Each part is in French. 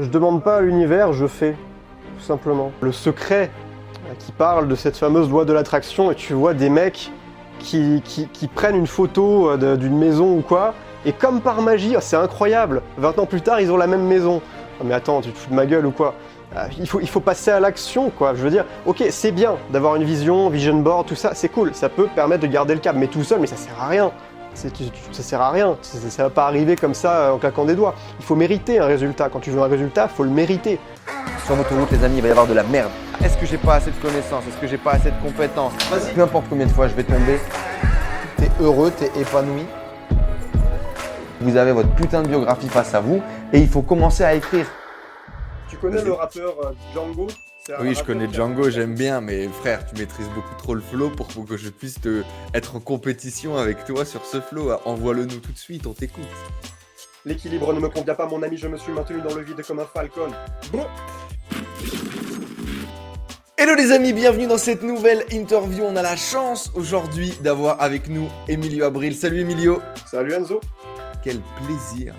Je demande pas à l'univers, je fais, tout simplement. Le secret qui parle de cette fameuse loi de l'attraction, et tu vois des mecs qui, qui, prennent une photo euh, d'une maison ou quoi, et comme par magie, oh, c'est incroyable, 20 ans plus tard, ils ont la même maison. Oh, mais attends, tu te fous de ma gueule ou quoi? Il faut, il faut passer à l'action, quoi. Je veux dire, ok, c'est bien d'avoir une vision, vision board, tout ça, c'est cool, ça peut permettre de garder le cap, mais tout seul, mais ça sert à rien. Ça sert à rien, ça, ça va pas arriver comme ça euh, en claquant des doigts. Il faut mériter un résultat. Quand tu veux un résultat, faut le mériter. Sur l'autoroute, les amis, il va y avoir de la merde. Est-ce que j'ai pas assez de connaissances? Est-ce que j'ai pas assez de compétences? Peu importe combien de fois je vais tomber, t'es heureux, t'es épanoui. Vous avez votre putain de biographie face à vous et il faut commencer à écrire. Tu connais le rappeur euh, Django? Oui, je connais Django, j'aime bien, mais frère, tu maîtrises beaucoup trop le flow pour, que je puisse te, être en compétition avec toi sur ce flow. Envoie-le nous tout de suite, on t'écoute. L'équilibre ne me convient pas, mon ami, je me suis maintenu dans le vide comme un falcon. Bon. Hello les amis, bienvenue dans cette nouvelle interview. On a la chance aujourd'hui d'avoir avec nous Emilio Abril. Salut Emilio. Salut Enzo. Quel plaisir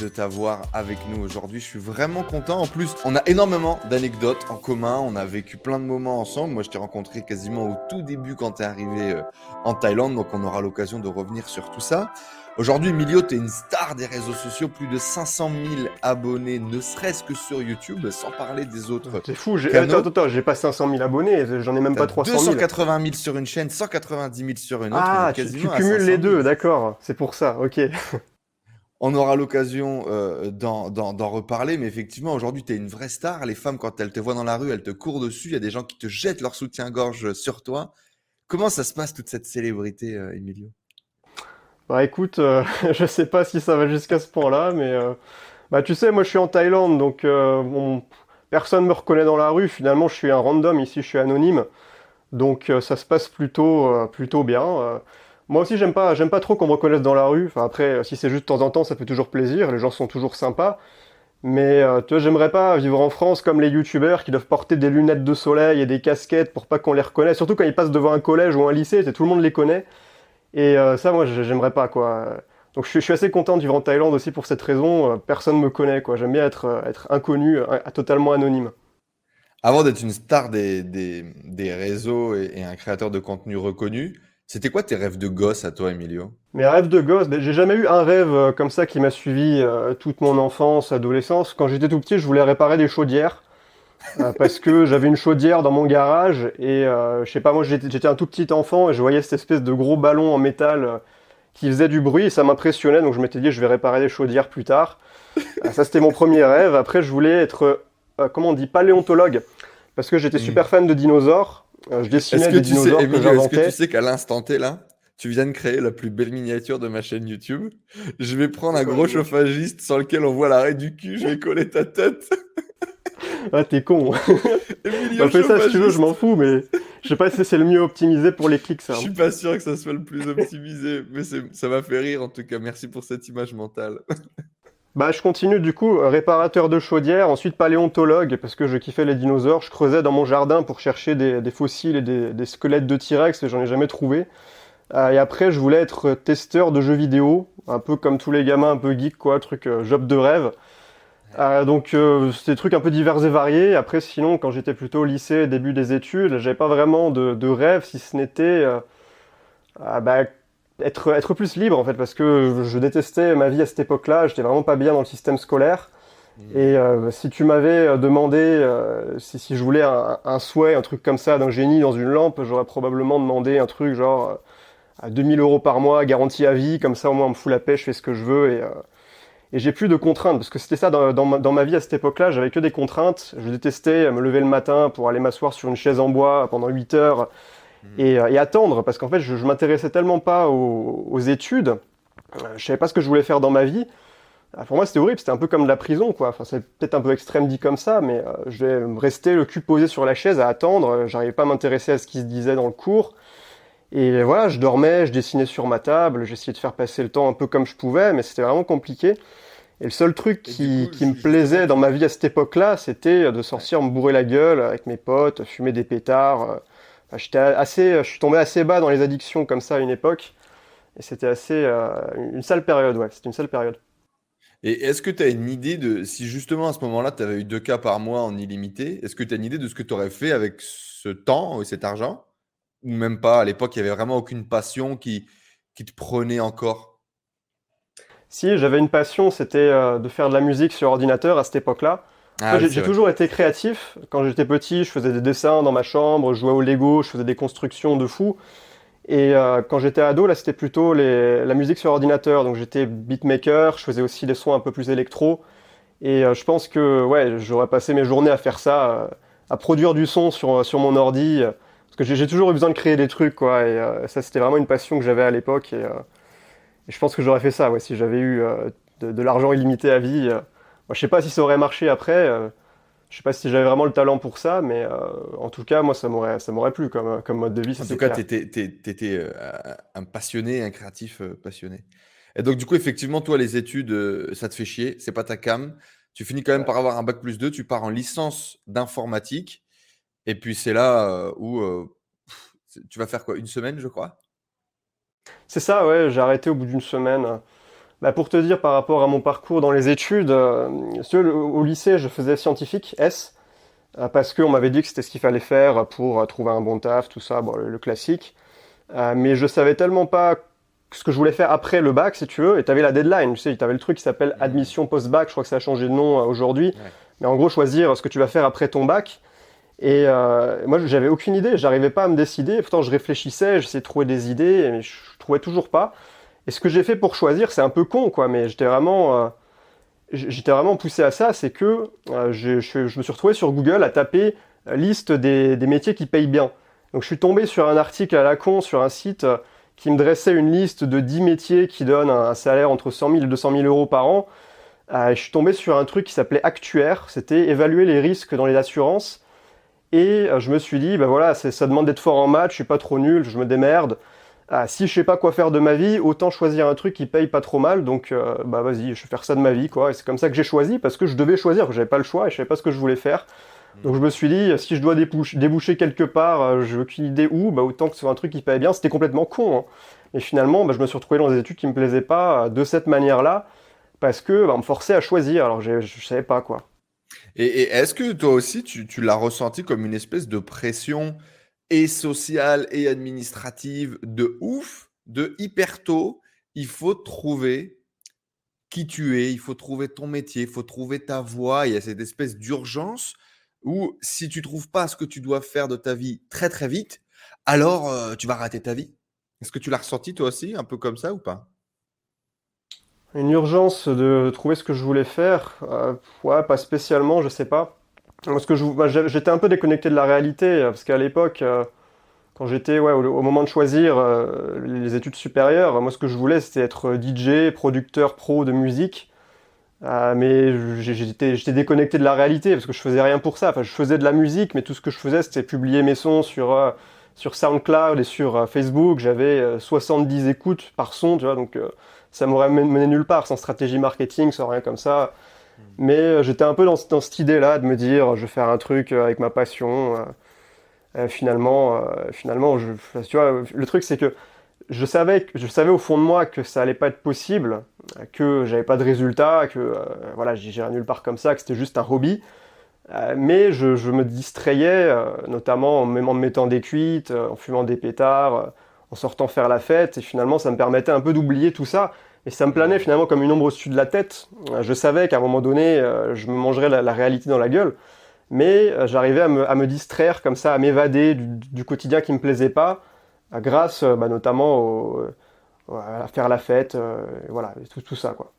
de t'avoir avec nous aujourd'hui. Je suis vraiment content. En plus, on a énormément d'anecdotes en commun. On a vécu plein de moments ensemble. Moi, je t'ai rencontré quasiment au tout début quand t'es arrivé euh, en Thaïlande. Donc, on aura l'occasion de revenir sur tout ça. Aujourd'hui, Emilio, t'es une star des réseaux sociaux. Plus de 500 000 abonnés, ne serait-ce que sur YouTube, sans parler des autres. T'es fou, j'ai... Attends, attends, j'ai pas 500 000 abonnés, j'en ai même pas T'as 300 000. 280 000 sur une chaîne, 190 000 sur une autre. Ah, tu, cumules 500 les 000. deux, d'accord, c'est pour ça, ok. On aura l'occasion euh, d'en, reparler, mais effectivement, aujourd'hui, tu es une vraie star. Les femmes, quand elles te voient dans la rue, elles te courent dessus. Il y a des gens qui te jettent leur soutien-gorge sur toi. Comment ça se passe, toute cette célébrité, euh, Emilio? Bah écoute, euh, je sais pas si ça va jusqu'à ce point-là, mais euh, bah tu sais, moi je suis en Thaïlande, donc bon, personne me reconnaît dans la rue. Finalement, je suis un random ici, je suis anonyme, donc ça se passe plutôt plutôt bien. Euh, moi aussi, j'aime pas j'aime pas trop qu'on me reconnaisse dans la rue. Enfin après, si c'est juste de temps en temps, ça fait toujours plaisir. Les gens sont toujours sympas. Mais euh, tu vois, j'aimerais pas vivre en France comme les youtubeurs qui doivent porter des lunettes de soleil et des casquettes pour pas qu'on les reconnaisse. Surtout quand ils passent devant un collège ou un lycée, tout le monde les connaît. Et euh, ça, moi, j'ai- j'aimerais pas, quoi. Donc je suis, assez content de vivre en Thaïlande aussi pour cette raison. Euh, Personne me connaît, quoi. J'aime bien être, euh, être inconnu, euh, totalement anonyme. Avant d'être une star des, des, des réseaux et un créateur de contenu reconnu, c'était quoi tes rêves de gosse à toi, Emilio? Mes rêves de gosse, ben, j'ai jamais eu un rêve euh, comme ça qui m'a suivi euh, toute mon enfance, adolescence. Quand j'étais tout petit, je voulais réparer des chaudières. euh, parce que j'avais une chaudière dans mon garage et euh, je sais pas, moi j'étais un tout petit enfant et je voyais cette espèce de gros ballon en métal qui faisait du bruit et ça m'impressionnait donc je m'étais dit je vais réparer des chaudières plus tard. Ça c'était mon premier rêve. Après je voulais être, comment on dit, paléontologue parce que j'étais super fan de dinosaures. Je dessinais Est-ce que des tu sais, dinosaures que Emilio, est-ce que j'inventais. tu sais qu'à l'instant T, là, tu viens de créer la plus belle miniature de ma chaîne YouTube? Je vais prendre un gros chauffagiste sur lequel on voit l'arrêt du cul, je vais coller ta tête. Ah t'es con. Emilio Bah, fais ça si tu veux, je m'en fous, mais je sais pas si c'est le mieux optimisé pour les clics, ça. Je hein. suis pas sûr que ça soit le plus optimisé, mais ça m'a fait rire en tout cas. Merci pour cette image mentale. Bah, je continue du coup, euh, réparateur de chaudière, ensuite paléontologue, parce que je kiffais les dinosaures. Je creusais dans mon jardin pour chercher des, fossiles et des, squelettes de T-Rex, et j'en ai jamais trouvé. Euh, et après, je voulais être testeur de jeux vidéo, un peu comme tous les gamins un peu geeks, quoi, truc euh, job de rêve. Donc, c'était des trucs un peu divers et variés. Après, sinon, quand j'étais plutôt au lycée, début des études, j'avais pas vraiment de, rêve, si ce n'était ah, bah, être, être plus libre en fait parce que je détestais ma vie à cette époque-là, j'étais vraiment pas bien dans le système scolaire. Et euh, si tu m'avais euh, demandé euh, si, si je voulais un, un souhait, un truc comme ça d'un génie dans une lampe, j'aurais probablement demandé un truc genre à 2000 euros par mois, garantie à vie, comme ça au moins on me fout la paix, je fais ce que je veux et, euh, et j'ai plus de contraintes parce que c'était ça dans, dans ma, dans ma vie à cette époque-là, j'avais que des contraintes. Je détestais me lever le matin pour aller m'asseoir sur une chaise en bois pendant 8 heures et, euh, et attendre parce qu'en fait je, je m'intéressais tellement pas aux, aux études, euh, je savais pas ce que je voulais faire dans ma vie. Ah, Pour moi, c'était horrible, c'était un peu comme de la prison, quoi. Enfin, c'est peut-être un peu extrême dit comme ça, mais euh, je vais rester le cul posé sur la chaise à attendre. Euh, J'arrivais pas à m'intéresser à ce qui se disait dans le cours. Et voilà, je dormais, je dessinais sur ma table, j'essayais de faire passer le temps un peu comme je pouvais, mais c'était vraiment compliqué. Et le seul truc qui, coup, qui me plaisait dans ma vie à cette époque-là, c'était de sortir me bourrer la gueule avec mes potes, fumer des pétards. J'étais assez, je suis tombé assez bas dans les addictions comme ça à une époque. Et c'était assez, euh, une sale période, ouais, c'était une sale période. Et est-ce que tu as une idée de si justement à ce moment-là, tu avais eu deux cas par mois en illimité, est-ce que tu as une idée de ce que tu aurais fait avec ce temps et cet argent? Ou même pas À l'époque, il n'y avait vraiment aucune passion qui, qui te prenait encore? Si, j'avais une passion, c'était euh, de faire de la musique sur ordinateur à cette époque-là. Ah j'ai toujours été créatif. Quand j'étais petit, je faisais des dessins dans ma chambre, je jouais au Lego, je faisais des constructions de fou. Et euh, quand j'étais ado, là, c'était plutôt les, la musique sur ordinateur. Donc j'étais beatmaker, je faisais aussi des sons un peu plus électro. Et euh, je pense que ouais, j'aurais passé mes journées à faire ça, euh, à produire du son sur, sur mon ordi. parce que j'ai toujours eu besoin de créer des trucs, quoi. Et ça, c'était vraiment une passion que j'avais à l'époque. Et, et, je pense que j'aurais fait ça, ouais, si j'avais eu de, de l'argent illimité à vie. Moi, je sais pas si ça aurait marché après. Je sais pas si j'avais vraiment le talent pour ça, mais euh, en tout cas, moi, ça m'aurait, ça m'aurait plu comme, comme mode de vie. En tout cas, tu étais, euh, un passionné, un créatif euh, passionné. Et donc, du coup, effectivement, toi, les études, ça te fait chier, c'est pas ta cam. Tu finis quand même par avoir un bac plus 2, tu pars en licence d'informatique. Et puis, c'est là où tu vas faire quoi Une semaine, je crois? C'est ça, ouais. J'ai arrêté au bout d'une semaine. Bah, pour te dire par rapport à mon parcours dans les études, euh, au lycée je faisais scientifique S euh, parce qu'on m'avait dit que c'était ce qu'il fallait faire pour euh, trouver un bon taf, tout ça, bon, le, classique. mais je savais tellement pas ce que je voulais faire après le bac, si tu veux, et tu avais la deadline, tu sais, tu avais le truc qui s'appelle admission post-bac, je crois que ça a changé de nom aujourd'hui, mais en gros choisir ce que tu vas faire après ton bac. Et moi, j'avais aucune idée, j'arrivais pas à me décider. Pourtant, je réfléchissais, j'essayais de trouver des idées, mais je trouvais toujours pas. Et ce que j'ai fait pour choisir, c'est un peu con, quoi, mais j'étais vraiment, euh, vraiment poussé à ça, c'est que euh, je, me suis retrouvé sur Google à taper euh, liste des, métiers qui payent bien. Donc je suis tombé sur un article à la con sur un site qui me dressait une liste de 10 métiers qui donnent un, salaire entre 100 000 et 200 000 euros par an. je suis tombé sur un truc qui s'appelait Actuaire, c'était évaluer les risques dans les assurances. Et je me suis dit, ben voilà, ça demande d'être fort en maths, je suis pas trop nul, je me démerde ah, si je sais pas quoi faire de ma vie, autant choisir un truc qui paye pas trop mal. Donc, euh, bah vas-y, je vais faire ça de ma vie, quoi. Et c'est comme ça que j'ai choisi parce que je devais choisir, j'avais pas le choix et je savais pas ce que je voulais faire. Donc je me suis dit, si je dois déboucher, quelque part, euh, je veux aucune idée où, bah autant que ce soit un truc qui paye bien. C'était complètement con. Hein. Et finalement, bah, je me suis retrouvé dans des études qui me plaisaient pas euh, de cette manière-là parce que bah, on me forçait à choisir. Alors je, je savais pas quoi. Et, est-ce que toi aussi, tu, tu l'as ressenti comme une espèce de pression et sociale et administrative de ouf, de hyper tôt. Il faut trouver qui tu es, il faut trouver ton métier, il faut trouver ta voie. Il y a cette espèce d'urgence où si tu trouves pas ce que tu dois faire de ta vie très très vite, alors euh, tu vas rater ta vie. Est-ce que tu l'as ressenti toi aussi, un peu comme ça ou pas? Une urgence de trouver ce que je voulais faire, euh, ouais, pas spécialement, je sais pas. Parce que bah, j'étais un peu déconnecté de la réalité, euh, parce qu'à l'époque, euh, quand j'étais ouais, au, moment de choisir euh, les études supérieures, moi ce que je voulais c'était être DJ, producteur pro de musique. mais j'étais déconnecté de la réalité parce que je faisais rien pour ça. Enfin, je faisais de la musique, mais tout ce que je faisais c'était publier mes sons sur, sur SoundCloud et sur Facebook. J'avais 70 écoutes par son, tu vois, donc ça m'aurait mené nulle part sans stratégie marketing, sans rien comme ça. Mais euh, j'étais un peu dans, cette idée-là de me dire, je vais faire un truc euh, avec ma passion. Euh, finalement, finalement, je, tu vois, le truc c'est que je savais, je savais au fond de moi que ça allait pas être possible, que j'avais pas de résultat, que voilà, j'irais nulle part comme ça, que c'était juste un hobby. mais je, je, me distrayais, notamment en me mettant des cuites, en fumant des pétards, en sortant faire la fête, et finalement ça me permettait un peu d'oublier tout ça. Et ça me planait finalement comme une ombre au-dessus de la tête. Je savais qu'à un moment donné, euh, je me mangerais la, réalité dans la gueule. Mais euh, j'arrivais à me, distraire comme ça, à m'évader du, quotidien qui me plaisait pas, euh, grâce bah, notamment à faire la fête, voilà, tout ça quoi.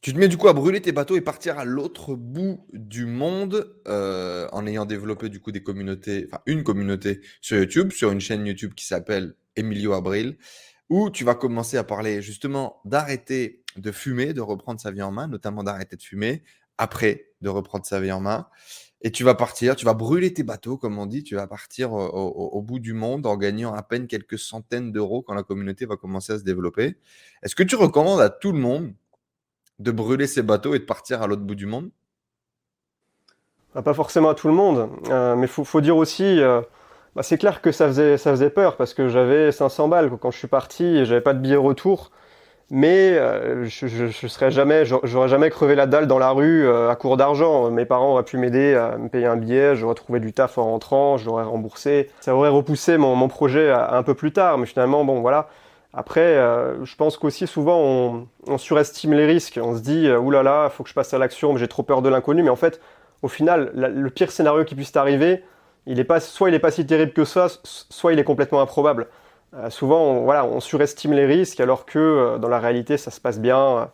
Tu te mets du coup à brûler tes bateaux et partir à l'autre bout du monde en ayant développé du coup des communautés, enfin une communauté sur YouTube, sur une chaîne YouTube qui s'appelle Emilio Abril où tu vas commencer à parler justement d'arrêter de fumer, de reprendre sa vie en main, notamment d'arrêter de fumer, après de reprendre sa vie en main. Et tu vas partir, tu vas brûler tes bateaux, comme on dit, tu vas partir au, bout du monde en gagnant à peine quelques centaines d'euros quand la communauté va commencer à se développer. Est-ce que tu recommandes à tout le monde de brûler ses bateaux et de partir à l'autre bout du monde? Ah, Pas forcément à tout le monde, euh, mais il faut, dire aussi, euh, bah, c'est clair que ça faisait, ça faisait peur parce que j'avais 500 balles quand je suis parti et j'avais pas de billet retour. mais euh, je, je, serais jamais, j'aurais jamais crevé la dalle dans la rue euh, à court d'argent. Mes parents auraient pu m'aider à me payer un billet, j'aurais trouvé du taf en rentrant, j'aurais remboursé. Ça aurait repoussé mon, mon projet à, un peu plus tard, mais finalement, bon, voilà. Après, euh, je pense qu'aussi souvent on, on, surestime les risques. On se dit, oulala, là là, faut que je passe à l'action, mais j'ai trop peur de l'inconnu. Mais en fait, au final, le pire scénario qui puisse t'arriver, il est pas, soit il est pas si terrible que ça, soit il est complètement improbable. Euh, souvent, on, voilà, on surestime les risques alors que euh, dans la réalité, ça se passe bien.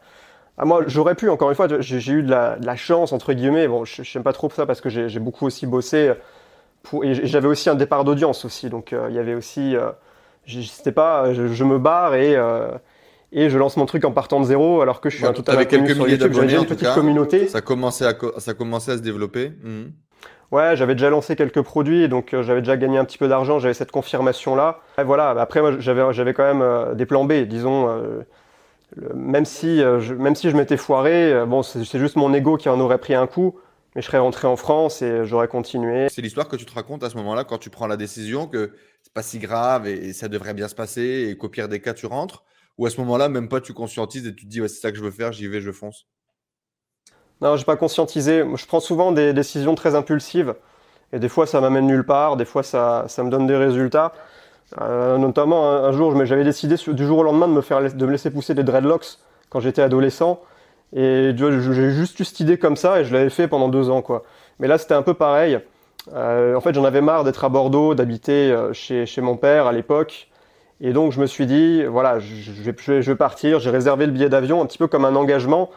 Ah, moi, j'aurais pu, encore une fois, j'ai eu de la, chance, entre guillemets. Bon, je n'aime pas trop ça parce que j'ai beaucoup aussi bossé. Pour, et j'avais aussi un départ d'audience aussi. Donc, euh, il y avait aussi. C'était pas. Je, me barre et. et je lance mon truc en partant de zéro alors que je suis un total quelques sur YouTube. Une petite communauté. Ça commençait à, ça commençait à se développer. Mmh. Ouais, j'avais déjà lancé quelques produits, donc euh, j'avais déjà gagné un petit peu d'argent, j'avais cette confirmation-là. Voilà, après, moi, j'avais, quand même euh, des plans B, disons. Euh, même, si, je, même si je m'étais foiré, bon, c'est, juste mon ego qui en aurait pris un coup, mais je serais rentré en France et j'aurais continué. C'est l'histoire que tu te racontes à ce moment-là, quand tu prends la décision que c'est pas si grave et, ça devrait bien se passer et qu'au pire des cas, tu rentres? Ou à ce moment-là, même pas, tu conscientises et tu te dis, c'est ça que je veux faire, j'y vais, je fonce? Non, j'ai pas conscientisé. Je prends souvent des décisions très impulsives. Et des fois, ça m'amène nulle part. Des fois, ça, ça me donne des résultats. Euh, notamment, un, jour, j'avais décidé du jour au lendemain de me, faire, de me laisser pousser des dreadlocks quand j'étais adolescent. Et j'ai juste eu cette idée comme ça et je l'avais fait pendant deux ans. quoi. Mais là, c'était un peu pareil. Euh, en fait, j'en avais marre d'être à Bordeaux, d'habiter euh, chez, chez mon père à l'époque. Et donc, je me suis dit, voilà, je, je, je vais partir. J'ai réservé le billet d'avion un petit peu comme un engagement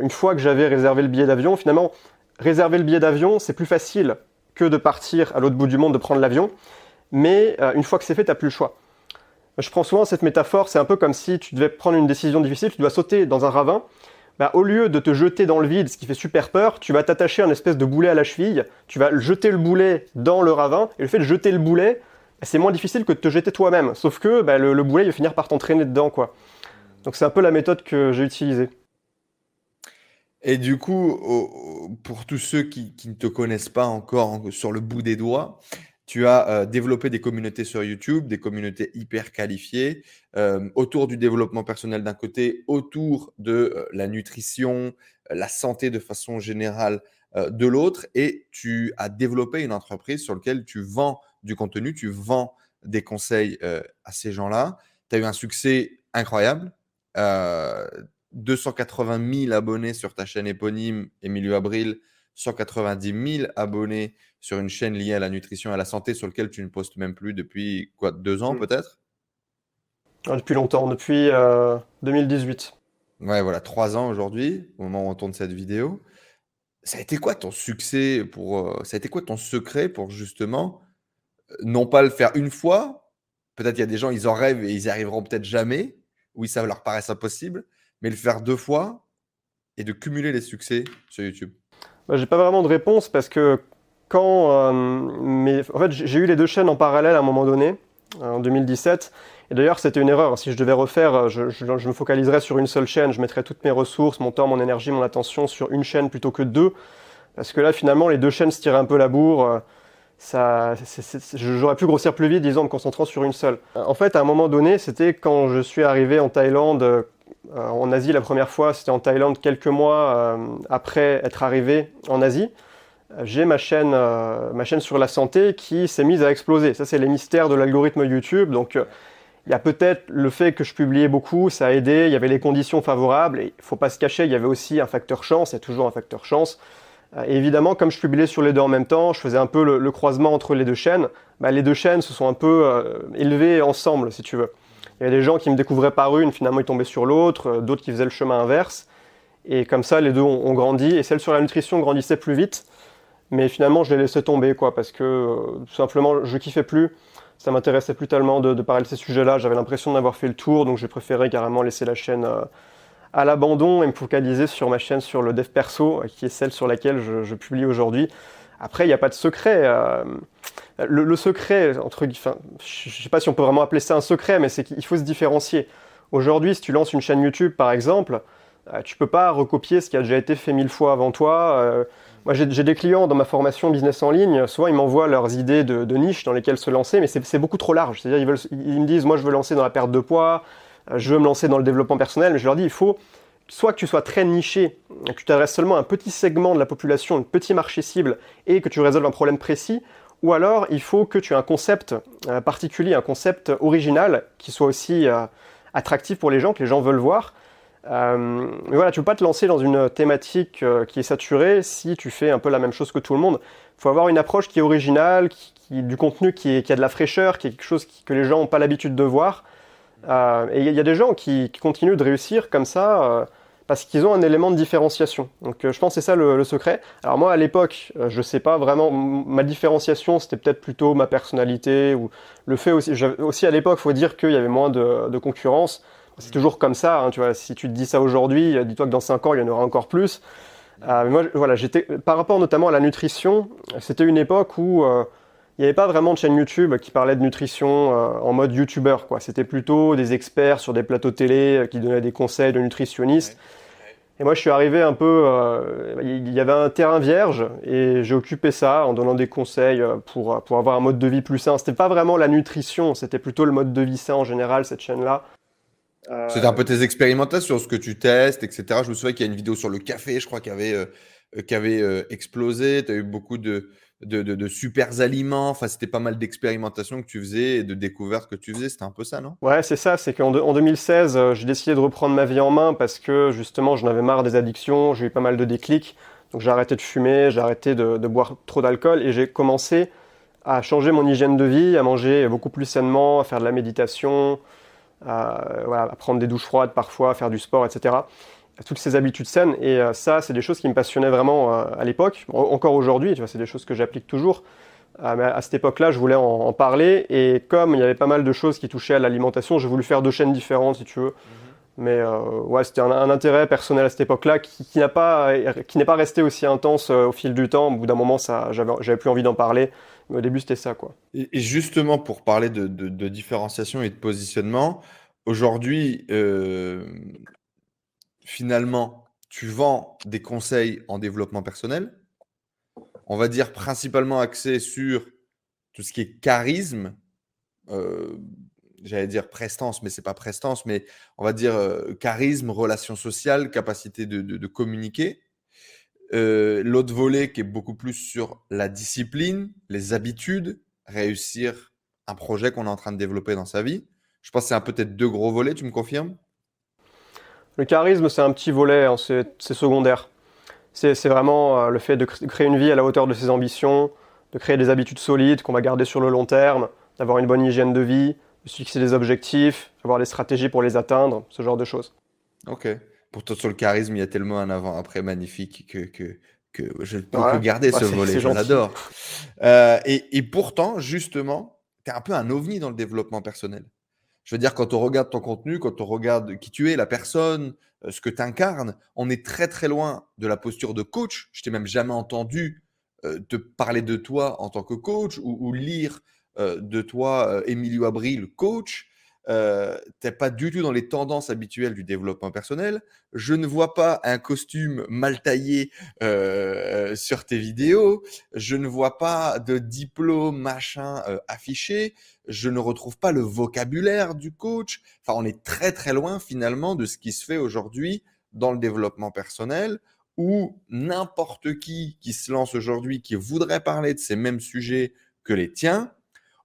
une fois que j'avais réservé le billet d'avion, finalement, réserver le billet d'avion, c'est plus facile que de partir à l'autre bout du monde, de prendre l'avion. Mais euh, une fois que c'est fait, tu n'as plus le choix. Je prends souvent cette métaphore, c'est un peu comme si tu devais prendre une décision difficile, tu dois sauter dans un ravin. Bah, au lieu de te jeter dans le vide, ce qui fait super peur, tu vas t'attacher un espèce de boulet à la cheville, tu vas jeter le boulet dans le ravin, et le fait de jeter le boulet, bah, c'est moins difficile que de te jeter toi-même. Sauf que bah, le, le, boulet, il va finir par t'entraîner dedans. quoi. Donc c'est un peu la méthode que j'ai utilisée. Et du coup, pour tous ceux qui, ne te connaissent pas encore sur le bout des doigts, tu as euh, développé des communautés sur YouTube, des communautés hyper qualifiées, euh, autour du développement personnel d'un côté, autour de euh, la nutrition, la santé de façon générale de l'autre, et tu as développé une entreprise sur laquelle tu vends du contenu, tu vends des conseils à ces gens-là. Tu as eu un succès incroyable. 280 000 abonnés sur ta chaîne éponyme, Emilio Abril, 190 000 abonnés sur une chaîne liée à la nutrition et à la santé sur laquelle tu ne postes même plus depuis quoi, deux ans mmh. peut-être? Ah, Depuis longtemps, depuis 2018. Euh, ouais, voilà, trois ans aujourd'hui, au moment où on tourne cette vidéo. Ça a été quoi ton succès pour. Euh, ça a été quoi ton secret pour justement euh, non pas le faire une fois? Peut-être il y a des gens, ils en rêvent et ils y arriveront peut-être jamais, ou ça leur paraît impossible mais le faire deux fois et de cumuler les succès sur YouTube bah, J'ai pas vraiment de réponse parce que quand. Euh, mais, en fait, j'ai eu les deux chaînes en parallèle à un moment donné, euh, en 2017. Et d'ailleurs, c'était une erreur. Si je devais refaire, euh, je, me focaliserais sur une seule chaîne. Je mettrais toutes mes ressources, mon temps, mon énergie, mon attention sur une chaîne plutôt que deux. Parce que là, finalement, les deux chaînes se tiraient un peu la bourre. Ça, j'aurais pu grossir plus vite, disons, en me concentrant sur une seule. En fait, à un moment donné, c'était quand je suis arrivé en Thaïlande euh, en Asie la première fois, c'était en Thaïlande quelques mois euh, après être arrivé en Asie. Euh, j'ai ma chaîne, ma chaîne sur la santé qui s'est mise à exploser. Ça, c'est les mystères de l'algorithme YouTube. Donc, il y a peut-être le fait que je publiais beaucoup, ça a aidé, il y avait les conditions favorables, et il faut pas se cacher, il y avait aussi un facteur chance, il y a toujours un facteur chance. Et évidemment, comme je publiais sur les deux en même temps, je faisais un peu le, croisement entre les deux chaînes, bah, les deux chaînes se sont un peu élevées ensemble, si tu veux. Il y avait des gens qui me découvraient par une, finalement ils tombaient sur l'autre, euh, d'autres qui faisaient le chemin inverse. Et comme ça, les deux ont, grandi. Et celle sur la nutrition grandissait plus vite. Mais finalement, je l'ai laissé tomber, quoi, parce que euh, tout simplement, je kiffais plus. Ça m'intéressait plus tellement de, parler de ces sujets-là. J'avais l'impression d'avoir fait le tour, donc j'ai préféré carrément laisser la chaîne euh, à l'abandon et me focaliser sur ma chaîne sur le dev perso, qui est celle sur laquelle je publie aujourd'hui. Après, il n'y a pas de secret. Euh, le, secret, entre, enfin, je ne sais pas si on peut vraiment appeler ça un secret, mais c'est qu'il faut se différencier. Aujourd'hui, si tu lances une chaîne YouTube, par exemple, euh, tu peux pas recopier ce qui a déjà été fait mille fois avant toi. Euh, moi, j'ai des clients dans ma formation business en ligne, souvent ils m'envoient leurs idées de, niche dans lesquelles se lancer, mais c'est beaucoup trop large. C'est-à-dire, ils, ils, me disent, moi, je veux lancer dans la perte de poids, je veux me lancer dans le développement personnel, mais je leur dis, il faut soit que tu sois très niché, que tu t'adresses seulement à un petit segment de la population, un petit marché cible, et que tu résolves un problème précis, ou alors il faut que tu aies un concept euh, particulier, un concept original qui soit aussi euh, attractif pour les gens, que les gens veulent voir. Euh, mais voilà, tu peux pas te lancer dans une thématique qui est saturée si tu fais un peu la même chose que tout le monde. Il faut avoir une approche qui est originale, qui, du contenu qui, qui, a de la fraîcheur, qui est quelque chose que les gens n'ont pas l'habitude de voir. et il y, a des gens qui, qui, continuent de réussir comme ça parce qu'ils ont un élément de différenciation. Donc euh, je pense que c'est ça le, secret. Alors moi à l'époque, euh, je sais pas vraiment, ma différenciation c'était peut-être plutôt ma personnalité ou le fait aussi, aussi à l'époque, faut dire qu'il y avait moins de, concurrence. C'est toujours comme ça, hein, tu vois, si tu te dis ça aujourd'hui, euh, dis-toi que dans 5 ans il y en aura encore plus. mais moi voilà, j'étais par rapport notamment à la nutrition, c'était une époque où il n'y avait pas vraiment de chaîne YouTube qui parlait de nutrition en mode YouTuber. C'était plutôt des experts sur des plateaux télé qui donnaient des conseils de nutritionnistes. Et moi, je suis arrivé un peu. Euh, il y avait un terrain vierge et j'ai occupé ça en donnant des conseils euh, pour, pour avoir un mode de vie plus sain. C'était pas vraiment la nutrition, c'était plutôt le mode de vie sain en général, cette chaîne-là. Euh... C'était un peu tes expérimentations, ce que tu testes, etc. Je me souviens qu'il y a une vidéo sur le café, je crois, qui avait, euh, qui avait explosé. Tu as eu beaucoup de, de, de, super aliments. Enfin, c'était pas mal d'expérimentations que tu faisais et de découvertes que tu faisais. C'était un peu ça, non? Ouais, c'est ça. C'est qu'en en 2016, euh, j'ai décidé de reprendre ma vie en main parce que justement, j'en avais marre des addictions. J'ai eu pas mal de déclics. Donc, j'ai arrêté de fumer, j'ai arrêté de, de, boire trop d'alcool et j'ai commencé à changer mon hygiène de vie, à manger beaucoup plus sainement, à faire de la méditation, à, à prendre des douches froides parfois, à faire du sport, etc toutes ces habitudes saines. Et euh, ça, c'est des choses qui me passionnaient vraiment euh, à l'époque. Encore aujourd'hui, tu vois, c'est des choses que j'applique toujours. Euh, mais à cette époque-là, je voulais en, parler. Et comme il y avait pas mal de choses qui touchaient à l'alimentation, j'ai voulu faire deux chaînes différentes, si tu veux. Mhm. Mais ouais, c'était un, intérêt personnel à cette époque-là qui, qui n'a pas, qui n'est pas resté aussi intense au fil du temps. Au bout d'un moment, ça, j'avais, plus envie d'en parler. Mais au début, c'était ça, quoi. Et, justement, pour parler de, de, différenciation et de positionnement, aujourd'hui, finalement, tu vends des conseils en développement personnel, on va dire principalement axé sur tout ce qui est charisme, euh, j'allais dire prestance, mais c'est pas prestance, mais on va dire euh, charisme, relation sociale, capacité de, communiquer. Euh, l'autre volet qui est beaucoup plus sur la discipline, les habitudes, réussir un projet qu'on est en train de développer dans sa vie. Je pense que c'est peut-être deux gros volets, tu me confirmes? Le charisme, c'est un petit volet, hein, c'est secondaire. C'est vraiment euh, le fait de, créer une vie à la hauteur de ses ambitions, de créer des habitudes solides qu'on va garder sur le long terme, d'avoir une bonne hygiène de vie, de se fixer des objectifs, d'avoir des stratégies pour les atteindre, ce genre de choses. Ok. Pour toi, sur le charisme, il y a tellement un avant-après magnifique que, que, que je peux que garder ce volet. J'adore. Euh, et, et pourtant, justement, tu es un peu un ovni dans le développement personnel. Je veux dire, quand on regarde ton contenu, quand on regarde qui tu es, la personne, euh, ce que tu incarnes, on est très très loin de la posture de coach. Je t'ai même jamais entendu euh, te parler de toi en tant que coach ou, lire euh, de toi Emilio Abril, coach. Euh, t'es pas du tout dans les tendances habituelles du développement personnel. Je ne vois pas un costume mal taillé euh, sur tes vidéos. Je ne vois pas de diplôme machin euh, affiché. Je ne retrouve pas le vocabulaire du coach. Enfin, on est très très loin finalement de ce qui se fait aujourd'hui dans le développement personnel où n'importe qui qui se lance aujourd'hui, qui voudrait parler de ces mêmes sujets que les tiens,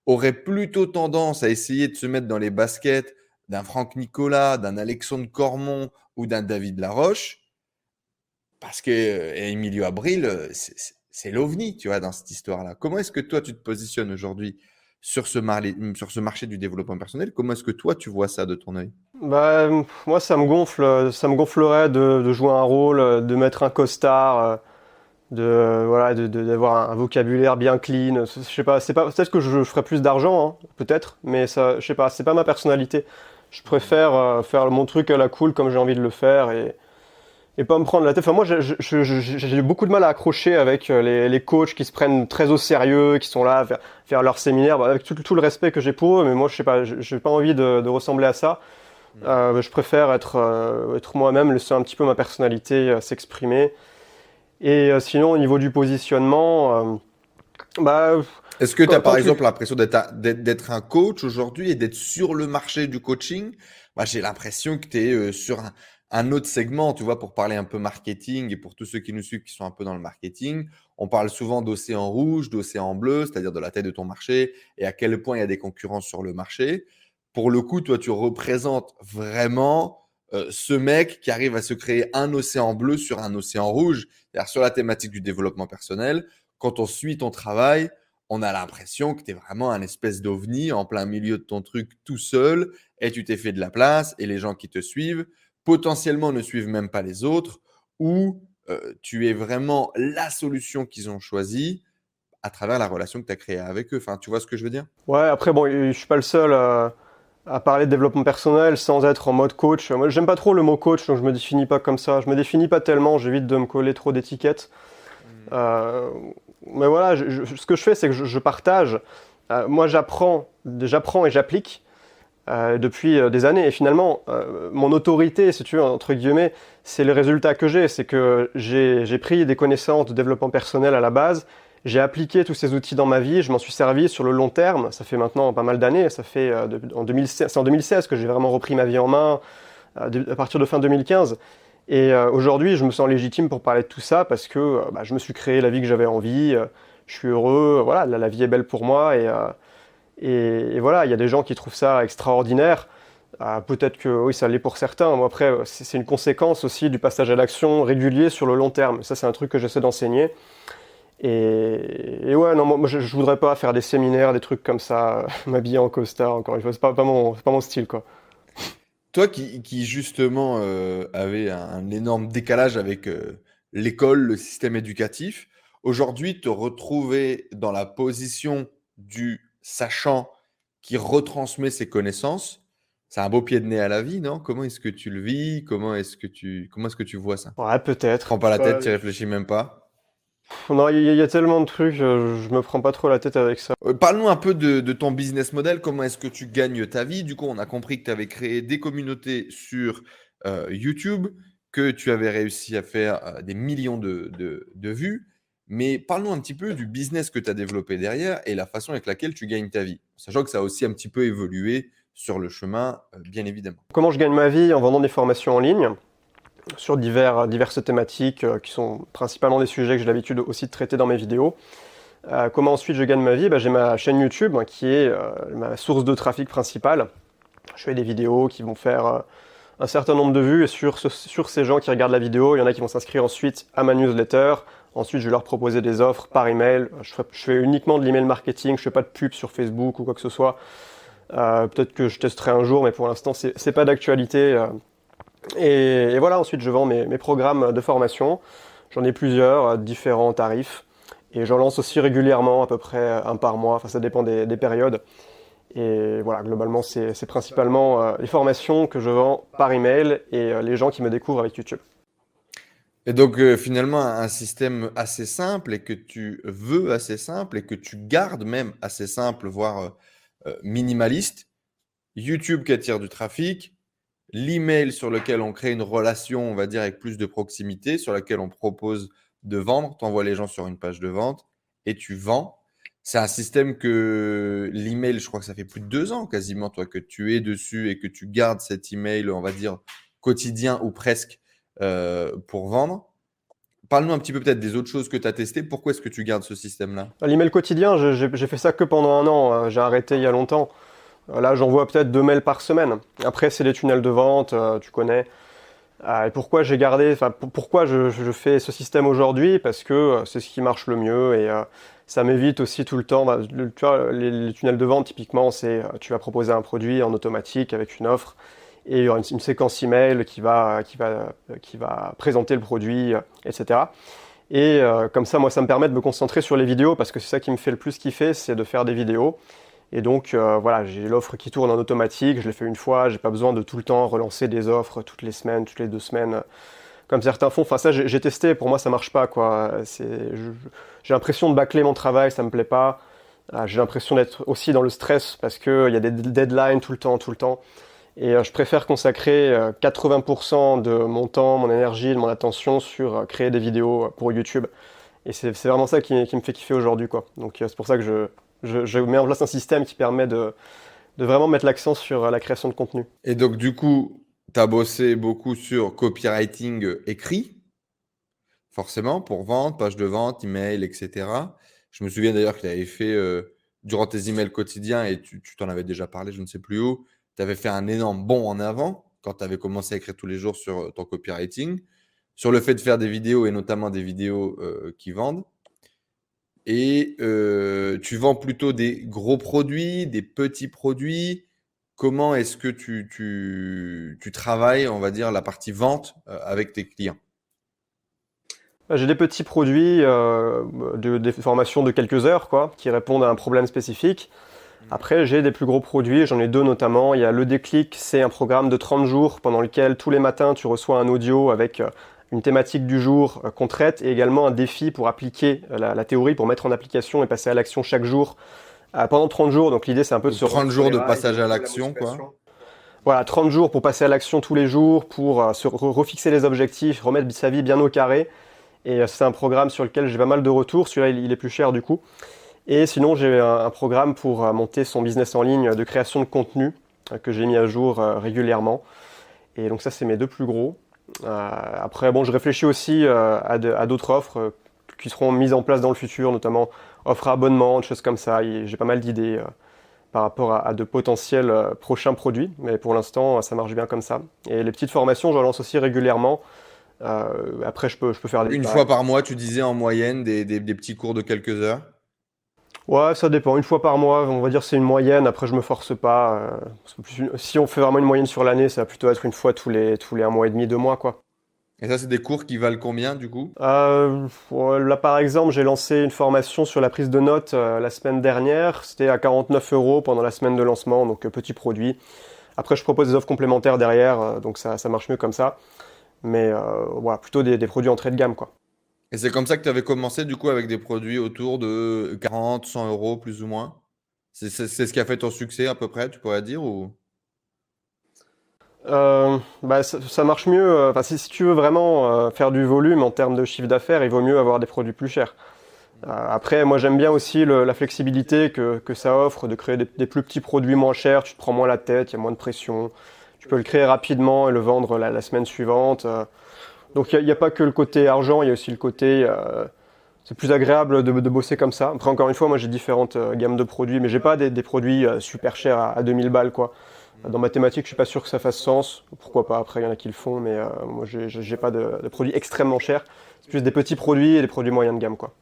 aurait plutôt tendance à essayer de se mettre dans les baskets d'un Franck Nicolas, d'un Alexandre Cormon ou d'un David Laroche, parce que euh, Emilio Abril, euh, c'est l'ovni, tu vois, dans cette histoire-là. Comment est-ce que toi, tu te positionnes aujourd'hui sur ce, ce marché du développement personnel? Comment est-ce que toi, tu vois ça de ton œil? Bah, Moi, ça me gonfle, ça me gonflerait de, jouer un rôle, de mettre un costard euh, de voilà d'avoir un vocabulaire bien clean. Je sais pas c'est pas peut-être que je, ferais plus d'argent hein, peut-être mais ça je sais pas c'est pas ma personnalité. Je préfère euh, faire mon truc à la cool comme j'ai envie de le faire et et pas me prendre la tête. Enfin moi j'ai beaucoup de mal à accrocher avec euh, les, les, coachs qui se prennent très au sérieux qui sont là à faire, faire leur séminaire avec tout, tout, le respect que j'ai pour eux mais moi je sais pas j'ai pas envie de, de, ressembler à ça. Mmh. euh, je préfère être être moi-même laisser un petit peu ma personnalité s'exprimer et euh, sinon, au niveau du positionnement, euh, Bah, Est-ce que tu as par tu- exemple l'impression d'être un- coach aujourd'hui et d'être sur le marché du coaching? Bah, j'ai l'impression que tu es sur un, un autre segment, tu vois, pour parler un peu marketing et pour tous ceux qui nous suivent qui sont un peu dans le marketing. On parle souvent d'océan rouge, d'océan bleu, c'est-à-dire de la taille de ton marché et à quel point il y a des concurrents sur le marché. Pour le coup, toi, tu représentes vraiment euh, ce mec qui arrive à se créer un océan bleu sur un océan rouge, sur la thématique du développement personnel. Quand on suit ton travail, on a l'impression que tu es vraiment un espèce d'ovni en plein milieu de ton truc tout seul et tu t'es fait de la place et les gens qui te suivent potentiellement ne suivent même pas les autres ou euh, tu es vraiment la solution qu'ils ont choisie à travers la relation que tu as créée avec eux. Enfin, tu vois ce que je veux dire? Ouais, après, bon, je suis pas le seul à, à parler de développement personnel sans être en mode coach. Moi, j'aime pas trop le mot coach, donc je me définis pas comme ça. Je me définis pas tellement, j'évite de me coller trop d'étiquettes. Euh, mais voilà, je- je- ce que je fais, c'est que je, je partage. Euh, moi, j'apprends, j'apprends et j'applique euh, depuis des années. Et finalement, mon autorité, si tu veux, entre guillemets, c'est le résultat que j'ai. C'est que j'ai pris des connaissances de développement personnel à la base. J'ai appliqué tous ces outils dans ma vie, je m'en suis servi sur le long terme. Ça fait maintenant pas mal d'années. Ça fait euh, en 2016, c'est en 2016 que j'ai vraiment repris ma vie en main, euh, à partir de fin 2015. Et euh, aujourd'hui, je me sens légitime pour parler de tout ça parce que bah, je me suis créé la vie que j'avais envie. je suis heureux. Voilà, la, vie est belle pour moi. Et, voilà, il y a des gens qui trouvent ça extraordinaire. Peut-être que oui, ça l'est pour certains. Moi, après, c'est une conséquence aussi du passage à l'action régulier sur le long terme. Ça, c'est un truc que j'essaie d'enseigner. Et, et ouais, non, moi, je, je voudrais pas faire des séminaires, des trucs comme ça, euh, m'habiller en costard, encore une fois. C'est pas, pas, mon, c'est pas mon style, quoi. Toi qui, qui justement euh, avait un, énorme décalage avec euh, l'école, le système éducatif, aujourd'hui te retrouver dans la position du sachant qui retransmet ses connaissances, c'est un beau pied de nez à la vie, non? Comment est-ce que tu le vis? Comment est-ce que tu, comment est-ce que tu vois ça? Ouais, peut-être. Prends pas la tête, tu réfléchis même pas. Non, il y, a- il y a tellement de trucs, euh, je me prends pas trop la tête avec ça. Euh, Parle-nous un peu de, de ton business model, comment est-ce que tu gagnes ta vie? Du coup, on a compris que tu avais créé des communautés sur euh, YouTube, que tu avais réussi à faire euh, des millions de, de- de vues. Mais parle-nous un petit peu du business que tu as développé derrière et la façon avec laquelle tu gagnes ta vie. Sachant que ça a aussi un petit peu évolué sur le chemin, bien évidemment. Comment je gagne ma vie? En vendant des formations en ligne sur divers, diverses thématiques euh, qui sont principalement des sujets que j'ai l'habitude aussi de traiter dans mes vidéos. Euh, comment ensuite je gagne ma vie? Bah, J'ai ma chaîne YouTube hein, qui est euh, ma source de trafic principale. Je fais des vidéos qui vont faire un certain nombre de vues et sur, ce- sur ces gens qui regardent la vidéo, il y en a qui vont s'inscrire ensuite à ma newsletter. Ensuite, je vais leur proposer des offres par email. Je je fais uniquement de l'email marketing, je fais pas de pub sur Facebook ou quoi que ce soit. Peut-être que je testerai un jour, mais pour l'instant, c'est pas d'actualité. Et, voilà, ensuite, je vends mes, mes programmes de formation. J'en ai plusieurs, différents tarifs. Et j'en lance aussi régulièrement, à peu près un par mois. Enfin, ça dépend des, des périodes. Et voilà, globalement, c'est principalement euh, les formations que je vends par email et euh, les gens qui me découvrent avec YouTube. Et donc, euh, finalement, un système assez simple et que tu veux assez simple et que tu gardes même assez simple, voire minimaliste. YouTube qui attire du trafic, l'email sur lequel on crée une relation, on va dire, avec plus de proximité, sur laquelle on propose de vendre, tu envoies les gens sur une page de vente et tu vends. C'est un système que l'email, je crois que ça fait plus de deux ans quasiment, toi, que tu es dessus et que tu gardes cet email, on va dire, quotidien ou presque euh, pour vendre. Parle-nous un petit peu peut-être des autres choses que tu as testées. Pourquoi est-ce que tu gardes ce système-là? L'email quotidien, j'ai fait ça que pendant un an. hein. J'ai arrêté il y a longtemps. Là, j'envoie peut-être deux mails par semaine. Après, c'est les tunnels de vente, euh, tu connais. Euh, et pourquoi j'ai gardé, enfin, pour- pourquoi je, fais ce système aujourd'hui? Parce que euh, c'est ce qui marche le mieux et euh, ça m'évite aussi tout le temps. bah, les, tunnels de vente, typiquement, c'est tu vas proposer un produit en automatique avec une offre et il y aura une, séquence email qui va, qui va, présenter le produit, etc. Et comme ça, moi, ça me permet de me concentrer sur les vidéos parce que c'est ça qui me fait le plus kiffer, c'est de faire des vidéos. Et donc, euh, voilà, j'ai l'offre qui tourne en automatique, je l'ai fait une fois, j'ai pas besoin de tout le temps relancer des offres toutes les semaines, toutes les deux semaines, euh, comme certains font. Enfin, ça, j'ai testé, pour moi, ça marche pas, quoi. J'ai l'impression de bâcler mon travail, ça me plaît pas. Euh, J'ai l'impression d'être aussi dans le stress parce qu'il y a des deadlines tout le temps, tout le temps. Et euh, je préfère consacrer euh, 80% de mon temps, mon énergie, de mon attention sur euh, créer des vidéos pour YouTube. Et c'est vraiment ça qui, me fait kiffer aujourd'hui. quoi. Donc c'est pour ça que je, je, mets en place un système qui permet de, vraiment mettre l'accent sur la création de contenu. Et donc du coup, tu as bossé beaucoup sur copywriting écrit, forcément, pour vente, page de vente, email, etc. Je me souviens d'ailleurs que tu avais fait, euh, durant tes emails quotidiens, et tu t'en avais déjà parlé, je ne sais plus où, tu avais fait un énorme bond en avant quand tu avais commencé à écrire tous les jours sur euh, ton copywriting, sur le fait de faire des vidéos et notamment des vidéos euh, qui vendent. Et tu vends plutôt des gros produits, des petits produits. Comment est-ce que tu, tu, tu, travailles, on va dire, la partie vente avec tes clients? Bah, j'ai des petits produits, euh, de, des formations de quelques heures, quoi, qui répondent à un problème spécifique. Après, j'ai des plus gros produits, j'en ai deux notamment. Il y a Le Déclic, c'est un programme de 30 jours pendant lequel tous les matins tu reçois un audio avec euh, une thématique du jour euh, qu'on traite et également un défi pour appliquer la, théorie, pour mettre en application et passer à l'action chaque jour pendant 30 jours. Donc l'idée c'est un peu de se 30 jours de passage à l'action, quoi. Voilà, 30 jours pour passer à l'action tous les jours, pour se refixer les objectifs, remettre sa vie bien au carré et euh, c'est un programme sur lequel j'ai pas mal de retours. Celui-là, il, est plus cher du coup. Et sinon, j'ai un, programme pour euh, monter son business en ligne de création de contenu euh, que j'ai mis à jour régulièrement. Et donc ça, c'est mes deux plus gros. Après, bon, je réfléchis aussi à d'autres offres qui seront mises en place dans le futur, notamment offres à abonnement, des choses comme ça. J'ai pas mal d'idées par rapport à, de potentiels prochains produits, mais pour l'instant, ça marche bien comme ça. Et les petites formations, je lance aussi régulièrement. Euh, après, je peux, je peux faire Une fois par mois, tu disais en moyenne des, des, petits cours de quelques heures? Ouais, ça dépend. Une fois par mois, on va dire c'est une moyenne. Après, je me force pas. Euh, si on fait vraiment une moyenne sur l'année, ça va plutôt être une fois tous les, tous les un mois et demi, deux mois, quoi. Et ça, c'est des cours qui valent combien du coup? Euh, Là, par exemple, j'ai lancé une formation sur la prise de notes la semaine dernière. C'était à 49 euros pendant la semaine de lancement, donc petit produit. Après, je propose des offres complémentaires derrière, donc ça, ça marche mieux comme ça mais euh, voilà, plutôt des, produits entrée de gamme. Quoi. Et c'est comme ça que tu avais commencé du coup avec des produits autour de 40, 100 euros plus ou moins? C'est ce qui a fait ton succès à peu près, tu pourrais dire ou... Euh, bah, ça, marche mieux. Euh, enfin, si, tu veux vraiment faire du volume en termes de chiffre d'affaires, il vaut mieux avoir des produits plus chers. après, moi j'aime bien aussi la flexibilité que, que, ça offre de créer des, des, plus petits produits moins chers. Tu te prends moins la tête, il y a moins de pression tu peux le créer rapidement et le vendre la, semaine suivante. Euh. Donc il n'y a, pas que le côté argent, il y a aussi le côté... Euh, c'est plus agréable de, bosser comme ça. Après, encore une fois, moi j'ai différentes euh, gammes de produits, mais j'ai pas des, produits super chers à, 2000 balles. quoi. Dans mathématiques, je suis pas sûr que ça fasse sens. Pourquoi pas Après, il y en a qui le font, mais moi j'ai pas de, produits extrêmement chers. C'est plus des petits produits et des produits moyens de gamme. quoi.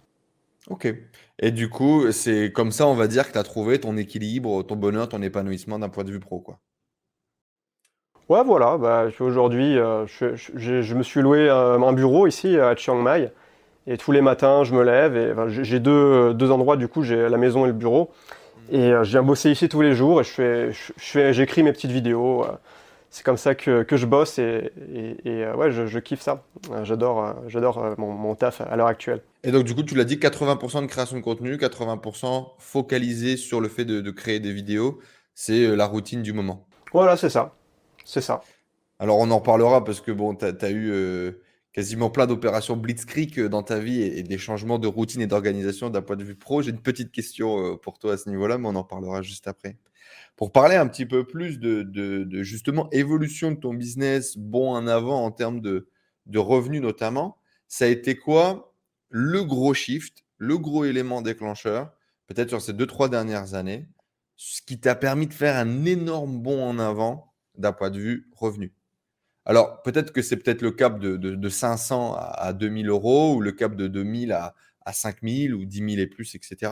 Ok. Et du coup, c'est comme ça, on va dire, que tu as trouvé ton équilibre, ton bonheur, ton épanouissement d'un point de vue pro. quoi. Ouais, voilà. Bah, aujourd'hui, euh, je, me suis loué un, bureau ici à Chiang Mai. Et tous les matins, je me lève. Et j'ai deux, deux, endroits, du coup, j'ai la maison et le bureau. Et euh, je viens bosser ici tous les jours et je fais, je, fais, j'écris mes petites vidéos. Euh. c'est comme ça que, que, je bosse et, et, ouais, je, je, kiffe ça. J'adore, j'adore mon, mon, taf à l'heure actuelle. Et donc, du coup, tu l'as dit, 80% de création de contenu, 80% focalisé sur le fait de, de créer des vidéos. C'est la routine du moment. Voilà, c'est ça. C'est ça. Alors on en reparlera parce que bon, tu as, eu euh, quasiment plein d'opérations blitzkrieg euh, dans ta vie et, des changements de routine et d'organisation d'un point de vue pro. J'ai une petite question euh, pour toi à ce niveau-là, mais on en parlera juste après. Pour parler un petit peu plus de, justement évolution de ton business, bon en avant en termes de, de revenus notamment, ça a été quoi le gros shift, le gros élément déclencheur, peut-être sur ces deux, trois dernières années, ce qui t'a permis de faire un énorme bond en avant d'un point de vue revenu. Alors, peut-être que c'est peut-être le cap de, de, 500 à 2000 euros ou le cap de 2000 à, à 5000 ou 10 000 et plus, etc.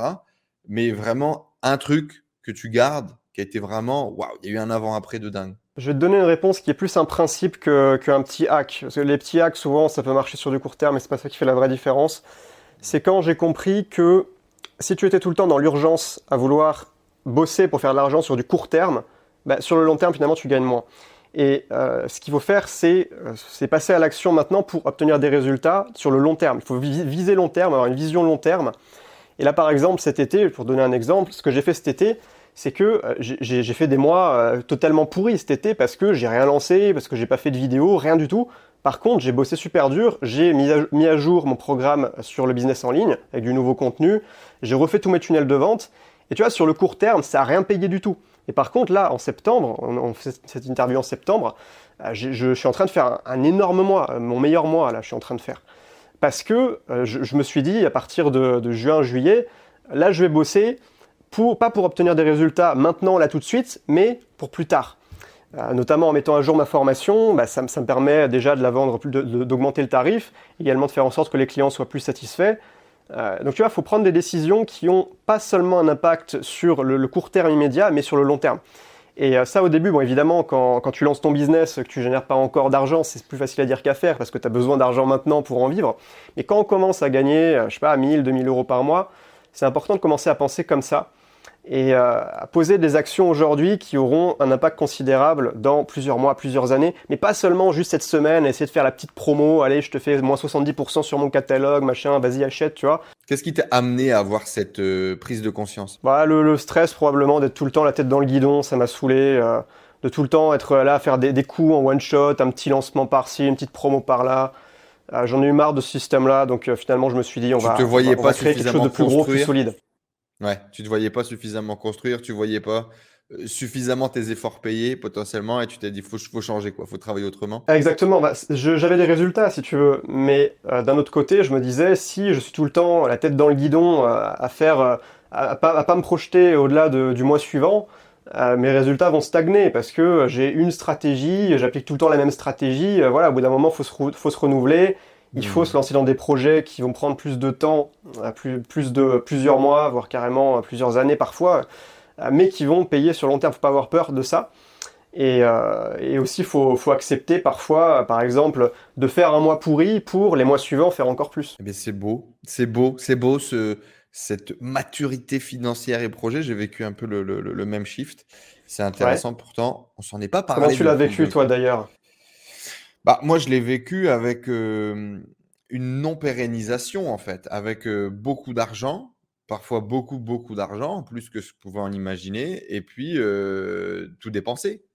Mais vraiment, un truc que tu gardes qui a été vraiment, waouh, il y a eu un avant-après de dingue. Je vais te donner une réponse qui est plus un principe qu'un petit hack. Parce que les petits hacks, souvent, ça peut marcher sur du court terme, mais c'est pas ça qui fait la vraie différence. C'est quand j'ai compris que si tu étais tout le temps dans l'urgence à vouloir bosser pour faire de l'argent sur du court terme, bah, sur le long terme, finalement, tu gagnes moins. Et euh, ce qu'il faut faire, euh, c'est passer à l'action maintenant pour obtenir des résultats sur le long terme. Il faut viser long terme, avoir une vision long terme. Et là, par exemple, cet été, pour donner un exemple, ce que j'ai fait cet été, c'est que euh, j'ai fait des mois totalement pourris cet été parce que j'ai rien lancé, parce que j'ai pas fait de vidéo, rien du tout. Par contre, j'ai bossé super dur, j'ai mis, mis à jour mon programme sur le business en ligne avec du nouveau contenu, j'ai refait tous mes tunnels de vente, et tu vois, sur le court terme, ça n'a rien payé du tout. Et par contre, là, en septembre, on, fait cette interview en septembre, euh, je, suis en train de faire un, énorme mois, euh, mon meilleur mois, là, je suis en train de faire. Parce que euh, je, me suis dit, à partir de, juin, juillet, là, je vais bosser, pas pour obtenir des résultats maintenant, là, tout de suite, mais pour plus tard. Notamment en mettant à jour ma formation, bah, ça, me- ça me permet déjà de la vendre, d'augmenter le tarif, également de faire en sorte que les clients soient plus satisfaits. Euh, donc tu vois, il faut prendre des décisions qui ont pas seulement un impact sur le, court terme immédiat, mais sur le long terme. Et euh, ça au début, bon évidemment, quand, quand tu lances ton business, que tu génères pas encore d'argent, c'est plus facile à dire qu'à faire parce que tu as besoin d'argent maintenant pour en vivre. Mais quand on commence à gagner, euh, je sais pas, 1000, 2000 euros par mois, c'est important de commencer à penser comme ça et euh, à poser des actions aujourd'hui qui auront un impact considérable dans plusieurs mois, plusieurs années, mais pas seulement juste cette semaine, essayer de faire la petite promo, allez, je te fais moins 70% sur mon catalogue, machin, vas-y achète, tu vois. Qu'est-ce qui t'a amené à avoir cette euh, prise de conscience? Bah, le, le stress probablement d'être tout le temps la tête dans le guidon, ça m'a saoulé, euh, de tout le temps être là à faire des, des coups en one shot, un petit lancement par-ci, une petite promo par-là. Euh, J'en ai eu marre de ce système-là, donc euh, finalement je me suis dit on Tu va, te voyais on va- on va pas créer quelque chose de plus gros, plus construire? solide. Ouais, tu te voyais pas suffisamment construire, tu voyais pas euh, suffisamment tes efforts payés potentiellement et tu t'es dit faut, faut changer quoi, faut travailler autrement. Exactement, bah, j'avais des résultats si tu veux, mais euh, d'un autre côté, je me disais si je suis tout le temps la tête dans le guidon euh, à faire, à, pas, pas me projeter au-delà de- du mois suivant, mes résultats vont stagner parce que j'ai une stratégie, j'applique tout le temps la même stratégie. voilà, au bout d'un moment, faut faut se renouveler. Il faut Mhm. se lancer dans des projets qui vont prendre plus de temps, plus, plus de plusieurs mois, voire carrément plusieurs années parfois, euh, mais qui vont payer sur long terme. Faut pas avoir peur de ça. Et, euh, et aussi, faut, faut accepter parfois, par exemple, de faire un mois pourri pour les mois suivants faire encore plus. Eh c'est beau, c'est beau, c'est beau ce, cette maturité financière et projet. J'ai vécu un peu le, le- le- le même shift. C'est intéressant pourtant, on s'en est pas parlé. Comment tu l'as vécu toi d'ailleurs? Bah, moi, je l'ai vécu avec euh, une non-pérennisation, en fait, avec euh, beaucoup d'argent, parfois beaucoup, beaucoup d'argent, plus que ce que je pouvais en imaginer, et puis euh, tout dépenser.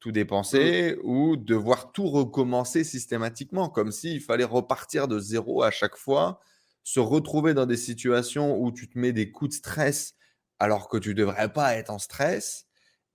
Tout dépenser ou devoir tout recommencer systématiquement, comme s'il fallait repartir de zéro à chaque fois, se retrouver dans des situations où tu te mets des coups de stress alors que tu ne devrais pas être en stress,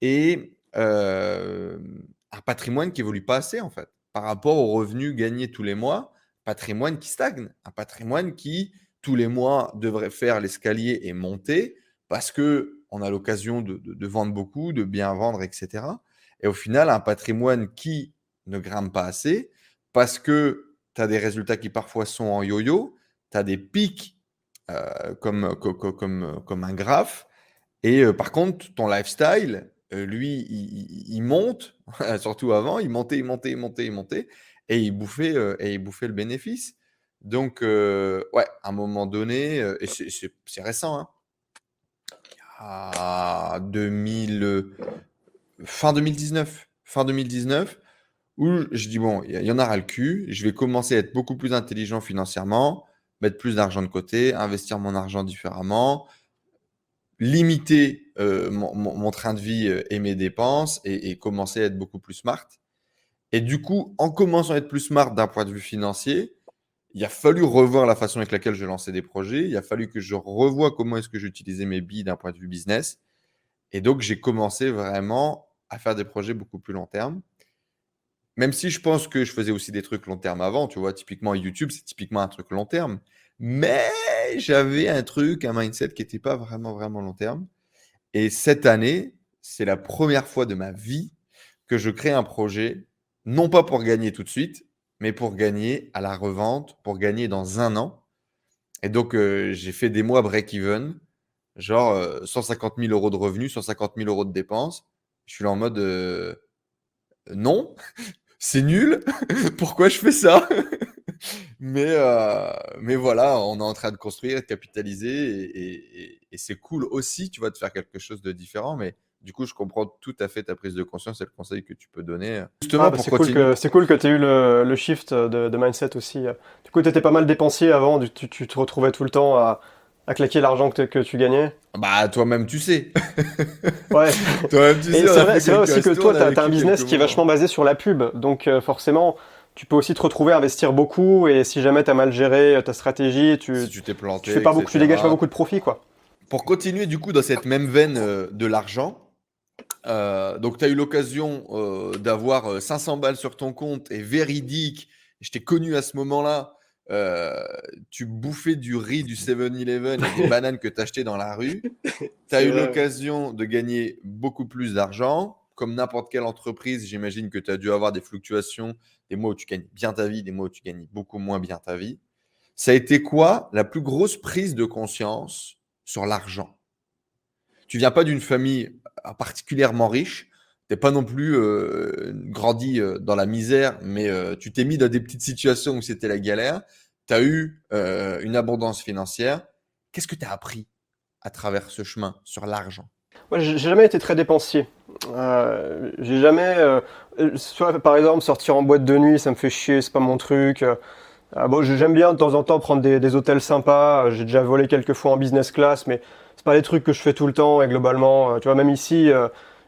et un patrimoine qui évolue pas assez, en fait par rapport aux revenus gagnés tous les mois, patrimoine qui stagne, un patrimoine qui tous les mois devrait faire l'escalier et monter parce que on a l'occasion de, vendre beaucoup, de bien vendre, etc. Et au final, un patrimoine qui ne grimpe pas assez parce que tu as des résultats qui parfois sont en yo-yo, tu as des pics euh, comme, co- co- comme, comme un graphe, et euh, par contre, ton lifestyle, euh, lui, il, monte, surtout avant, il montait, il montait, il montait, il montait, et il bouffait, euh, et il bouffait le bénéfice. Donc, euh, ouais, à un moment donné, et c'est- récent, hein, à 2000, euh, fin 2019, fin 2019, où je dis, bon, il y, en aura le cul, je vais commencer à être beaucoup plus intelligent financièrement, mettre plus d'argent de côté, investir mon argent différemment, limiter euh, mon, train de vie euh, et mes dépenses et, et commencer à être beaucoup plus smart. Et du coup, en commençant à être plus smart d'un point de vue financier, il a fallu revoir la façon avec laquelle je lançais des projets. Il a fallu que je revoie comment est-ce que j'utilisais mes billes d'un point de vue business. Et donc, j'ai commencé vraiment à faire des projets beaucoup plus long terme. Même si je pense que je faisais aussi des trucs long terme avant, tu vois, typiquement YouTube, c'est typiquement un truc long terme. Mais j'avais un truc, un mindset qui n'était pas vraiment, vraiment long terme. Et cette année, c'est la première fois de ma vie que je crée un projet, non pas pour gagner tout de suite, mais pour gagner à la revente, pour gagner dans un an. Et donc, euh, j'ai fait des mois break-even, genre euh, 150 000 euros de revenus, 150 000 euros de dépenses. Je suis là en mode euh, non, c'est nul, pourquoi je fais ça? Mais, euh, mais voilà, on est en train de construire, de capitaliser et, et- et- et c'est cool aussi, tu vois, de faire quelque chose de différent. Mais du coup, je comprends tout à fait ta prise de conscience et le conseil que tu peux donner. Justement, Ah, bah, c'est cool continuer. que c'est cool que tu aies eu le, le shift de, de mindset aussi. Du coup, tu étais pas mal dépensier avant, tu, tu te retrouvais tout le temps à, à claquer l'argent que, que tu gagnais. Bah, toi-même, tu sais. Ouais. toi-même, tu Et sais. c'est vrai, aussi que toi, tu as, un business qui est vachement basé sur la pub. Donc euh, forcément, tu peux aussi te retrouver à investir beaucoup et si jamais tu as mal géré ta stratégie, tu, Si tu t'es planté. tu fais pas beaucoup, tu dégages pas beaucoup de profit, quoi. Pour continuer du coup dans cette même veine euh, de l'argent, euh, donc tu as eu l'occasion euh, d'avoir euh, 500 balles sur ton compte et véridique, je t'ai connu à ce moment-là, euh, tu bouffais du riz du 7-Eleven et des bananes que tu achetais dans la rue. Tu as eu l'occasion de gagner beaucoup plus d'argent. Comme n'importe quelle entreprise, j'imagine que tu as dû avoir des fluctuations, des mois où tu gagnes bien ta vie, des mois où tu gagnes beaucoup moins bien ta vie. Ça a été quoi la plus grosse prise de conscience sur l'argent? Tu viens pas d'une famille particulièrement riche, tu n'es pas non plus euh, grandi euh, dans la misère, mais euh, tu t'es mis dans des petites situations où c'était la galère. Tu as eu une abondance financière. Qu'est-ce que tu as appris à travers ce chemin sur l'argent? J'ai jamais été très dépensier. Euh, j'ai jamais, euh, euh, soit, par exemple, sortir en boîte de nuit, ça me fait chier, c'est pas mon truc. Ah bon, j'ai- j'aime bien de temps en temps prendre des, hôtels sympas. J'ai déjà volé quelques fois en business class, mais c'est pas des trucs que je fais tout le temps. Et globalement, tu vois, même ici,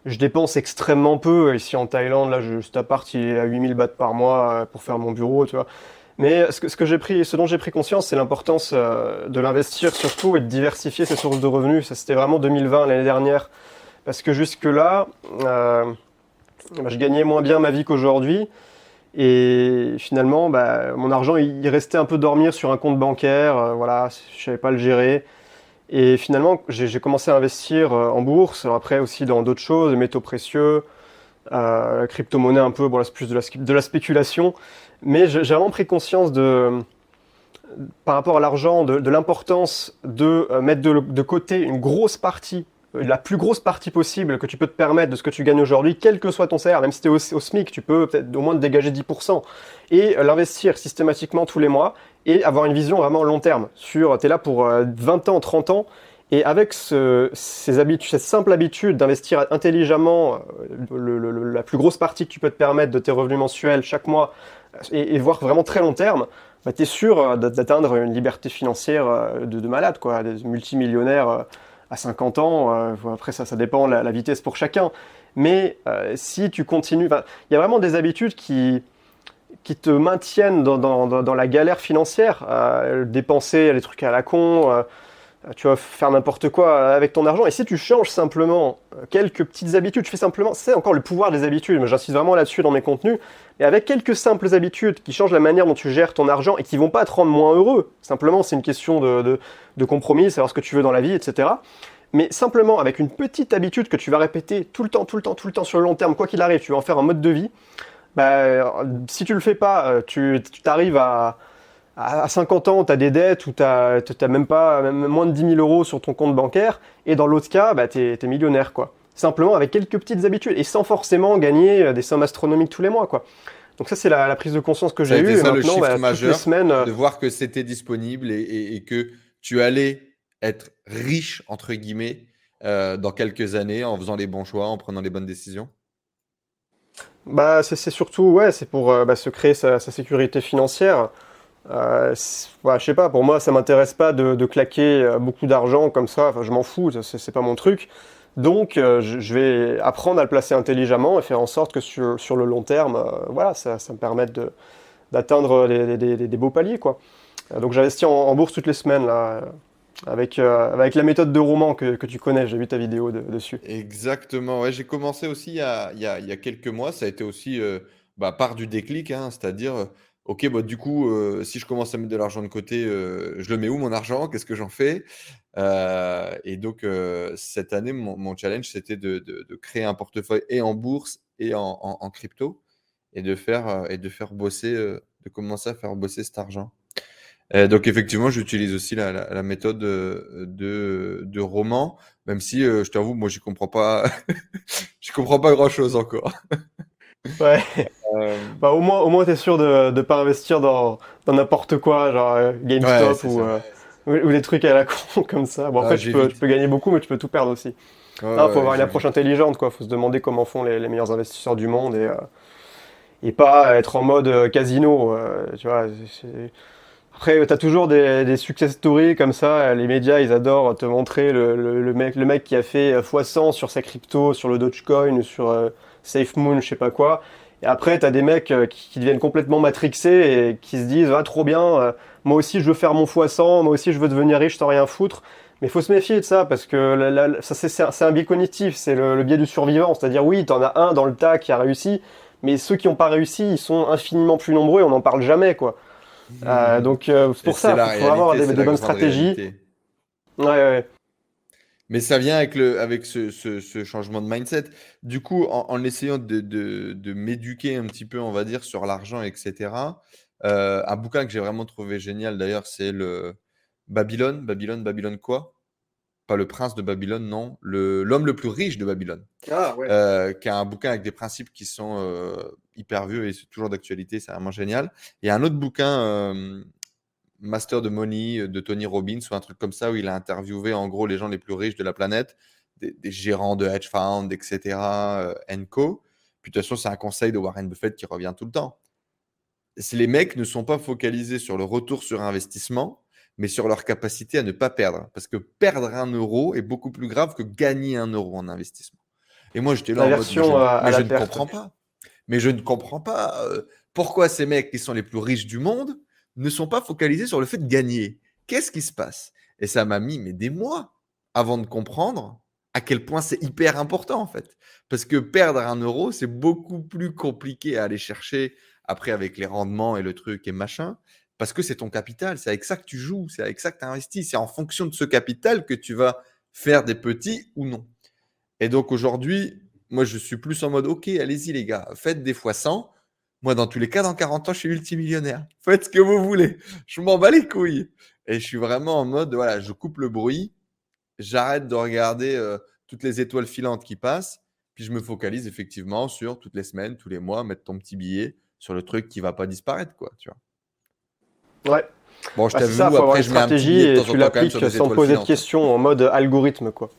je dépense extrêmement peu. Ici en Thaïlande, là, je, cet appart, il est à 8000 bahts par mois pour faire mon bureau, tu vois. Mais ce que, j'ai pris, ce dont j'ai pris conscience, c'est l'importance euh, de l'investir surtout et de diversifier ses sources de revenus. Ça, c'était vraiment 2020, l'année dernière. Parce que jusque-là, euh, bah, je gagnais moins bien ma vie qu'aujourd'hui. Et finalement, bah, mon argent, il restait un peu dormir sur un compte bancaire. euh, voilà, je savais pas le gérer. Et finalement, j'ai commencé à investir euh, en bourse, après aussi dans d'autres choses, métaux précieux, la crypto-monnaie un peu, bon là c'est plus de la spéculation. Mais j'ai vraiment pris conscience de, par rapport à l'argent, de, l'importance de euh, mettre de, côté une grosse partie, euh, la plus grosse partie possible que tu peux te permettre de ce que tu gagnes aujourd'hui, quel que soit ton salaire, même si tu es au, SMIC, tu peux peut-être au moins te dégager 10%, et euh, l'investir systématiquement tous les mois, et avoir une vision vraiment long terme. Tu es là pour euh, 20 ans, 30 ans, et avec ce- ces habitudes, cette simple habitude d'investir intelligemment la plus grosse partie que tu peux te permettre de tes revenus mensuels chaque mois, et, et voir vraiment très long terme, bah, tu es sûr euh, d'a- d'atteindre une liberté financière euh, de, de malade, quoi, des multimillionnaires euh, à 50 ans. après, ça, ça dépend la, la vitesse pour chacun. Mais si tu continues, il y a vraiment des habitudes qui, qui te maintiennent dans, la galère financière, dépenser les trucs à la con, tu vas faire n'importe quoi avec ton argent. Et si tu changes simplement euh, quelques petites habitudes, tu fais simplement, c'est encore le pouvoir des habitudes, mais j'insiste vraiment là-dessus dans mes contenus, et avec quelques simples habitudes qui changent la manière dont tu gères ton argent et qui vont pas te rendre moins heureux, simplement c'est une question de, de, compromis, savoir ce que tu veux dans la vie, etc. Mais simplement avec une petite habitude que tu vas répéter tout le temps, tout le temps, tout le temps sur le long terme, quoi qu'il arrive, tu vas en faire un mode de vie. Bah, si tu le fais pas, euh, tu t'arrives à, à à 50 ans, tu as des dettes ou tu n'as même pas même moins de 10 000 euros sur ton compte bancaire. Et dans l'autre cas, bah, tu es, millionnaire. quoi. Simplement avec quelques petites habitudes et sans forcément gagner euh, des sommes astronomiques tous les mois. quoi. Donc ça, c'est la, la prise de conscience que j'ai eue. Et ça, le maintenant, shift bah, toutes majeur les semaines, euh, de voir que c'était disponible et, et- et que tu allais être riche, entre guillemets, euh, dans quelques années en faisant les bons choix, en prenant les bonnes décisions? Bah, c'est c'est surtout, ouais, c'est pour euh, bah, se créer sa, sa sécurité financière. Euh, je sais pas, pour moi, ça m'intéresse pas de, de claquer euh, beaucoup d'argent comme ça. Enfin, je m'en fous, c'est pas mon truc. Donc, euh, je, vais apprendre à le placer intelligemment et faire en sorte que sur, sur le long terme, voilà, ça, me permette de- d'atteindre des, des- beaux paliers, quoi. Donc, j'investis en, bourse toutes les semaines, là, avec, avec la méthode de roman que, que tu connais. J'ai vu ta vidéo de- dessus. Exactement. Ouais, j'ai commencé aussi il y a, il y a- quelques mois. Ça a été aussi bah, par du déclic, hein, c'est-à-dire, ok, bah, du coup, euh, si je commence à mettre de l'argent de côté, euh, je le mets où mon argent? Qu'est-ce que j'en fais? Euh, et donc, cette année, mon, mon challenge, c'était de, de- de créer un portefeuille et en bourse et en, en- en crypto et de faire, et de faire bosser, de commencer à faire bosser cet argent. Donc, effectivement, j'utilise aussi la, la- la méthode de, de roman. Même si, je t'avoue, moi, j'y comprends pas, j'y comprends pas grand-chose encore. Ouais. Euh, Bah, au moins, au moins, t'es sûr de ne pas investir dans, dans n'importe quoi, genre euh, Ouais, GameStop ou, euh, ou, ou des trucs à la con comme ça. Bon, Ah, après, tu peux, tu peux gagner beaucoup, mais tu peux tout perdre aussi. ouais, Non, faut avoir une approche intelligente, quoi. Faut se demander comment font les, les meilleurs investisseurs du monde et, euh, et pas être en mode casino. euh, tu vois, Après, t'as toujours des, des success stories comme ça. Les médias, ils adorent te montrer le, le, le mec, le mec qui a fait x100 sur sa crypto, sur le Dogecoin, sur euh, SafeMoon, je sais pas quoi. Et après, t'as des mecs euh, qui, qui deviennent complètement matrixés et qui se disent ah trop bien, euh, moi aussi je veux faire mon x100, moi aussi je veux devenir riche sans rien foutre. Mais il faut se méfier de ça parce que la- la- ça c'est un, biais cognitif, c'est le, le biais du survivant. C'est-à-dire oui, t'en as un dans le tas qui a réussi, mais ceux qui n'ont pas réussi, ils sont infiniment plus nombreux et on n'en parle jamais quoi. Euh, donc euh, c'est Et pour ça, il faut avoir des, bonnes stratégies. réalité. Ouais, ouais. Mais ça vient avec, le, avec ce, ce- ce changement de mindset. Du coup, en, en essayant de, de- de m'éduquer un petit peu, on va dire, sur l'argent, etc., euh, un bouquin que j'ai vraiment trouvé génial, d'ailleurs, c'est le Babylone. Babylone, Babylone quoi? Pas le prince de Babylone, non. Le, l'homme le plus riche de Babylone. Ah ouais. euh, qui a un bouquin avec des principes qui sont euh, hyper vieux et c'est toujours d'actualité, c'est vraiment génial. Il y a un autre bouquin, Master de Money, euh, de Tony Robbins, ou un truc comme ça, où il a interviewé en gros les gens les plus riches de la planète, des, des gérants de hedge funds, etc., euh, co. Puis de toute façon, c'est un conseil de Warren Buffett qui revient tout le temps. C'est les mecs ne sont pas focalisés sur le retour sur investissement, mais sur leur capacité à ne pas perdre. Parce que perdre un euro est beaucoup plus grave que gagner un euro en investissement. Et moi, j'étais là en mode, mais je, à- mais la je ne comprends pas. Mais je ne comprends pas euh, pourquoi ces mecs qui sont les plus riches du monde ne sont pas focalisés sur le fait de gagner. Qu'est-ce qui se passe? Et ça m'a mis mais des mois avant de comprendre à quel point c'est hyper important en fait. Parce que perdre un euro, c'est beaucoup plus compliqué à aller chercher après avec les rendements et le truc et machin. Parce que c'est ton capital, c'est avec ça que tu joues, c'est avec ça que tu investis. C'est en fonction de ce capital que tu vas faire des petits ou non. Et donc aujourd'hui, moi je suis plus en mode ok, allez-y les gars, faites des fois 100. Moi, dans tous les cas, dans 40 ans, je suis multimillionnaire. Faites ce que vous voulez. Je m'en bats les couilles. Et je suis vraiment en mode, voilà, je coupe le bruit, j'arrête de regarder euh, toutes les étoiles filantes qui passent, puis je me focalise effectivement sur toutes les semaines, tous les mois, mettre ton petit billet sur le truc qui va pas disparaître, quoi, tu vois. Ouais. Bon, je Bah, t'avoue, avoir après, je mets un petit et temps en tu l'appliques sans poser de questions en mode algorithme quoi.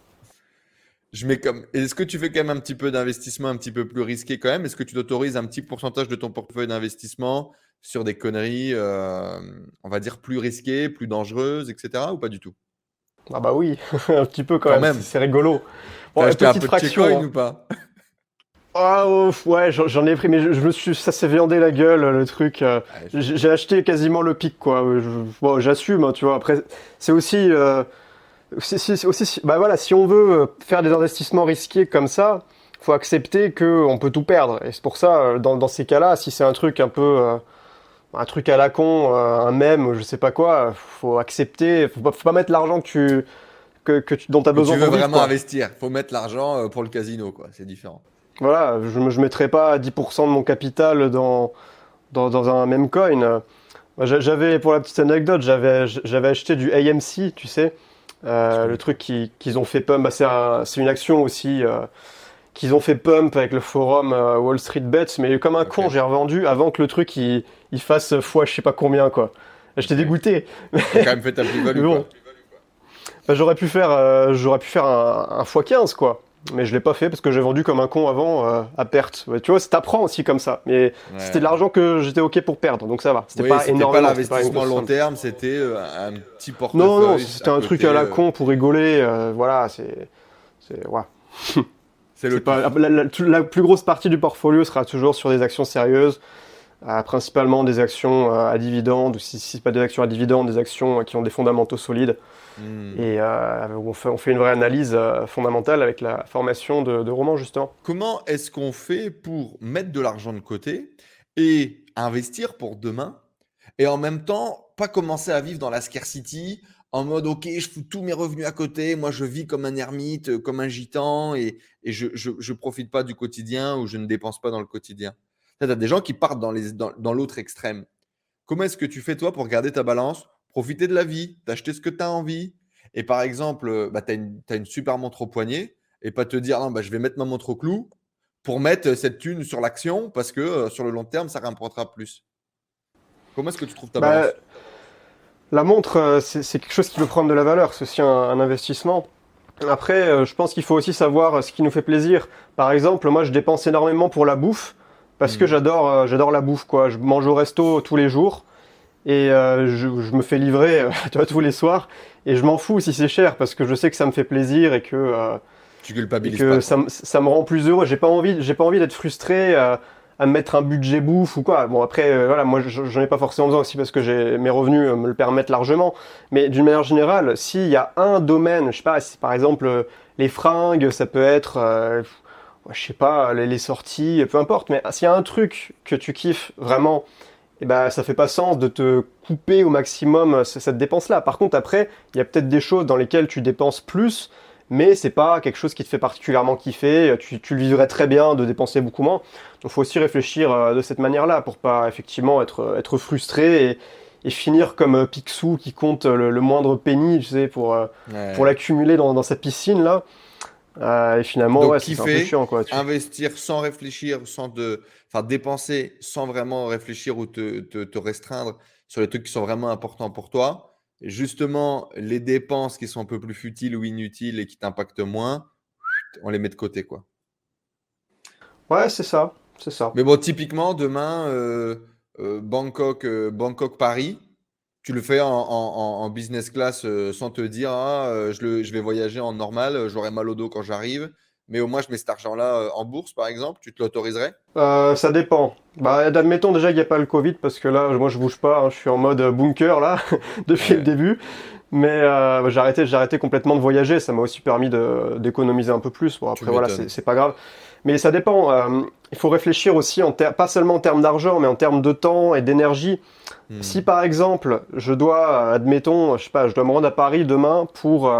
Je mets comme. Est-ce que tu fais quand même un petit peu d'investissement un petit peu plus risqué quand même? Est-ce que tu t'autorises un petit pourcentage de ton portefeuille d'investissement sur des conneries, euh, on va dire, plus risquées, plus dangereuses, etc. ou pas du tout? Ah bah oui, un petit peu quand, Quand même, même. c'est rigolo. Bon, T'as acheté un peu de fraction. Hein. ou pas? Ah ouf, ouais, j'en ai pris, mais je, je me suis, ça s'est viandé la gueule le truc. euh, Ouais, J'ai acheté quasiment le pic quoi. Je- bon, j'assume, hein, tu vois. Après, c'est aussi, euh, c'est aussi, si- bah voilà, si on veut euh, faire des investissements risqués comme ça, faut accepter que on peut tout perdre. Et c'est pour ça, euh, dans, dans ces cas-là, si c'est un truc un peu, euh, un truc à la con, euh, un mème, je sais pas quoi, faut accepter. Faut pas, faut pas mettre l'argent que tu, que, que tu, dont Que besoin tu veux vraiment quoi. investir. Faut mettre l'argent pour le casino, quoi. C'est différent. Voilà, je ne mettrai pas 10% de mon capital dans, dans, dans un même coin. J'avais, pour la petite anecdote, j'avais j'avais acheté du AMC, tu sais, euh, le truc qui- qu'ils ont fait pump. Bah, c'est un- c'est une action aussi euh, qu'ils ont fait pump avec le forum euh, Wall Street Bets, mais comme un con, j'ai revendu avant que le truc il, il fasse fois je sais pas combien, quoi. J'étais dégoûté. T'as quand même fait ta bon. quoi. Bah, j'aurais pu faire, j'aurais pu faire un, un x15 quoi. Mais je l'ai pas fait parce que j'ai vendu comme un con avant euh, à perte. Ouais, tu vois, ça t'apprend aussi comme ça. Mais Ouais. c'était de l'argent que j'étais ok pour perdre, donc ça va. C'était Oui, pas énormément. c'était pas l'investissement long terme, c'était euh, un petit portefeuille. Non, non, c'était un truc à la euh, con pour rigoler. euh, voilà, c'est, c'est, ouais. C'est le pas, la, la- la plus grosse partie du portfolio sera toujours sur des actions sérieuses, principalement des actions euh, à dividendes ou si, si c'est pas des actions à dividendes, des actions qui ont des fondamentaux solides. Hmm. Et euh, on, fait, on fait une vraie analyse euh, fondamentale avec la formation de, de romans, justement. Comment est-ce qu'on fait pour mettre de l'argent de côté et investir pour demain et en même temps pas commencer à vivre dans la scarcity en mode ok je fous tous mes revenus à côté moi je vis comme un ermite comme un gitan et, et je, je profite pas du quotidien ou je ne dépense pas dans le quotidien? Tu as des gens qui partent dans les dans, dans l'autre extrême comment est-ce que tu fais toi pour garder ta balance profiter de la vie d'acheter ce que tu as envie? Et par exemple euh, bah, tu as, une super montre au poignet et pas te dire non bah, je vais mettre ma montre au clou pour mettre cette thune sur l'action parce que euh, sur le long terme, ça rapportera plus. Comment est-ce que tu trouves ta Bah, balance? La montre, euh, c'est quelque chose qui peut prendre de la valeur, c'est aussi un, un investissement. Après, euh, je pense qu'il faut aussi savoir euh, ce qui nous fait plaisir. Par exemple, moi, je dépense énormément pour la bouffe parce que Mhm. j'adore, euh, j'adore la bouffe. Quoi, je mange au resto tous les jours et euh, je, je me fais livrer euh, tous les soirs et je m'en fous si c'est cher parce que je sais que ça me fait plaisir et que euh, Tu et culpabilises que pas. ça, me- ça me rend plus heureux. J'ai pas envie, j'ai pas envie d'être frustré euh, à me mettre un budget bouffe ou quoi. Bon après, voilà, moi j'en ai pas forcément besoin aussi parce que j'ai mes revenus me le permettent largement. Mais d'une manière générale, s'il y a un domaine, je sais pas, si par exemple les fringues, ça peut être, euh, je sais pas, les, sorties, peu importe. Mais s'il y a un truc que tu kiffes vraiment, eh ben ça fait pas sens de te couper au maximum cette dépense-là. Par contre après, il y a peut-être des choses dans lesquelles tu dépenses plus mais c'est pas quelque chose qui te fait particulièrement kiffer. Tu, tu le vivrais très bien de dépenser beaucoup moins. Donc, faut aussi réfléchir euh, de cette manière-là pour pas effectivement être être frustré et, et finir comme euh, Picsou qui compte le, moindre penny, tu sais, pour euh, pour l'accumuler dans, dans sa piscine là. Et finalement, ouais, c'est un peu chiant quoi. Investir sans réfléchir, sans de, enfin dépenser sans vraiment réfléchir ou te, te, te restreindre sur les trucs qui sont vraiment importants pour toi justement, les dépenses qui sont un peu plus futiles ou inutiles et qui t'impactent moins, on les met de côté, quoi. Ouais, c'est ça, c'est ça. Mais bon, typiquement, demain, euh, euh, Bangkok, euh, Bangkok, Paris, tu le fais en, business class sans te dire, ah, je, je, vais voyager en normal, j'aurai mal au dos quand j'arrive mais au moins je mets cet argent-là euh, en bourse, par exemple, tu te l'autoriserais? Euh, Ça dépend. Bah, admettons déjà qu'il n'y a pas le Covid, parce que là, moi, je bouge pas, hein. je suis en mode bunker, là, depuis le début. Mais euh, j'ai arrêté, j'ai arrêté complètement de voyager, ça m'a aussi permis d'économiser un peu plus. Bon, après, voilà, c'est pas grave. Mais ça dépend. Euh, il faut réfléchir aussi, en pas seulement en termes d'argent, mais en termes de temps et d'énergie. Hmm. Si par exemple, je dois, admettons, je sais pas, je dois me rendre à Paris demain pour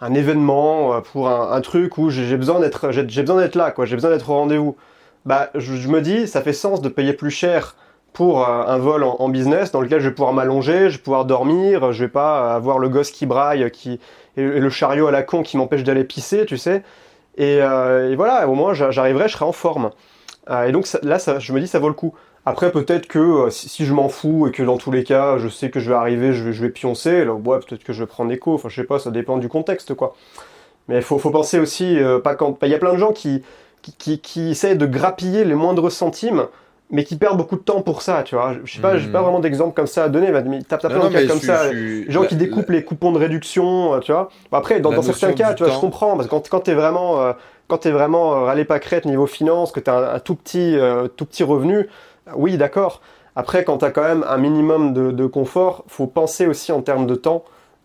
un événement, euh, pour un, truc où j'ai besoin d'être, j'ai besoin d'être là, quoi. J'ai besoin d'être au rendez-vous. Bah, je, me dis, ça fait sens de payer plus cher pour euh, un vol en, business dans lequel je vais pouvoir m'allonger, je vais pouvoir dormir, je vais pas avoir le gosse qui braille, qui et, le chariot à la con qui m'empêche d'aller pisser, tu sais. Et, euh, voilà, au moins j'arriverai, je serai en forme. et donc là, ça, je me dis, ça vaut le coup. Après, peut-être que euh, si, je m'en fous et que dans tous les cas, je sais que je vais arriver, je vais, je vais pioncer, là, ouais, peut-être que je vais prendre écho. Enfin, je sais pas, ça dépend du contexte, quoi. Mais il faut, faut, penser aussi, euh, pas quand. Il y a plein de gens qui, qui, qui, essaient de grappiller les moindres centimes, mais qui perdent beaucoup de temps pour ça, tu vois. Je sais pas, j'ai pas hmm. vraiment d'exemple comme ça à donner, mais t'as plein de cas comme ça. Les gens qui découpent les coupons de réduction, euh, tu vois. Après, dans, dans certains cas, tu vois, je comprends, parce que quand, quand t'es vraiment, quand t'es vraiment râlé pas crête niveau finance, que t'as un, un tout petit, tout petit revenu, oui, d'accord. Après, quand tu as quand même un minimum de, confort, faut penser aussi en termes de temps.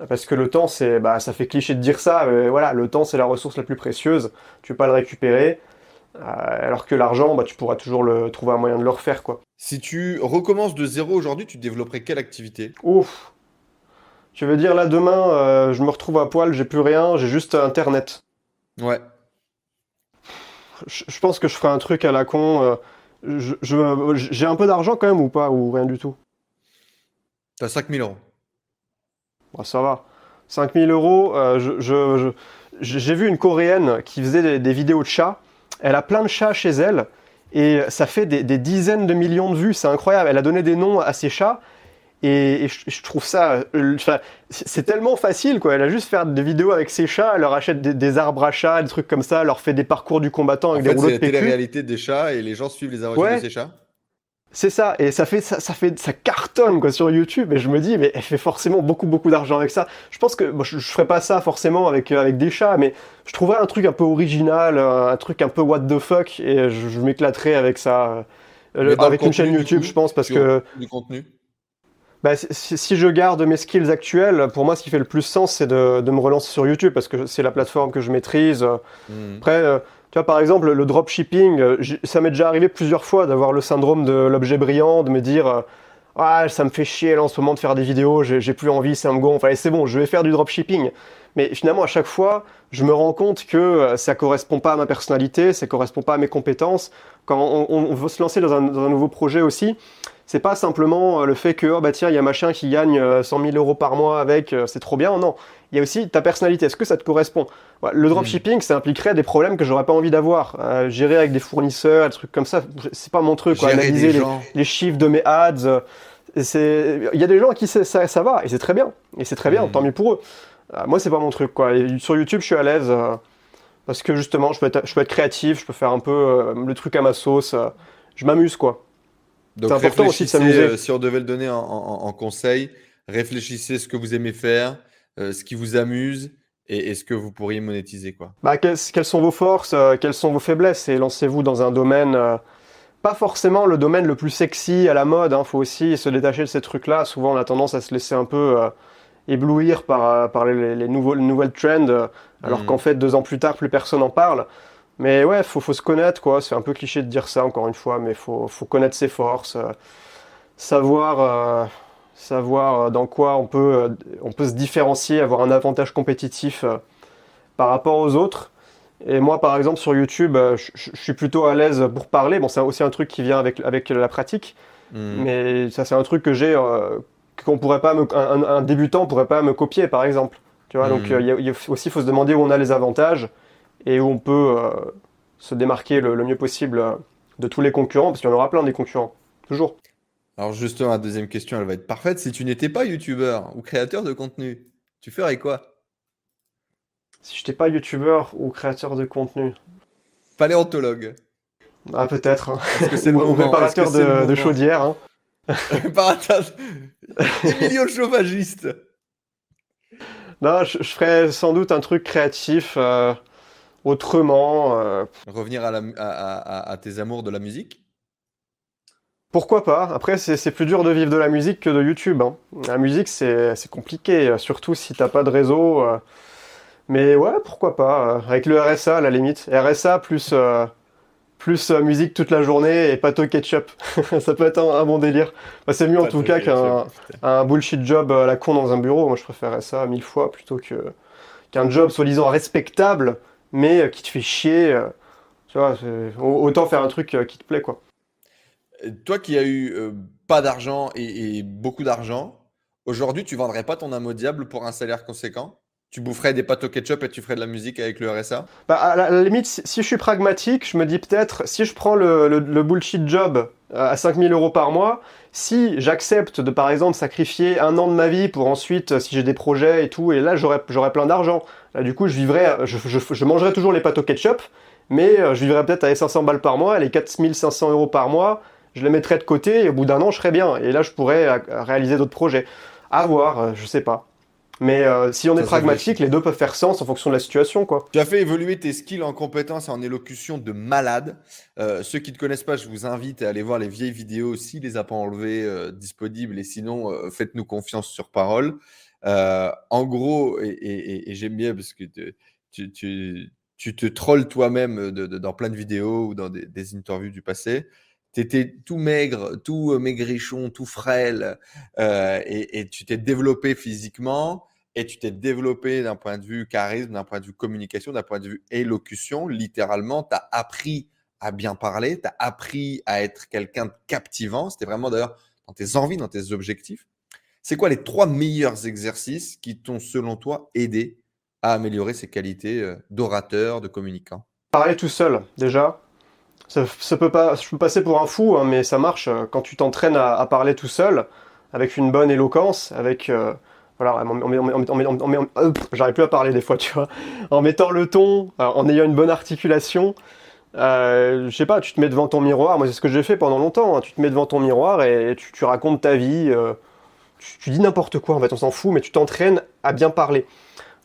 Parce que le temps, c'est, bah, ça fait cliché de dire ça, mais voilà, le temps, c'est la ressource la plus précieuse. Tu peux pas le récupérer. Euh, alors que l'argent, bah, tu pourras toujours le, trouver un moyen de le refaire, quoi. Si tu recommences de zéro aujourd'hui, tu développerais quelle activité? Ouf Tu veux dire là demain, euh, je me retrouve à poil, j'ai plus rien, j'ai juste Internet. Ouais. Je, pense que je ferai un truc à la con. Euh, j'ai un peu d'argent quand même ou pas Ou rien du tout? T'as 5000 euros. Bah, ça va. 5000 euros, euh, j'ai vu une coréenne qui faisait des, vidéos de chats. Elle a plein de chats chez elle et ça fait des, des dizaines de millions de vues. C'est incroyable. Elle a donné des noms à ses chats et, je, trouve ça, euh, c'est tellement facile quoi. Elle a juste fait des vidéos avec ses chats, elle leur achète des, arbres à chats, des trucs comme ça, elle leur fait des parcours du combattant avec des rouleaux de PQ. C'est la réalité des chats et les gens suivent les aventures de ces chats. C'est ça, et ça fait ça, ça, fait ça cartonne quoi sur YouTube. Et je me dis, mais elle fait forcément beaucoup beaucoup d'argent avec ça. Je pense que je, je, ferais pas ça forcément avec euh, avec des chats, mais je trouverais un truc un peu original, un truc un peu what the fuck, et je, m'éclaterais avec ça, euh, avec une chaîne YouTube, je pense, parce que du contenu. Bah, si, je garde mes skills actuels, pour moi, ce qui fait le plus sens, c'est de, me relancer sur YouTube parce que c'est la plateforme que je maîtrise. Hmm. Après, euh, tu vois, par exemple, le dropshipping, euh, ça m'est déjà arrivé plusieurs fois d'avoir le syndrome de l'objet brillant, de me dire euh, ah, ça me fait chier là, en ce moment de faire des vidéos, j'ai plus envie, ça me gonfle. Enfin, c'est bon, je vais faire du dropshipping. Mais finalement, à chaque fois, je me rends compte que ça correspond pas à ma personnalité, ça correspond pas à mes compétences. Quand on, veut se lancer dans un, dans un nouveau projet aussi, c'est pas simplement euh, le fait que oh bah tiens il y a machin qui gagne 100 euh, 000 euros par mois avec euh, c'est trop bien. Non. Il y a aussi ta personnalité. Est-ce que ça te correspond? Le dropshipping ça impliquerait des problèmes que j'aurais pas envie d'avoir. Gérer avec des fournisseurs des trucs comme ça c'est pas mon truc quoi. analyser les, chiffres de mes ads il y a des gens à qui ça, ça va et c'est très bien. Et c'est très bien hmm. tant mieux pour eux. Moi c'est pas mon truc quoi. Sur YouTube je suis à l'aise parce que justement je peux être, je peux être créatif je peux faire un peu le truc à ma sauce je m'amuse quoi donc c'est important aussi de s'amuser. Euh, si on devait le donner en, conseil, réfléchissez ce que vous aimez faire, euh, ce qui vous amuse et, ce que vous pourriez monétiser. Quoi. Bah, quelles, sont vos forces, euh, quelles sont vos faiblesses et lancez-vous dans un domaine pas forcément le domaine le plus sexy à la mode. Il hein. faut aussi se détacher de ces trucs-là. Souvent, on a tendance à se laisser un peu euh, éblouir par, par les, nouveaux, nouvelles trends, alors mm. qu'en fait, deux ans plus tard, plus personne n'en parle. Mais ouais, faut, faut se connaître, quoi. C'est un peu cliché de dire ça, encore une fois, mais faut, faut connaître ses forces, savoir, savoir dans quoi on peut, on peut se différencier, avoir un avantage compétitif par rapport aux autres. Et moi, par exemple, sur YouTube, euh, je, suis plutôt à l'aise pour parler. Bon, c'est aussi un truc qui vient avec, avec la pratique. Hmm. Mais ça, c'est un truc que j'ai, euh, qu'on pourrait pas, me, un, un, débutant pourrait pas me copier, par exemple. Tu vois, donc hmm. euh, il aussi, faut se demander où on a les avantages et où on peut se démarquer le, mieux possible de tous les concurrents, parce qu'il y en aura plein des concurrents, toujours. Alors justement, la deuxième question, elle va être parfaite. Si tu n'étais pas youtubeur ou créateur de contenu, tu ferais quoi? Si je n'étais pas youtubeur ou créateur de contenu. Paléontologue. Ah, peut-être. Hein. ou réparateur de, de chaudière. Hein. réparateur. Emilio chauffagiste. Non, je, ferais sans doute un truc créatif euh, autrement. Euh. Revenir à, la, à, à, tes amours de la musique? pourquoi pas? Après, c'est plus dur de vivre de la musique que de YouTube. Hein. La musique, c'est compliqué, surtout si t'as pas de réseau. Euh, mais ouais, pourquoi pas. Euh, avec le RSA, à la limite. RSA plus, euh, plus musique toute la journée et pâteau ketchup. ça peut être un, bon délire. Bah, c'est mieux en tout cas qu'un un bullshit job à la con dans un bureau. Moi, je préférerais ça mille fois plutôt que qu'un job soi-disant respectable, mais qui te fait chier. tu vois, autant faire un truc qui te plaît, quoi. Toi qui as eu pas d'argent et, et, beaucoup d'argent, aujourd'hui, tu vendrais pas ton âme au diable pour un salaire conséquent? Tu boufferais des pâtes au ketchup et tu ferais de la musique avec le RSA bah, À la, limite, si, je suis pragmatique, je me dis peut-être, si je prends le, bullshit job euh, à 5000 euros par mois, si j'accepte de par exemple sacrifier un an de ma vie pour ensuite, euh, si j'ai des projets et tout, et là j'aurais plein d'argent. Là du coup, je vivrais, je, je, mangerais toujours les pâtes au ketchup, mais euh, je vivrais peut-être à 500 balles par mois, les 4500 euros par mois, je les mettrais de côté et au bout d'un an, je serais bien. Et là, je pourrais réaliser d'autres projets. À voir, je sais pas. Mais euh, si on est pragmatique, les deux peuvent faire sens en fonction de la situation, quoi. Tu as fait évoluer tes skills en compétences et en élocution de malade. Euh, ceux qui ne te connaissent pas, je vous invite à aller voir les vieilles vidéos, s'il les a pas enlevées, euh, disponibles. Et sinon, faites-nous confiance sur parole. en gros, et, j'aime bien parce que tu, tu, te trolls toi-même dans plein de vidéos ou dans des, des interviews du passé tu étais tout maigre, tout maigrichon, tout frêle, et, et, tu t'es développé physiquement, et tu t'es développé d'un point de vue charisme, d'un point de vue communication, d'un point de vue élocution. Littéralement, tu as appris à bien parler, tu as appris à être quelqu'un de captivant. C'était vraiment d'ailleurs dans tes envies, dans tes objectifs. C'est quoi les trois meilleurs exercices qui t'ont, selon toi, aidé à améliorer ces qualités d'orateur, de communicant? Parler tout seul, déjà. Ça, peut pas, je peux passer pour un fou, hein, mais ça marche euh, quand tu t'entraînes à, parler tout seul, avec une bonne éloquence, avec euh, voilà, j'arrive plus à parler des fois, tu vois, en mettant le ton, euh, en ayant une bonne articulation. je sais pas, tu te mets devant ton miroir. Moi, c'est ce que j'ai fait pendant longtemps. Hein. tu te mets devant ton miroir et tu, tu racontes ta vie. tu, dis n'importe quoi. En fait, on s'en fout, mais tu t'entraînes à bien parler.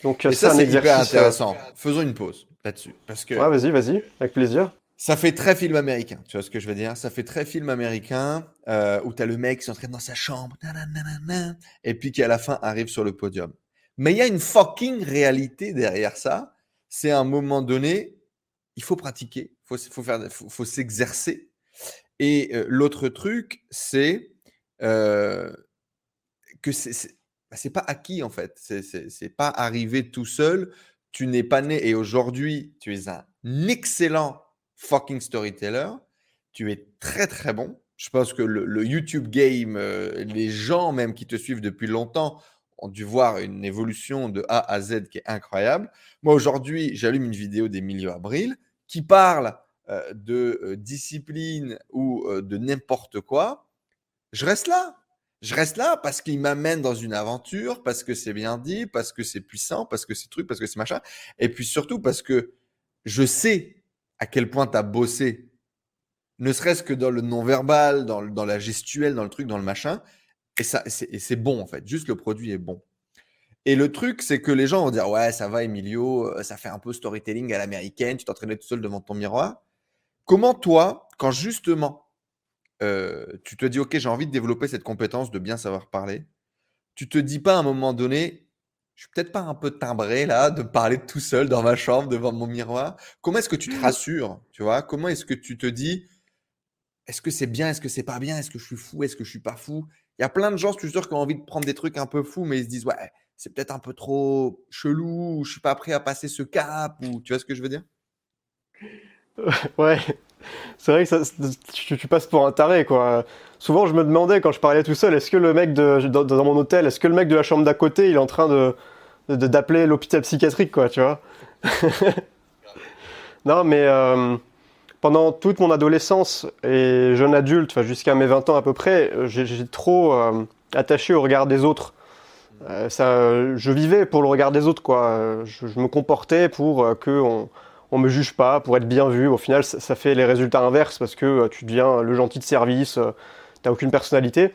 Donc, c'est un exercice. intéressant. Faisons une pause là-dessus, parce que. Ouais, vas-y, vas-y, avec plaisir. Ça fait très film américain, tu vois ce que je veux dire? Ça fait très film américain euh, où tu as le mec qui s'entraîne dans sa chambre, et puis qui à la fin arrive sur le podium. Mais il y a une fucking réalité derrière ça. C'est à un moment donné, il faut pratiquer, il faut, faut, faire, faut, s'exercer. Et euh, l'autre truc, c'est euh, que c'est bah, c'est pas acquis en fait. C'est pas arrivé tout seul. Tu n'es pas né et aujourd'hui, tu es un excellent fucking storyteller. Tu es très très bon. Je pense que le, YouTube game, euh, les gens même qui te suivent depuis longtemps ont dû voir une évolution de A à Z qui est incroyable. Moi aujourd'hui, j'allume une vidéo d'Emilio Abril qui parle euh, de euh, discipline ou de n'importe quoi. Je reste là. Je reste là parce qu'il m'amène dans une aventure, parce que c'est bien dit, parce que c'est puissant, parce que c'est truc, parce que c'est machin. Et puis surtout parce que je sais à quel point tu as bossé, ne serait-ce que dans le non-verbal, dans, la gestuelle, dans le truc, dans le machin. Et, ça, c'est bon, en fait. Juste le produit est bon. Et le truc, c'est que les gens vont dire Ouais, ça va, Emilio, euh, ça fait un peu storytelling à l'américaine, tu t'entraînais tout seul devant ton miroir. Comment toi, quand justement euh, tu te dis, OK, j'ai envie de développer cette compétence de bien savoir parler. Tu te dis pas à un moment donné, je suis peut-être pas un peu timbré là de parler tout seul dans ma chambre devant mon miroir. Comment est-ce que tu te rassures, tu vois? Comment est-ce que tu te dis, est-ce que c'est bien, est-ce que c'est pas bien, est-ce que je suis fou, est-ce que je suis pas fou? Il y a plein de gens, je suis sûr, qui ont envie de prendre des trucs un peu fous, mais ils se disent, ouais, c'est peut-être un peu trop chelou, ou je suis pas prêt à passer ce cap, ou tu vois ce que je veux dire? Ouais, c'est vrai que tu, passes pour un taré, quoi. Souvent, je me demandais quand je parlais tout seul, est-ce que le mec de, dans, mon hôtel, est-ce que le mec de la chambre d'à côté, il est en train de d'appeler l'hôpital psychiatrique, quoi, tu vois? Non, mais euh, pendant toute mon adolescence et jeune adulte, jusqu'à mes 20 ans à peu près, j'ai trop euh, attaché au regard des autres. Euh, ça, je vivais pour le regard des autres, quoi. Je, je me comportais pour que on, on me juge pas, pour être bien vu. Au final, ça, fait les résultats inverses parce que euh, tu deviens le gentil de service, euh, t'as aucune personnalité.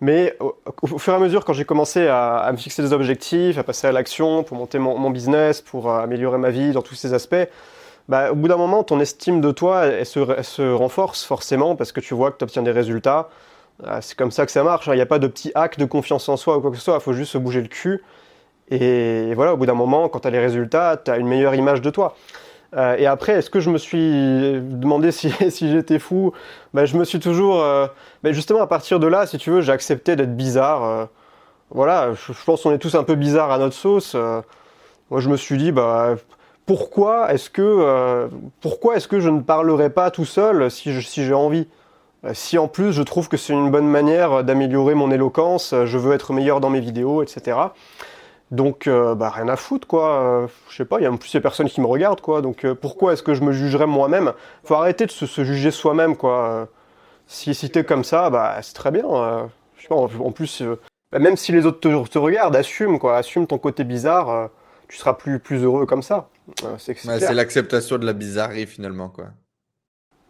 Mais au, fur et à mesure, quand j'ai commencé à, me fixer des objectifs, à passer à l'action pour monter mon, business, pour euh, améliorer ma vie dans tous ces aspects, bah, au bout d'un moment, ton estime de toi, se, renforce forcément parce que tu vois que tu obtiens des résultats. Euh, c'est comme ça que ça marche. Hein. Il n'y a pas de petit hack de confiance en soi ou quoi que ce soit. Il faut juste se bouger le cul. Et voilà, au bout d'un moment, quand tu as les résultats, tu as une meilleure image de toi. Euh, et après, est-ce que je me suis demandé si, j'étais fou? Ben, Je me suis toujours... Ben justement, à partir de là, si tu veux, j'ai accepté d'être bizarre. Euh, voilà, je, pense qu'on est tous un peu bizarres à notre sauce. Moi, je me suis dit, bah, pourquoi est-ce que, est-ce que je ne parlerai pas tout seul si j'ai envie? Si en plus je trouve que c'est une bonne manière d'améliorer mon éloquence, je veux être meilleur dans mes vidéos, etc. Donc, euh, bah, rien à foutre, quoi. Euh, je sais pas, il y a en plus ces personnes qui me regardent, quoi. Donc, euh, pourquoi est-ce que je me jugerais moi-même? Faut arrêter de se, se juger soi-même, quoi. Si, si t'es comme ça, bah, c'est très bien. je sais pas, en, en plus, bah, même si les autres te, te, regardent, assume, quoi. Assume ton côté bizarre. tu seras plus, plus heureux comme ça. c'est ouais, l'acceptation de la bizarrerie, finalement, quoi.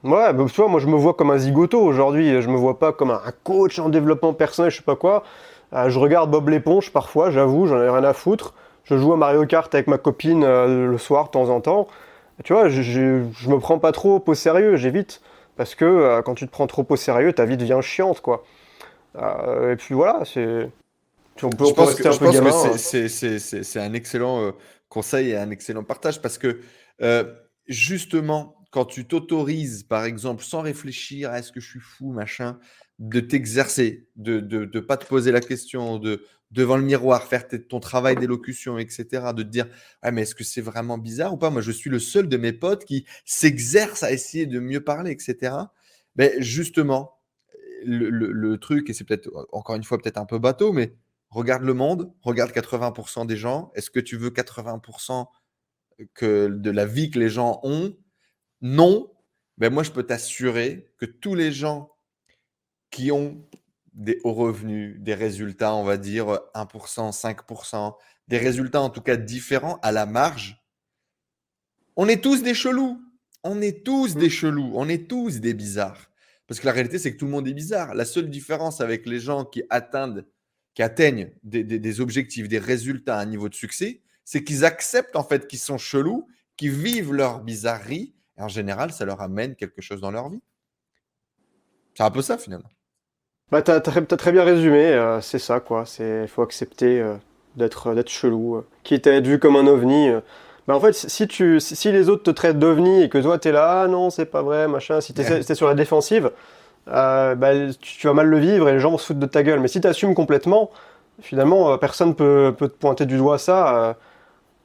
Ouais, bah, tu vois, moi, je me vois comme un zigoto aujourd'hui. Je me vois pas comme un coach en développement personnel, je sais pas quoi. Euh, je regarde Bob l'éponge parfois, j'avoue, j'en ai rien à foutre. Je joue à Mario Kart avec ma copine euh, le soir de temps en temps. Tu vois, je, je, je me prends pas trop au sérieux, j'évite. Parce que euh, quand tu te prends trop au sérieux, ta vie devient chiante, quoi. Et puis voilà, c'est. On peut, je pense que, je pense que c'est un excellent conseil et un excellent partage parce que euh, justement, quand tu t'autorises, par exemple, sans réfléchir à est-ce que je suis fou, machin, de t'exercer, de ne pas te poser la question, de devant le miroir, faire ton travail d'élocution, etc., de te dire ah, mais est-ce que c'est vraiment bizarre ou pas? Moi, je suis le seul de mes potes qui s'exerce à essayer de mieux parler, etc. Mais ben, justement, le, le, le truc, et c'est peut-être encore une fois peut-être un peu bateau, mais regarde le monde, regarde 80% des gens. Est-ce que tu veux 80% que de la vie que les gens ont Non. Ben moi, je peux t'assurer que tous les gens qui ont des hauts revenus, des résultats, on va dire 1%, 5%, des résultats en tout cas différents à la marge, on est tous des chelous. On est tous des mmh. chelous. On est tous des bizarres. Parce que la réalité, c'est que tout le monde est bizarre. La seule différence avec les gens qui atteignent, qui atteignent des, des, des objectifs, des résultats à un niveau de succès, c'est qu'ils acceptent en fait qu'ils sont chelous, qu'ils vivent leur bizarrerie. Et en général, ça leur amène quelque chose dans leur vie. C'est un peu ça finalement. Bah, t'as as, très bien résumé, euh, c'est ça, quoi. Il faut accepter euh, d'être d'être chelou. Euh, quitte à être vu comme un ovni. Euh. Bah, en fait, si, tu, si les autres te traitent d'ovni et que toi, t'es là, ah non, c'est pas vrai, machin, si t'es es sur la défensive, bah, tu, tu, vas mal le vivre et les gens vont se foutre de ta gueule. Mais si t'assumes complètement, finalement, personne peut, peut te pointer du doigt ça.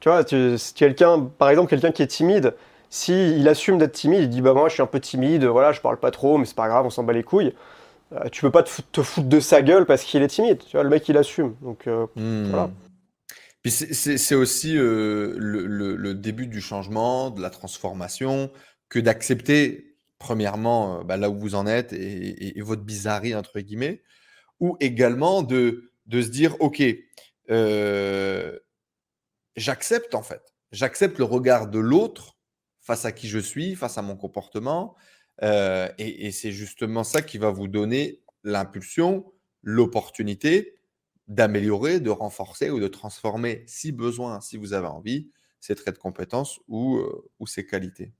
tu vois, tu, quelqu'un, par exemple, quelqu'un qui est timide, si il assume d'être timide, il dit, bah, moi, je suis un peu timide, voilà, je parle pas trop, mais c'est pas grave, on s'en bat les couilles euh, tu peux pas te, foutre de sa gueule parce qu'il est timide. Tu vois, le mec, il assume. Donc, euh, mmh. voilà. Puis c'est aussi euh, le, le, le, début du changement, de la transformation, que d'accepter, premièrement, bah, là où vous en êtes et, et, et, votre bizarrerie, entre guillemets, ou également de, de se dire, OK, j'accepte en fait. J'accepte le regard de l'autre face à qui je suis, face à mon comportement, euh, et, c'est justement ça qui va vous donner l'impulsion, l'opportunité d'améliorer, de renforcer ou de transformer, si besoin, si vous avez envie, ces traits de compétences ou, euh, ou ces qualités.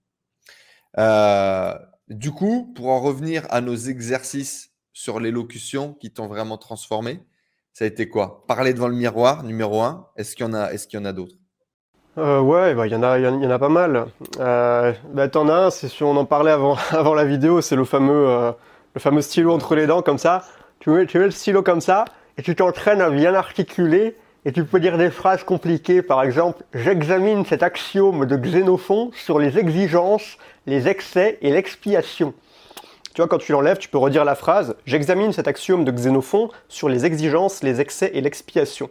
Euh, Du coup, pour en revenir à nos exercices sur l'élocution qui t'ont vraiment transformé, ça a été quoi? Parler devant le miroir, numéro un. Est-ce qu'il est-ce qu'il y en a d'autres? Euh, ouais, bah, il y en a, y y en a pas mal. Euh, bah, t'en as un, c'est si on en parlait avant, avant la vidéo, c'est le fameux, euh, le fameux stylo entre les dents comme ça. Tu tu mets le stylo comme ça et tu t'entraînes à bien articuler et tu peux dire des phrases compliquées. Par exemple, j'examine cet axiome de Xénophon sur les exigences, les excès et l'expiation. Tu vois, quand tu l'enlèves, tu peux redire la phrase J'examine cet axiome de Xénophon sur les exigences, les excès et l'expiation.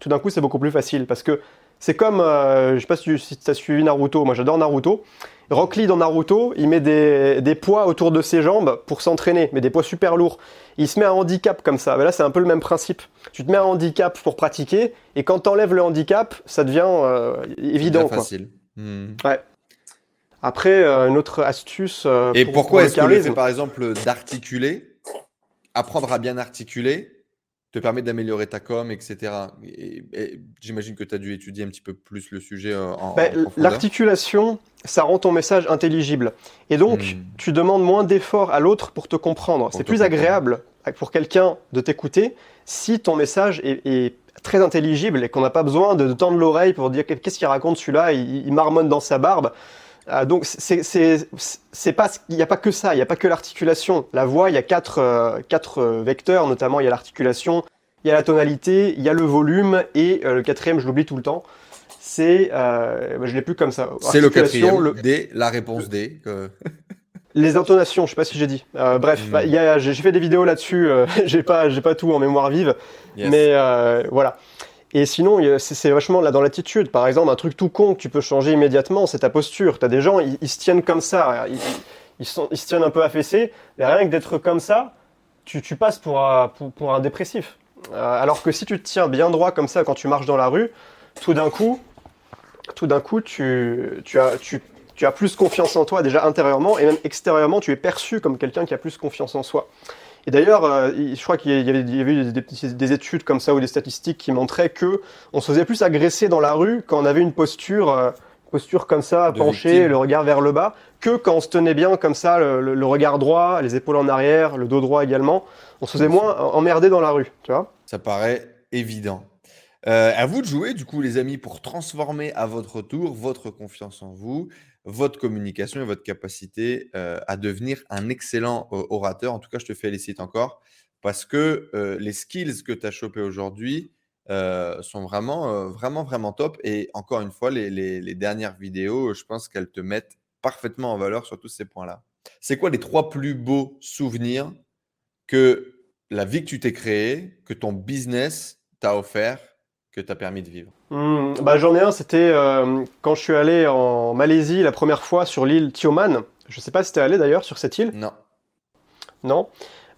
Tout d'un coup, c'est beaucoup plus facile parce que c'est comme, euh, je sais pas si tu as suivi Naruto, moi j'adore Naruto. Rock Lee dans Naruto, il met des, des poids autour de ses jambes pour s'entraîner, mais des poids super lourds. Il se met un handicap comme ça. Ben là, c'est un peu le même principe. Tu te mets un handicap pour pratiquer, et quand tu enlèves le handicap, ça devient euh, évident. Quoi. facile. Hmm. Après, euh, une autre astuce. euh, Et pour- pourquoi pour est-ce que le fait, par exemple, d'articuler, apprendre à bien articuler, te permet d'améliorer ta com, etc. Et, et J'imagine que tu as dû étudier un petit peu plus le sujet euh, en, en profondeur. L'articulation, ça rend ton message intelligible. Et donc, Hmm. tu demandes moins d'efforts à l'autre pour te comprendre. C'est plus comprendre. agréable pour quelqu'un de t'écouter si ton message est, est très intelligible et qu'on n'a pas besoin de, de tendre l'oreille pour dire qu'est-ce qu'il raconte celui-là, il, il marmonne dans sa barbe. Euh, donc, c'est pas, il n'y a pas que ça, il n'y a pas que l'articulation. La voix, il y a quatre, euh, quatre euh, vecteurs, notamment il y a l'articulation, il y a la tonalité, il y a le volume et euh, le quatrième, je l'oublie tout le temps. C'est, je l'ai plus comme ça. C'est le quatrième. le- D, la réponse D. que- les intonations, je sais pas si j'ai dit. Euh, bref, Mm. bah, j'ai j'ai fait des vidéos là-dessus. euh, j'ai pas, j'ai pas tout en mémoire vive, Yes. mais euh, voilà. Et sinon, c'est vachement là dans l'attitude. Par exemple, un truc tout con que tu peux changer immédiatement, c'est ta posture. T'as des gens, ils, se tiennent comme ça, ils, se tiennent un peu affaissés. Mais rien que d'être comme ça, tu, tu passes pour un, pour, un dépressif. Euh, alors que si tu te tiens bien droit comme ça quand tu marches dans la rue, tout d'un coup, tout d'un coup, tu as plus confiance en toi déjà intérieurement et même extérieurement, tu es perçu comme quelqu'un qui a plus confiance en soi. Et d'ailleurs, euh, je crois qu'il y avait, il y avait eu des, des- des études comme ça ou des statistiques qui montraient que on se faisait plus agresser dans la rue quand on avait une posture, euh, posture comme ça, penchée, le regard vers le bas, que quand on se tenait bien comme ça, le, le- le regard droit, les épaules en arrière, le dos droit également. On se faisait moins emmerder dans la rue, tu vois. Ça paraît évident. Euh, à vous de jouer, du coup, les amis, pour transformer à votre tour votre confiance en vous, votre communication et votre capacité euh, à devenir un excellent euh, orateur. En tout cas, je te félicite encore parce que euh, les skills que tu as chopés aujourd'hui sont vraiment, vraiment, vraiment top. Et encore une fois, les, les- les dernières vidéos, je pense qu'elles te mettent parfaitement en valeur sur tous ces points-là. C'est quoi les trois plus beaux souvenirs que la vie que tu t'es créée, que ton business t'a offert, que t'a permis de vivre? Hmm, bah, j'en ai un, c'était euh, quand je suis allé en Malaisie la première fois sur l'île Tioman. Je sais pas si t'es allé d'ailleurs sur cette île? Non. Non?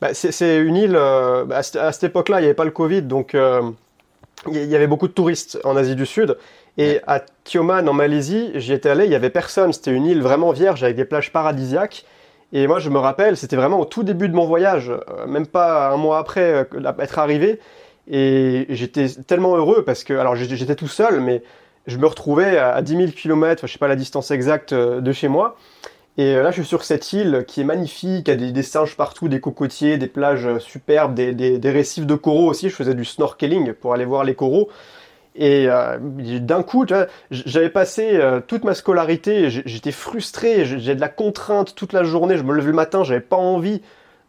Bah, c'est une île. euh, bah, à cette- à cette époque-là, il n'y avait pas le Covid, donc euh, il y- avait beaucoup de touristes en Asie du Sud. Et Ouais. à Tioman, en Malaisie, j'y étais allé, il y avait personne. C'était une île vraiment vierge avec des plages paradisiaques. Et moi, je me rappelle, c'était vraiment au tout début de mon voyage, même pas un mois après être arrivé. Et j'étais tellement heureux parce que, alors j'étais tout seul, mais je me retrouvais à à 10 000 km, je sais pas la distance exacte euh, de chez moi. Et euh, là, je suis sur cette île qui est magnifique, il y a des, singes partout, des cocotiers, des plages euh, superbes, des, récifs de coraux aussi. Je faisais du snorkeling pour aller voir les coraux. Et d'un coup, j'avais passé toute ma scolarité, j'étais frustré, j'ai de la contrainte toute la journée, je me levais le matin, j'avais pas envie,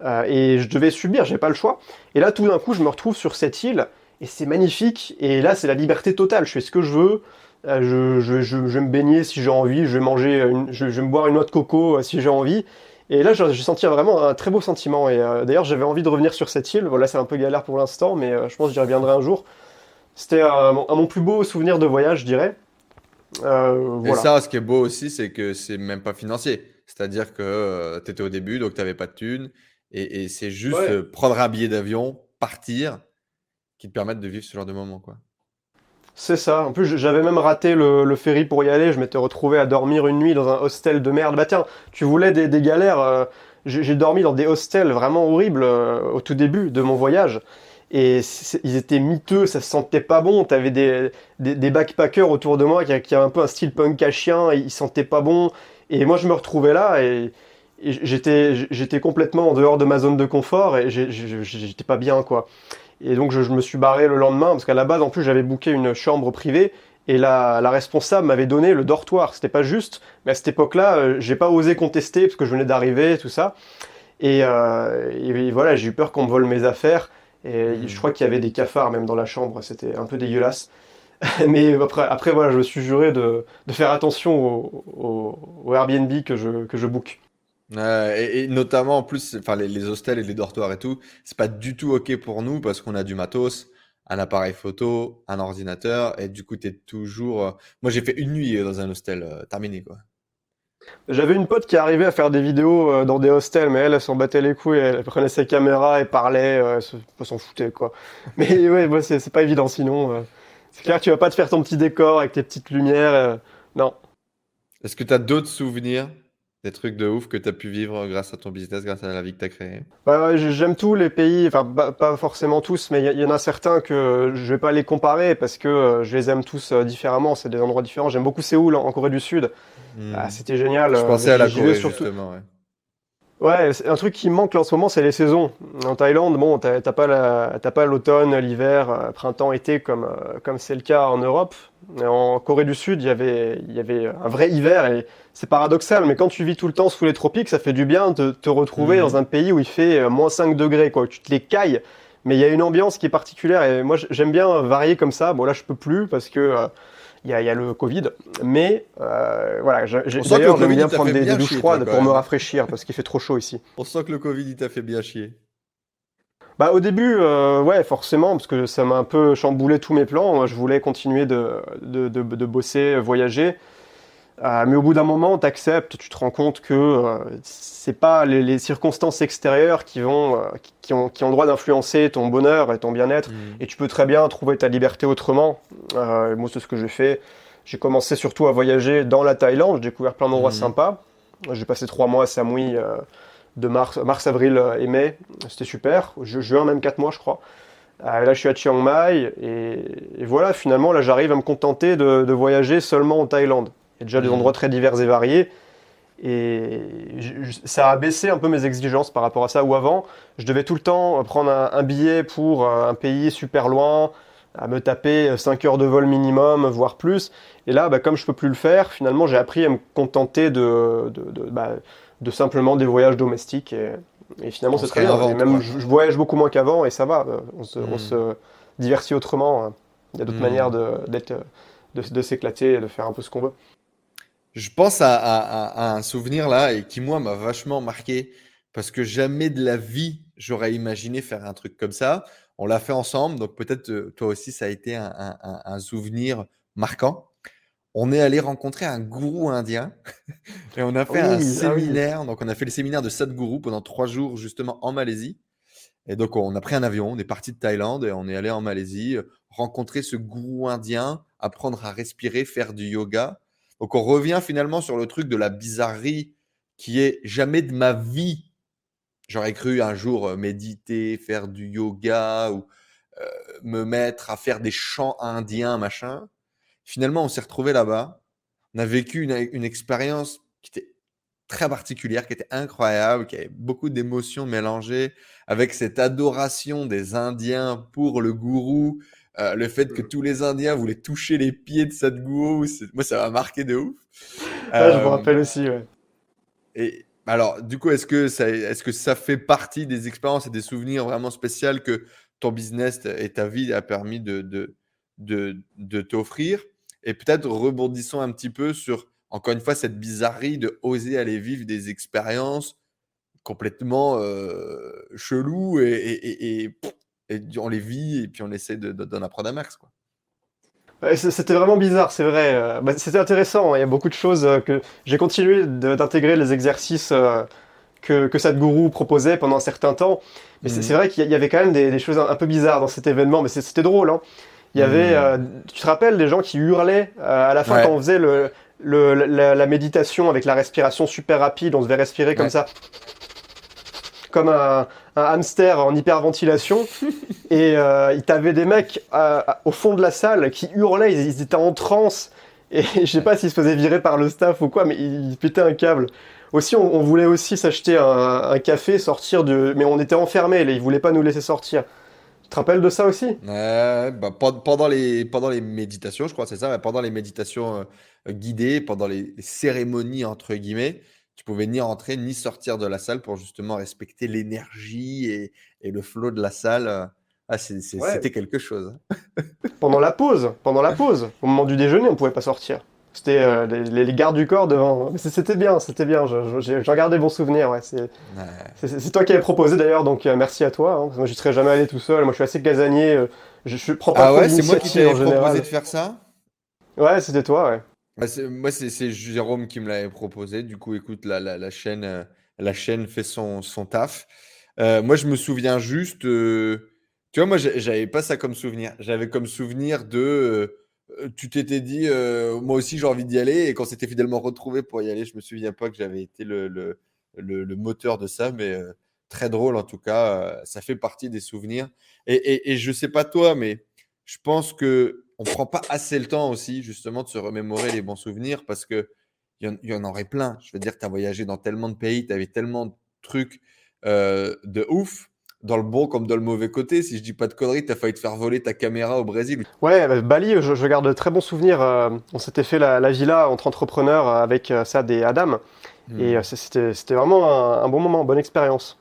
euh, et je devais subir, j'avais pas le choix. Et là, tout d'un coup, je me retrouve sur cette île, et c'est magnifique, et là, c'est la liberté totale, je fais ce que je veux, euh, je, je, je, je vais me baigner si j'ai envie, je vais manger, une- je, vais me boire une noix de coco euh, si j'ai envie. Et là, j'ai j'ai senti vraiment un très beau sentiment. Et euh, d'ailleurs, j'avais envie de revenir sur cette île. Voilà, c'est un peu galère pour l'instant, mais euh, je pense que j'y reviendrai un jour. C'était euh, mon, un mon plus beau souvenir de voyage, je dirais. Euh, Et ça, ce qui est beau aussi, c'est que c'est même pas financier. C'est-à-dire que tu étais au début, donc tu n'avais pas de thunes. Et, et c'est juste Ouais. euh, prendre un billet d'avion, partir, qui te permettent de vivre ce genre de moment. Quoi. C'est ça. En plus, j'avais même raté le, le ferry pour y aller. Je m'étais retrouvé à dormir une nuit dans un hostel de merde. Bah tiens, tu voulais des, des galères. euh, j'ai dormi dans des hostels vraiment horribles euh, au tout début de mon voyage. Et ils étaient miteux, ça se sentait pas bon. T'avais des, des, des backpackers autour de moi qui, qui avaient un peu un style punk à chien. Ils sentaient pas bon. Et moi, je me retrouvais là et, j'étais j'étais complètement en dehors de ma zone de confort et j'étais pas bien quoi. Et donc je, me suis barré le lendemain parce qu'à la base en plus j'avais booké une chambre privée et la, la responsable m'avait donné le dortoir. C'était pas juste, mais à cette époque-là euh, j'ai pas osé contester parce que je venais d'arriver tout ça. Et, euh, et voilà j'ai eu peur qu'on me vole mes affaires et je crois qu'il y avait des cafards même dans la chambre. C'était un peu dégueulasse. mais après, après voilà je me suis juré de, de faire attention au, au, au Airbnb que je que je book et, notamment en plus, enfin les, hostels et les dortoirs et tout, c'est pas du tout ok pour nous parce qu'on a du matos, un appareil photo, un ordinateur et du coup t'es toujours. Euh, moi j'ai fait une nuit euh, dans un hostel euh, terminé quoi. J'avais une pote qui arrivait à faire des vidéos dans des hostels, mais elle, elle s'en battait les couilles, elle prenait ses caméras et parlait, elle s'en foutait quoi. Mais ouais, c'est pas évident sinon. c'est clair que tu vas pas te faire ton petit décor avec tes petites lumières. non. Est-ce que tu as d'autres souvenirs? Des trucs de ouf que tu as pu vivre grâce à ton business, grâce à la vie que tu as créée bah, J'aime tous les pays, enfin pas forcément tous, mais il y, en a certains que je vais pas les comparer parce que euh, je les aime tous euh, différemment, c'est des endroits différents. J'aime beaucoup Séoul en, Corée du Sud, hmm. ah, c'était génial. Je pensais à la Corée justement. Ouais. Ouais, un truc qui manque là en ce moment, c'est les saisons. En Thaïlande, bon, t'as pas la, t'as pas l'automne, l'hiver, euh, printemps, été comme euh, comme c'est le cas en Europe. en Corée du Sud, il y avait il y avait un vrai hiver et c'est paradoxal, mais quand tu vis tout le temps sous les tropiques, ça fait du bien de te retrouver mmh. dans un pays où il fait euh, moins 5 degrés, quoi. Tu te les cailles, mais il y a une ambiance qui est particulière et moi j'aime bien varier comme ça. Bon là, je peux plus parce que il y, a, le Covid. Mais euh, voilà, d'ailleurs, j'aime bien prendre des, douches froides pour me rafraîchir parce qu'il fait trop chaud ici. On sent que le Covid, il t'a fait bien chier. Bah, au début, euh, ouais, forcément, parce que ça m'a un peu chamboulé tous mes plans. Je voulais continuer de, de, de, de bosser, voyager. Euh, mais au bout d'un moment, tu acceptes, tu te rends compte que euh, c'est pas les, les, circonstances extérieures qui vont, euh, qui, ont, qui ont le droit d'influencer ton bonheur et ton bien-être. Mm. Et tu peux très bien trouver ta liberté autrement. Euh, moi, c'est ce que j'ai fait. J'ai commencé surtout à voyager dans la Thaïlande. J'ai découvert plein d'endroits mm. sympas. J'ai passé trois mois à Samui de mars, mars, avril et mai. C'était super. Juin, même quatre mois, je crois. là, je suis à Chiang Mai. Et, et voilà, finalement, là, j'arrive à me contenter de, de voyager seulement en Thaïlande. Il y a déjà des mmh. endroits très divers et variés. Et ça a baissé un peu mes exigences par rapport à ça. Ou avant, je devais tout le temps prendre un, billet pour euh, un pays super loin, à me taper 5 heures de vol minimum, voire plus. Et là, bah, comme je peux plus le faire, finalement, j'ai appris à me contenter de, de, de, bah, de simplement des voyages domestiques. Et, et finalement, c'est très bien. même, je, voyage beaucoup moins qu'avant et ça va. On se, on mmh. se divertit autrement. Il y a d'autres mmh. manières de, de, de s'éclater et de faire un peu ce qu'on veut. Je pense à, un souvenir là et qui, moi, m'a vachement marqué parce que jamais de la vie, j'aurais imaginé faire un truc comme ça. On l'a fait ensemble, donc peut-être euh, toi aussi, ça a été un, souvenir marquant. On est allé rencontrer un gourou indien et on a fait un ah séminaire. Donc, on a fait le séminaire de Sadhguru pendant trois jours, justement en Malaisie. Et donc, on a pris un avion, on est parti de Thaïlande et on est allé en Malaisie euh, rencontrer ce gourou indien, apprendre à respirer, faire du yoga. Donc on revient finalement sur le truc de la bizarrerie qui est jamais de ma vie. J'aurais cru un jour euh, méditer, faire du yoga ou euh, me mettre à faire des chants indiens, machin. Finalement, on s'est retrouvé là-bas. On a vécu une, expérience qui était très particulière, qui était incroyable, qui avait beaucoup d'émotions mélangées avec cette adoration des Indiens pour le gourou, euh, le fait que tous les Indiens voulaient toucher les pieds de Sadhguru, moi, ça m'a marqué de ouf. je me euh, rappelle aussi, ouais. Et alors, du coup, est-ce que, ça, que ça fait partie des expériences et des souvenirs vraiment spéciaux que ton business et ta vie a permis de, de, de, de t'offrir? Et peut-être rebondissons un petit peu sur, encore une fois, cette bizarrerie de oser aller vivre des expériences complètement euh, cheloues et, et, et, et on les vit et puis on essaie d'en apprendre un max. Quoi. C'était vraiment bizarre, c'est vrai. Euh, bah, c'était intéressant. Hein. Il y a beaucoup de choses euh, que j'ai continué d'intégrer les exercices euh, que, que Sadhguru proposait pendant un certain temps. Mais c'est mhm. vrai qu'il y avait quand même des, choses un, peu bizarres dans cet événement. Mais c'était drôle. Hein. Il y avait, mhm. tu te rappelles, des gens qui hurlaient à la fin quand on faisait le, le la, méditation avec la respiration super rapide. On devait respirer comme ça comme un, hamster en hyperventilation. et euh, il t'avait des mecs euh, au fond de la salle qui hurlaient, ils, étaient en transe. Et je sais pas s'il se faisait virer par le staff ou quoi, mais il, pétait un câble. Aussi, on, voulait aussi s'acheter un, café, sortir de. Mais on était enfermés, là, ils voulaient pas nous laisser sortir. Tu te rappelles de ça aussi? Bah, pendant, les, pendant les méditations, je crois, c'est ça, pendant les méditations euh, guidées, pendant les, cérémonies, entre guillemets, tu pouvais ni rentrer ni sortir de la salle pour justement respecter l'énergie et, et, le flot de la salle. Ah, c'était quelque chose. pendant la pause, pendant la pause, au moment du déjeuner, on pouvait pas sortir. C'était euh, les, gardes du corps devant. C'était bien, c'était bien. J'en gardais bon souvenir. Ouais. C'est toi qui avais proposé d'ailleurs, donc euh, merci à toi. Hein. Moi, je serais jamais allé tout seul. Moi, je suis assez casanier. Euh, je, je prends pas ah ouais, c'est moi qui t'avais proposé de faire ça? Ouais, c'était toi, ouais. Bah, moi, c'est Jérôme qui me l'avait proposé. Du coup, écoute, la, chaîne, la chaîne fait son, taf. moi, je me souviens juste. Tu vois, moi, j'avais pas ça comme souvenir. J'avais comme souvenir de. Euh, tu t'étais dit, euh, moi aussi, j'ai envie d'y aller. Et quand c'était fidèlement retrouvé pour y aller, je me souviens pas que j'avais été le, le, moteur de ça. Mais euh, très drôle, en tout cas. ça fait partie des souvenirs. Et, et, et, je sais pas toi, mais je pense que on prend pas assez le temps aussi, justement, de se remémorer les bons souvenirs parce que il y, en aurait plein. Je veux dire, tu as voyagé dans tellement de pays, tu avais tellement de trucs de ouf dans le bon comme dans le mauvais côté. Si je dis pas de conneries, tu as failli te faire voler ta caméra au Brésil. Ouais, bah, Bali, je, garde de très bons souvenirs. Euh, on s'était fait la, villa entre entrepreneurs avec euh, Sad et Adam. Hmm. Et euh, c'était vraiment un, bon moment, bonne expérience.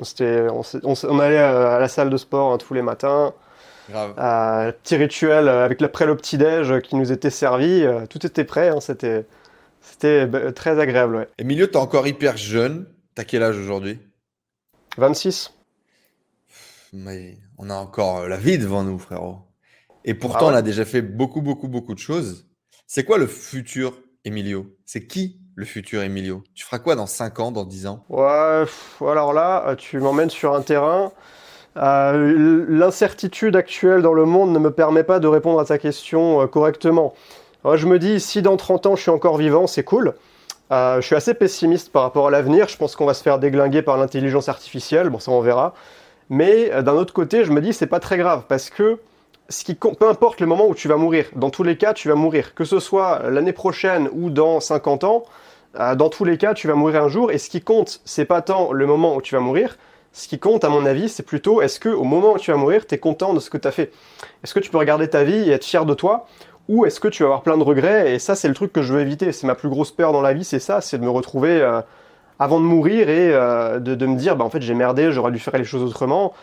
On, on, allait à la salle de sport hein, tous les matins. Grave. petit rituel avec après le petit-déj qui nous était servi. tout était prêt. Hein, c'était bah, très agréable. Ouais. Emilio, tu es encore hyper jeune. Tu as quel âge aujourd'hui? 26 mais on a encore euh, la vie devant nous, frérot. Et pourtant, ah on a déjà fait beaucoup, beaucoup, beaucoup de choses. C'est quoi le futur Emilio? C'est qui le futur Emilio? Tu feras quoi dans 5 ans, dans 10 ans? Ouais, alors là, tu m'emmènes sur un terrain. Euh, l'incertitude actuelle dans le monde ne me permet pas de répondre à ta question euh, correctement. je me dis, si dans 30 ans je suis encore vivant, c'est cool. je suis assez pessimiste par rapport à l'avenir. Je pense qu'on va se faire déglinguer par l'intelligence artificielle. Bon, ça, on verra. Mais euh, d'un autre côté, je me dis c'est pas très grave parce que ce qui peu importe le moment où tu vas mourir, dans tous les cas, tu vas mourir. Que ce soit l'année prochaine ou dans 50 ans, euh, dans tous les cas, tu vas mourir un jour. Et ce qui compte, c'est pas tant le moment où tu vas mourir. Ce qui compte, à mon avis, c'est plutôt est-ce que au moment où tu vas mourir, tu es content de ce que tu as fait? Est-ce que tu peux regarder ta vie et être fier de toi? Ou est-ce que tu vas avoir plein de regrets Et ça, c'est le truc que je veux éviter. C'est ma plus grosse peur dans la vie, c'est ça, c'est de me retrouver euh, avant de mourir et euh, de, me dire, bah, en fait, j'ai merdé, j'aurais dû faire les choses autrement.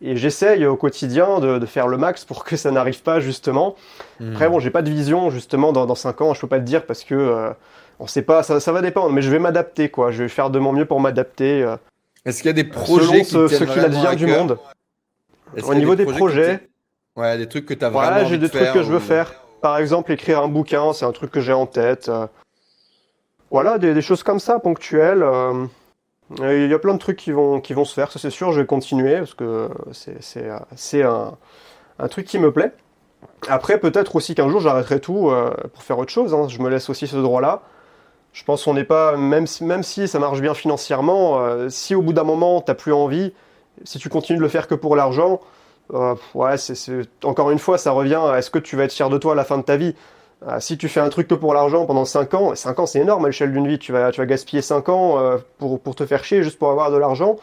Et j'essaye au quotidien de, faire le max pour que ça n'arrive pas, justement. Hmm. Après, bon, j'ai pas de vision, justement, dans, dans 5 ans, je peux pas te dire parce que euh, on sait pas, ça, va dépendre, mais je vais m'adapter, quoi. Je vais faire de mon mieux pour m'adapter. Euh, Est-ce qu'il y a des projets selon ce, qui advient du monde Au niveau des projets, ouais, des trucs que tu as vraiment ouais, j'ai des trucs que je veux faire. Par exemple, écrire un bouquin, c'est un truc que j'ai en tête. Voilà, des, choses comme ça, ponctuelles. Euh, il y a plein de trucs qui vont, qui vont se faire, ça c'est sûr, je vais continuer, parce que c'est un, un, truc qui me plaît. Après, peut-être aussi qu'un jour j'arrêterai tout euh, pour faire autre chose, hein. je me laisse aussi ce droit-là. Je pense qu'on n'est pas, même, même si ça marche bien financièrement, euh, si au bout d'un moment t'as plus envie, si tu continues de le faire que pour l'argent, ouais, c'est encore une fois, ça revient à est-ce que tu vas être fier de toi à la fin de ta vie ah, si tu fais un truc que pour l'argent pendant 5 ans, 5 ans c'est énorme à l'échelle d'une vie, tu vas, tu vas gaspiller 5 ans euh, pour, pour, te faire chier juste pour avoir de l'argent.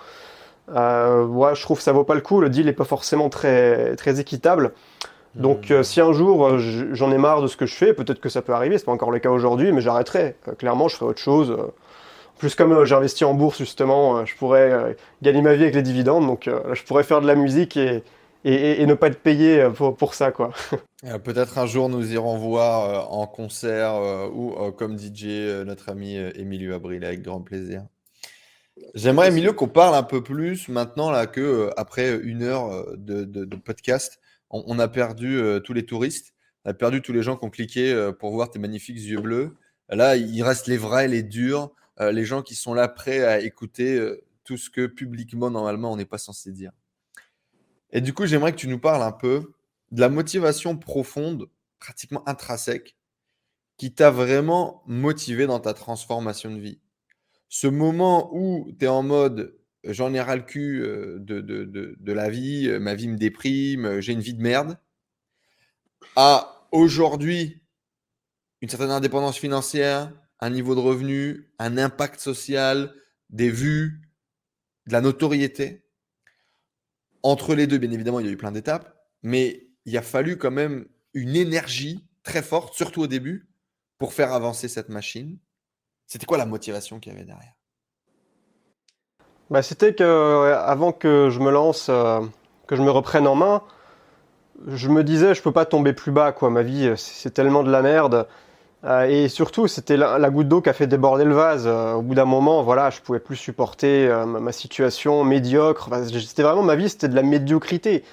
Euh, ouais, je trouve ça vaut pas le coup, le deal n'est pas forcément très, très équitable. Donc euh, si un jour euh, j'en ai marre de ce que je fais, peut-être que ça peut arriver, c'est pas encore le cas aujourd'hui, mais j'arrêterai. clairement, je ferai autre chose. plus comme j'ai investi en bourse justement, je pourrais gagner ma vie avec les dividendes, donc je pourrais faire de la musique et, et, ne pas être payé pour, pour ça quoi. Euh, peut-être un jour nous irons voir euh, en concert euh, ou comme DJ notre ami Emilio Abril avec grand plaisir. J'aimerais Emilio qu'on parle un peu plus maintenant là que après une heure de, podcast, on, a perdu tous les touristes, on a perdu tous les gens qui ont cliqué pour voir tes magnifiques yeux bleus. Là, il reste les vrais, les durs, les gens qui sont là prêts à écouter tout ce que publiquement normalement on n'est pas censé dire. Et du coup, j'aimerais que tu nous parles un peu de la motivation profonde, pratiquement intrinsèque, qui t'a vraiment motivé dans ta transformation de vie. Ce moment où tu es en mode j'en ai ras le cul euh, de, de, de, la vie, euh, ma vie me déprime, euh, j'ai une vie de merde, à aujourd'hui, une certaine indépendance financière, un niveau de revenu, un impact social, des vues, de la notoriété. Entre les deux, bien évidemment, il y a eu plein d'étapes, mais il a fallu quand même une énergie très forte, surtout au début, pour faire avancer cette machine. C'était quoi la motivation qu'il y avait derrière? Bah, C'était que avant que je me lance, euh, que je me reprenne en main, je me disais je peux pas tomber plus bas quoi. Ma vie c'est tellement de la merde. Euh, et surtout, c'était la, goutte d'eau qui a fait déborder le vase. Euh, au bout d'un moment, voilà, je pouvais plus supporter euh, ma, situation médiocre. c'était vraiment ma vie, c'était de la médiocrité.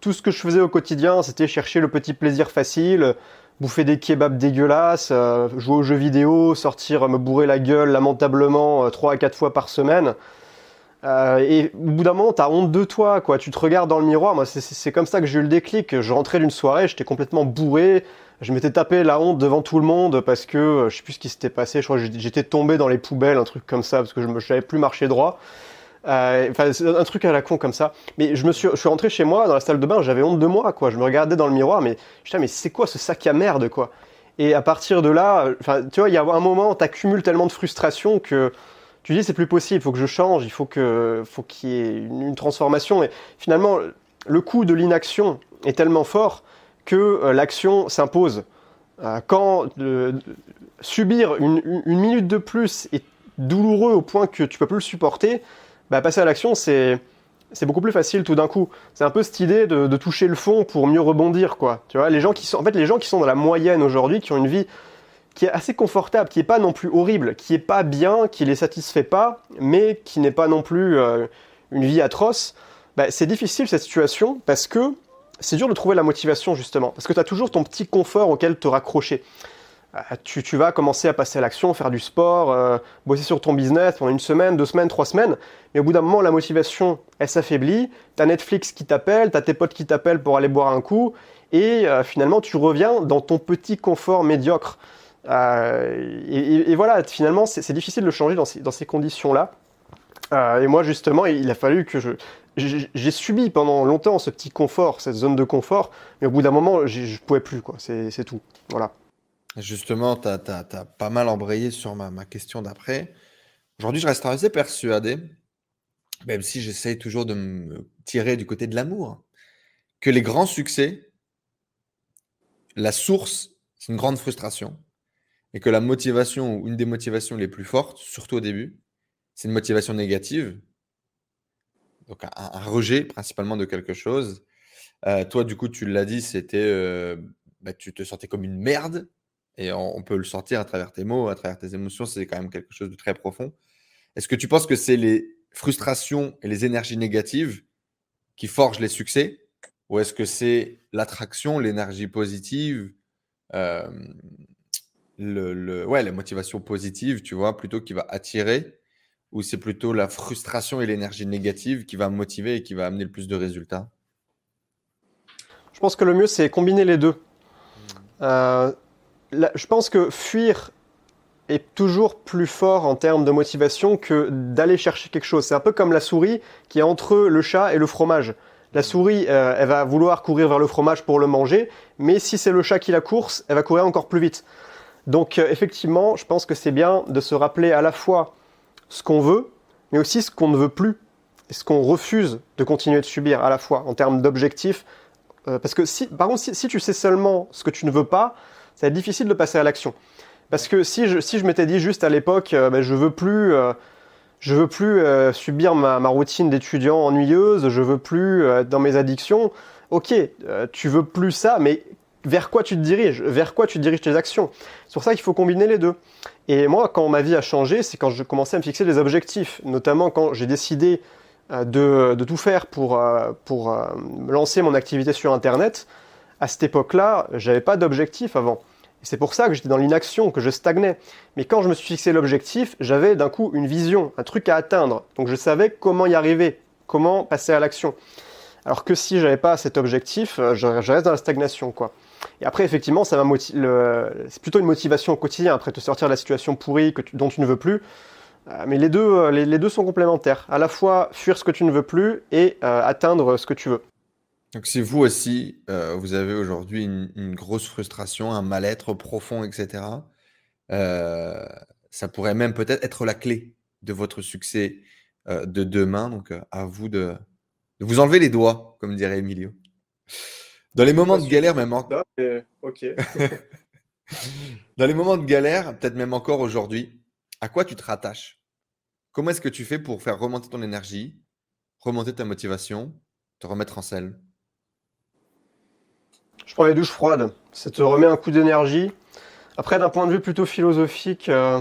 tout ce que je faisais au quotidien, c'était chercher le petit plaisir facile, bouffer des kebabs dégueulasses, jouer aux jeux vidéo, sortir me bourrer la gueule lamentablement trois à quatre fois par semaine. Et au bout d'un moment, t'as honte de toi, quoi. Tu te regardes dans le miroir. Moi, c'est comme ça que j'ai eu le déclic. Je rentrais d'une soirée, j'étais complètement bourré je m'étais tapé la honte devant tout le monde parce que euh, je sais plus ce qui s'était passé. Je crois que j'étais tombé dans les poubelles, un truc comme ça, parce que je ne savais plus marcher droit. Euh, enfin, un truc à la con comme ça. Mais je me suis, je suis rentré chez moi dans la salle de bain, j'avais honte de moi, quoi. Je me regardais dans le miroir, mais je mais c'est quoi ce sac à merde, quoi? Et à partir de là, tu vois, il y a un moment, tu accumules tellement de frustration que tu dis c'est plus possible, il faut que je change, il faut que, faut qu'il y ait une, transformation. Et finalement, le coût de l'inaction est tellement fort que euh, l'action s'impose. Euh, quand euh, subir une, minute de plus est douloureux au point que tu peux plus le supporter, bah, passer à l'action, c'est c'est beaucoup plus facile tout d'un coup. C'est un peu cette idée de, toucher le fond pour mieux rebondir, quoi. Tu vois, les gens qui sont, en fait, les gens qui sont dans la moyenne aujourd'hui, qui ont une vie qui est assez confortable, qui est pas non plus horrible, qui est pas bien, qui les satisfait pas, mais qui n'est pas non plus une vie atroce. Bah, c'est difficile cette situation parce que c'est dur de trouver la motivation justement, parce que tu as toujours ton petit confort auquel te raccrocher. Euh, tu, vas commencer à passer à l'action, faire du sport, euh, bosser sur ton business pendant une semaine, deux semaines, trois semaines, mais au bout d'un moment, la motivation, elle s'affaiblit, tu as Netflix qui t'appelle, tu as tes potes qui t'appellent pour aller boire un coup, et euh, finalement, tu reviens dans ton petit confort médiocre. Et, voilà, finalement, c'est difficile de changer dans ces conditions-là. et moi, justement, il a fallu que j'ai subi pendant longtemps ce petit confort, cette zone de confort, mais au bout d'un moment, je ne pouvais plus, quoi. C'est tout. Voilà. Justement, tu as, pas mal embrayé sur ma, question d'après. Aujourd'hui, je reste assez persuadé, même si j'essaye toujours de me tirer du côté de l'amour, que les grands succès, la source, c'est une grande frustration. Et que la motivation, ou une des motivations les plus fortes, surtout au début, c'est une motivation négative donc un, rejet principalement de quelque chose. Euh, toi, du coup, tu l'as dit, c'était, euh, bah, tu te sentais comme une merde, et on, peut le sortir à travers tes mots, à travers tes émotions, c'est quand même quelque chose de très profond. Est-ce que tu penses que c'est les frustrations et les énergies négatives qui forgent les succès, ou est-ce que c'est l'attraction, l'énergie positive, euh, le, ouais, les motivations positives, tu vois, plutôt qui va attirer ou c'est plutôt la frustration et l'énergie négative qui va motiver et qui va amener le plus de résultats? Je pense que le mieux, c'est combiner les deux. Euh, je pense que fuir est toujours plus fort en termes de motivation que d'aller chercher quelque chose. C'est un peu comme la souris qui est entre le chat et le fromage. La souris, euh, elle va vouloir courir vers le fromage pour le manger, mais si c'est le chat qui la course, elle va courir encore plus vite. Donc euh, effectivement, je pense que c'est bien de se rappeler à la fois ce qu'on veut, mais aussi ce qu'on ne veut plus et ce qu'on refuse de continuer de subir à la fois en termes d'objectifs. Euh, parce que si, par contre, si, tu sais seulement ce que tu ne veux pas, ça va être difficile de passer à l'action. Parce que si je, m'étais dit juste à l'époque, euh, ben, je veux plus, je veux plus subir ma, ma routine d'étudiant ennuyeuse, je veux plus être dans mes addictions. Ok, tu veux plus ça, mais vers quoi tu te diriges, vers quoi tu diriges tes actions. C'est pour ça qu'il faut combiner les deux. Et moi, quand ma vie a changé, c'est quand je commençais à me fixer des objectifs, notamment quand j'ai décidé euh, de, tout faire pour, euh, euh, lancer mon activité sur Internet. À cette époque-là, j'avais pas d'objectif avant. C'est pour ça que j'étais dans l'inaction, que je stagnais. Mais quand je me suis fixé l'objectif, j'avais d'un coup une vision, un truc à atteindre. Donc je savais comment y arriver, comment passer à l'action. Alors que si j'avais pas cet objectif, je reste dans la stagnation, quoi. Et après, effectivement, c'est plutôt une motivation au quotidien, après te sortir de la situation pourrie dont tu ne veux plus. Euh, mais les deux, euh, les, deux sont complémentaires. À la fois fuir ce que tu ne veux plus et euh, atteindre ce que tu veux. Donc si vous aussi, vous avez aujourd'hui une, grosse frustration, un mal-être profond, etc., ça pourrait même peut-être être la clé de votre succès de demain. Donc à vous de, vous enlever les doigts, comme dirait Emilio. Dans les moments de galère, même encore. Ok. Dans les moments de galère, peut-être même encore aujourd'hui, à quoi tu te rattaches? Comment est-ce que tu fais pour faire remonter ton énergie, remonter ta motivation, te remettre en selle? Je prends les douches froides. Ça te remet un coup d'énergie. Après, d'un point de vue plutôt philosophique, euh,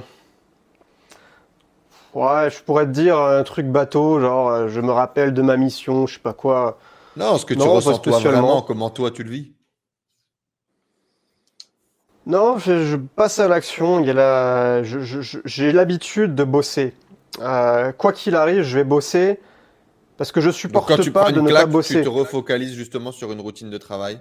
ouais, je pourrais te dire un truc bateau, genre euh, je me rappelle de ma mission, je sais pas quoi. Non, ce que tu ressens toi vraiment, comment toi tu le vis? Non, je, passe à l'action. j'ai l'habitude de bosser. Euh, quoi qu'il arrive, je vais bosser parce que je supporte pas de ne pas bosser. Tu te refocalises justement sur une routine de travail?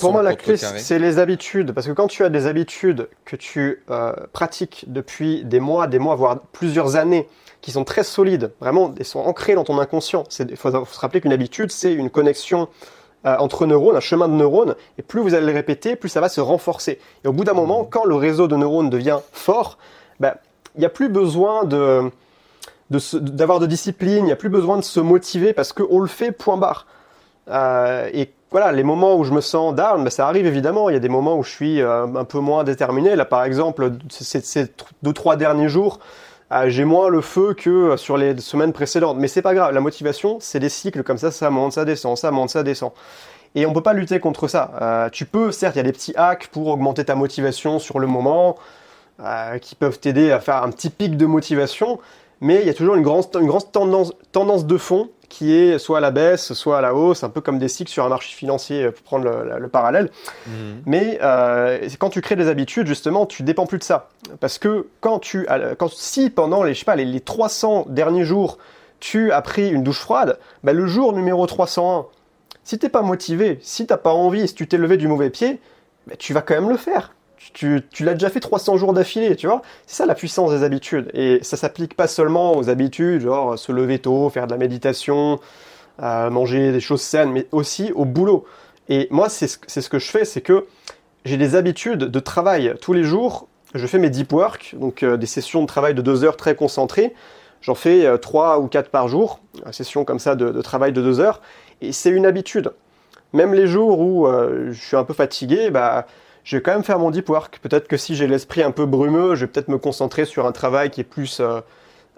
Pour moi, la clé, c'est les habitudes. Parce que quand tu as des habitudes que tu euh, pratiques depuis des mois, des mois, voire plusieurs années, qui sont très solides, vraiment, elles sont ancrées dans ton inconscient. Il faut, se rappeler qu'une habitude, c'est une connexion euh, entre neurones, un chemin de neurones, et plus vous allez le répéter, plus ça va se renforcer. Et au bout d'un moment, quand le réseau de neurones devient fort, ben, il n'y a plus besoin de d'avoir de, discipline, il n'y a plus besoin de se motiver parce qu'on le fait point barre. Euh, et voilà, les moments où je me sens down, ben, ça arrive évidemment. Il y a des moments où je suis euh, un peu moins déterminé. Là, par exemple, ces, deux trois derniers jours, euh, j'ai moins le feu que sur les semaines précédentes. Mais c'est pas grave. La motivation, c'est des cycles comme ça, ça monte, ça descend, ça monte, ça descend. Et on peut pas lutter contre ça. Euh, tu peux, certes, il y a des petits hacks pour augmenter ta motivation sur le moment, qui peuvent t'aider à faire un petit pic de motivation. Mais il y a toujours une grande, une grande tendance de fond qui est soit à la baisse, soit à la hausse, un peu comme des cycles sur un marché financier, euh, pour prendre le, parallèle. Mhm. Mais euh, quand tu crées des habitudes, justement, tu dépends plus de ça. Parce que quand tu, quand, si pendant les, je sais pas, les, 300 derniers jours, tu as pris une douche froide, bah, le jour numéro 301, si t'es pas motivé, si t'as pas envie, si tu t'es levé du mauvais pied, bah, tu vas quand même le faire tu, l'as déjà fait 300 jours d'affilée, tu vois. C'est ça la puissance des habitudes. Et ça s'applique pas seulement aux habitudes, genre se lever tôt, faire de la méditation, euh, manger des choses saines, mais aussi au boulot. Et moi, c'est ce, que je fais, c'est que j'ai des habitudes de travail tous les jours. Je fais mes deep work, donc euh, des sessions de travail de deux heures très concentrées. J'en fais euh, trois ou quatre par jour, une session comme ça de, de travail de deux heures. Et c'est une habitude. Même les jours où je suis un peu fatigué, bah, je vais quand même faire mon deep work. Peut-être que si j'ai l'esprit un peu brumeux, je vais peut-être me concentrer sur un travail qui est plus euh,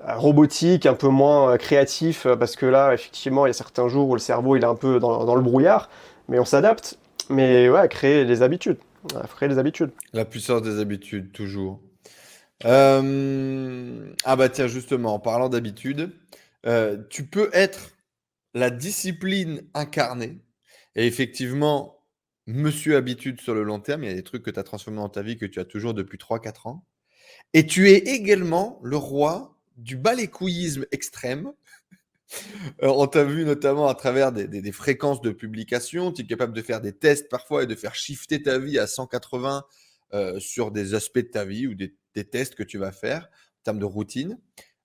robotique, un peu moins euh, créatif, euh, parce que là, effectivement, il y a certains jours où le cerveau il est un peu dans, le brouillard, mais on s'adapte. Mais ouais, créer des habitudes. Créer des habitudes. La puissance des habitudes, toujours. Ah bah tiens, justement, en parlant d'habitudes, tu peux être la discipline incarnée. Et effectivement, monsieur habitude sur le long terme. Il y a des trucs que tu as transformés dans ta vie que tu as toujours depuis 3-4 ans. Et tu es également le roi du balécouillisme extrême. Euh, on t'a vu notamment à travers des, fréquences de publication. Tu es capable de faire des tests parfois et de faire shifter ta vie à 180 euh, sur des aspects de ta vie ou des, tests que tu vas faire en termes de routine.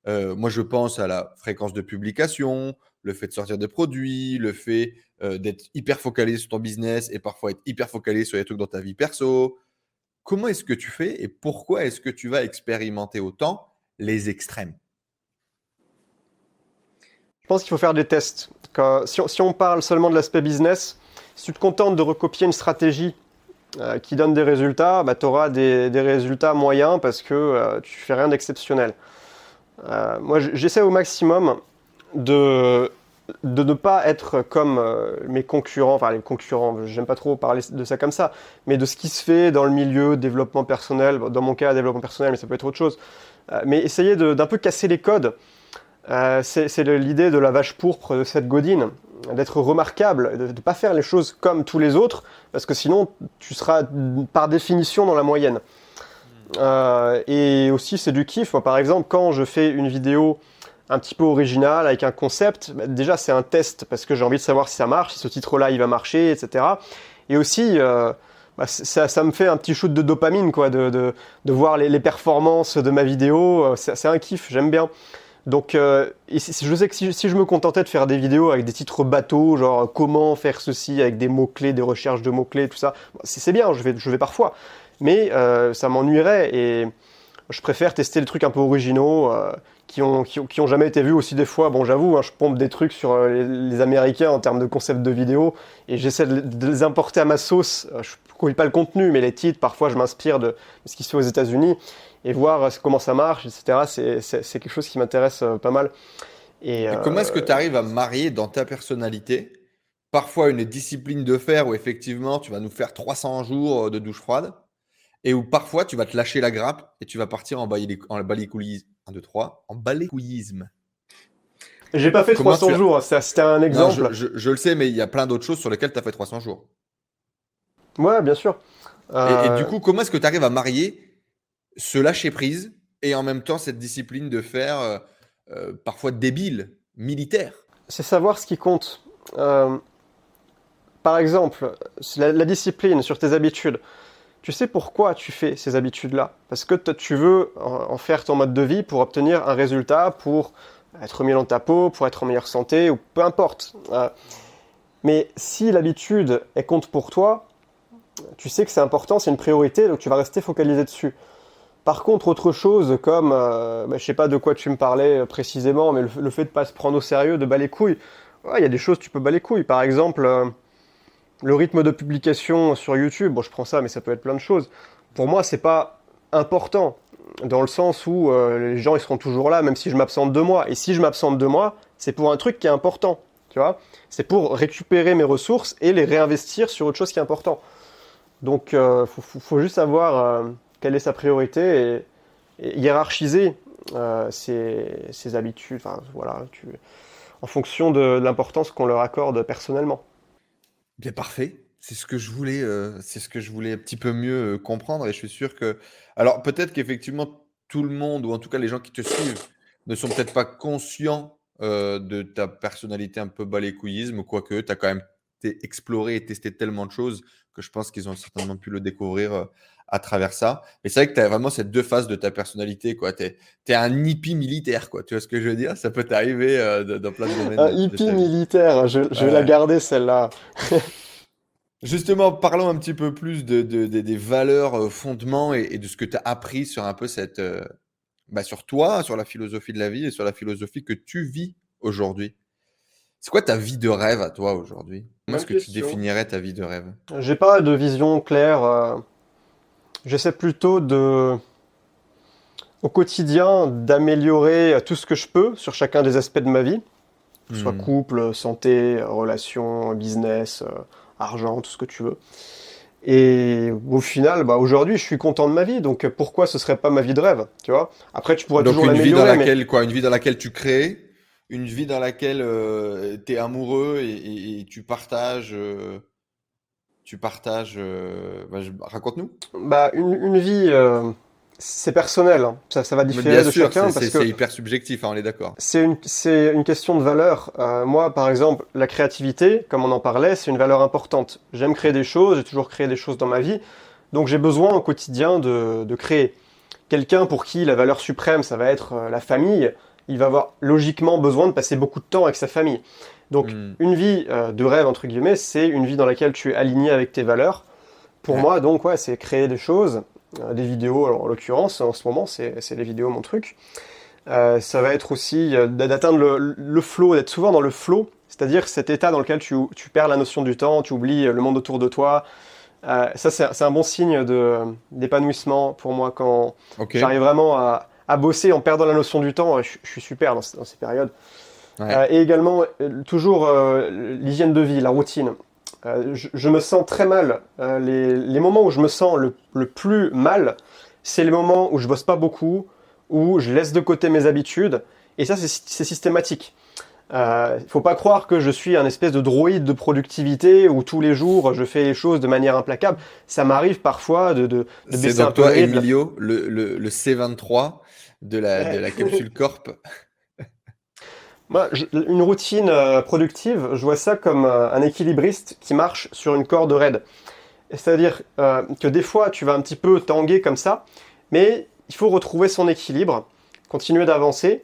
Euh, moi, je pense à la fréquence de publication, le fait de sortir des produits, le fait euh, d'être hyper focalisé sur ton business et parfois être hyper focalisé sur les trucs dans ta vie perso. Comment est-ce que tu fais et pourquoi est-ce que tu vas expérimenter autant les extrêmes? Je pense qu'il faut faire des tests. si, on, parle seulement de l'aspect business, si tu te contentes de recopier une stratégie euh, qui donne des résultats, bah, tu auras des, résultats moyens parce que euh, tu fais rien d'exceptionnel. moi, j'essaie au maximum de, de ne pas être comme euh, mes concurrents, enfin les concurrents, j'aime pas trop parler de ça comme ça, mais de ce qui se fait dans le milieu développement personnel, dans mon cas développement personnel, mais ça peut être autre chose, euh, mais essayer d'un peu casser les codes. Euh, c'est l'idée de la vache pourpre de cette godine, d'être remarquable, de ne pas faire les choses comme tous les autres, parce que sinon tu seras par définition dans la moyenne. et aussi c'est du kiff, moi par exemple quand je fais une vidéo un petit peu original, avec un concept, déjà c'est un test parce que j'ai envie de savoir si ça marche, si ce titre-là il va marcher, etc. Et aussi, euh, bah, ça, me fait un petit shoot de dopamine, quoi, de, de, voir les, performances de ma vidéo. Euh, c'est un kiff, j'aime bien. Donc, euh, je sais que si, je me contentais de faire des vidéos avec des titres bateaux, genre comment faire ceci avec des mots-clés, des recherches de mots-clés, tout ça, c'est bien, je vais, je vais parfois. Mais ça m'ennuierait et je préfère tester des trucs un peu originaux qui, ont, qui, ont, jamais été vus aussi des fois. Bon, j'avoue, hein, je pompe des trucs sur les, Américains en termes de concept de vidéo et j'essaie de, les importer à ma sauce. Je ne connais pas le contenu, mais les titres, parfois, je m'inspire de ce qui se fait aux États-Unis et voir comment ça marche, etc. C'est quelque chose qui m'intéresse euh, pas mal. Et, comment est-ce que euh, tu arrives à marier dans ta personnalité parfois une discipline de fer où effectivement tu vas nous faire 300 jours de douche froide et où parfois tu vas te lâcher la grappe et tu vas partir en, balécouillisme. 1, 2, 3, en balécouillisme. J'ai pas fait 300 jours, c'était un exemple. je, le sais, mais il y a plein d'autres choses sur lesquelles tu as fait 300 jours. Ouais, bien sûr. Et, et, du euh, coup, comment est-ce que tu arrives à marier se lâcher prise et en même temps cette discipline de faire euh, euh, parfois débile, militaire? C'est savoir ce qui compte. Euh, par exemple, la, discipline sur tes habitudes. Tu sais pourquoi tu fais ces habitudes-là? Parce que tu veux en, faire ton mode de vie pour obtenir un résultat, pour être mieux dans ta peau, pour être en meilleure santé, ou peu importe. mais si l'habitude est compte pour toi, tu sais que c'est important, c'est une priorité, donc tu vas rester focalisé dessus. Par contre, autre chose comme, euh, bah, je sais pas de quoi tu me parlais euh, précisément, mais le, fait de pas se prendre au sérieux, de bas les couilles, il y a des choses tu peux bas les couilles. Par exemple, euh, le rythme de publication sur YouTube, bon je prends ça, mais ça peut être plein de choses. Pour moi, c'est pas important dans le sens où les gens ils seront toujours là, même si je m'absente deux mois. Et si je m'absente deux mois, c'est pour un truc qui est important, tu vois. C'est pour récupérer mes ressources et les réinvestir sur autre chose qui est important. Donc, il faut, juste savoir quelle est sa priorité et, hiérarchiser euh, ses, habitudes, en fonction de, l'importance qu'on leur accorde personnellement. Bien parfait. C'est ce que je voulais, euh, c'est ce que je voulais un petit peu mieux euh, comprendre et je suis sûr que, alors peut-être qu'effectivement tout le monde ou en tout cas les gens qui te suivent ne sont peut-être pas conscients de ta personnalité un peu balécouillisme, quoique tu as quand même exploré et testé tellement de choses que je pense qu'ils ont certainement pu le découvrir à travers ça. Mais c'est vrai que tu as vraiment ces deux phases de ta personnalité. Tu es, es, un hippie militaire, quoi. Tu vois ce que je veux dire? Ça peut t'arriver euh, dans plein de domaines. Un hippie militaire, je, je vais la garder celle-là. Justement, parlons un petit peu plus de, des valeurs, euh, fondements et, de ce que tu as appris sur un peu cette. Euh, bah, sur toi, sur la philosophie de la vie et sur la philosophie que tu vis aujourd'hui. C'est quoi ta vie de rêve à toi aujourd'hui? Comment est-ce que tu définirais ta vie de rêve? J'ai pas de vision claire. J'essaie plutôt de, au quotidien, d'améliorer tout ce que je peux sur chacun des aspects de ma vie, que ce soit hmm. couple, santé, relations, business, euh, argent, tout ce que tu veux. Et au final, bah, aujourd'hui, je suis content de ma vie, donc pourquoi ce serait pas ma vie de rêve, tu vois? Après, tu pourrais toujours l'améliorer. Une vie dans laquelle, quoi, une vie dans laquelle tu crées, une vie dans laquelle euh, tu es amoureux et, tu partages. Euh, tu partages. Euh, bah, raconte-nous. Bah, une, vie, euh, c'est personnel. Hein. Ça, ça va différer de chacun. C'est hyper subjectif, hein, on est d'accord. C'est une, une question de valeur. Euh, moi, par exemple, la créativité, comme on en parlait, c'est une valeur importante. J'aime créer des choses, j'ai toujours créé des choses dans ma vie. Donc j'ai besoin au quotidien de, de créer. Quelqu'un pour qui la valeur suprême, ça va être la famille, il va avoir logiquement besoin de passer beaucoup de temps avec sa famille. Donc hmm. une vie euh, de rêve, entre guillemets, c'est une vie dans laquelle tu es aligné avec tes valeurs. Pour moi, donc, ouais, c'est créer des choses, euh, des vidéos, alors, en l'occurrence, en ce moment, c'est les vidéos mon truc. Euh, ça va être aussi d'atteindre le, le, flow, d'être souvent dans le flow, c'est-à-dire cet état dans lequel tu, tu, perds la notion du temps, tu oublies le monde autour de toi. ça, c'est un bon signe d'épanouissement pour moi quand j'arrive vraiment à, à, bosser en perdant la notion du temps. Je, je suis super dans, dans ces périodes. Euh, et également, euh, toujours euh, l'hygiène de vie, la routine. Je, me sens très mal. Les, les, moments où je me sens le, le plus mal, c'est les moments où je bosse pas beaucoup, où je laisse de côté mes habitudes. Et ça, c'est systématique. Il euh, faut pas croire que je suis un espèce de droïde de productivité où tous les jours je fais les choses de manière implacable. Ça m'arrive parfois de, de, de baisser un peu toi, Emilio, le, le, le, C23 de la, de la capsule Corp. Moi, une routine euh, productive, je vois ça comme euh, un équilibriste qui marche sur une corde raide. C'est-à-dire euh, que des fois, tu vas un petit peu tanguer comme ça, mais il faut retrouver son équilibre, continuer d'avancer.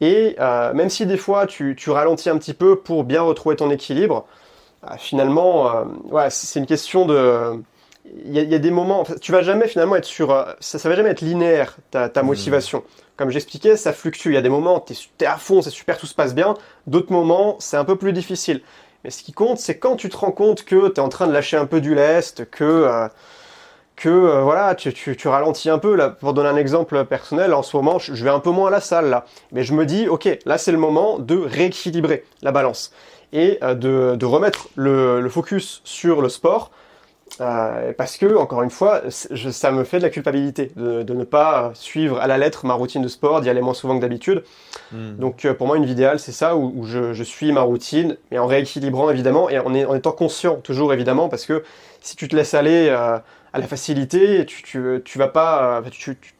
Et même si des fois tu, ralentis un petit peu pour bien retrouver ton équilibre, finalement, c'est une question de. Il y, y, a des moments, tu vas jamais finalement être sur. Ça, ça va jamais être linéaire, ta, ta mmh. motivation. Comme j'expliquais, ça fluctue. Il y a des moments, tu es, es, à fond, c'est super, tout se passe bien. D'autres moments, c'est un peu plus difficile. Mais ce qui compte, c'est quand tu te rends compte que tu es en train de lâcher un peu du lest, que, euh, que euh, voilà, tu, tu, tu, ralentis un peu. Là, pour donner un exemple personnel, en ce moment, je vais un peu moins à la salle là. Mais je me dis, ok, là c'est le moment de rééquilibrer la balance et euh, de, de, remettre le, le, focus sur le sport. Euh, parce que, encore une fois, je, ça me fait de la culpabilité de, de, ne pas suivre à la lettre ma routine de sport, d'y aller moins souvent que d'habitude. Mm. Donc, euh, pour moi, une vie idéale, c'est ça, où, où je, je, suis ma routine, mais en rééquilibrant évidemment, et en, est, en, étant conscient toujours évidemment, parce que si tu te laisses aller euh, à la facilité, tu, tu, tu vas pas, tu, tu,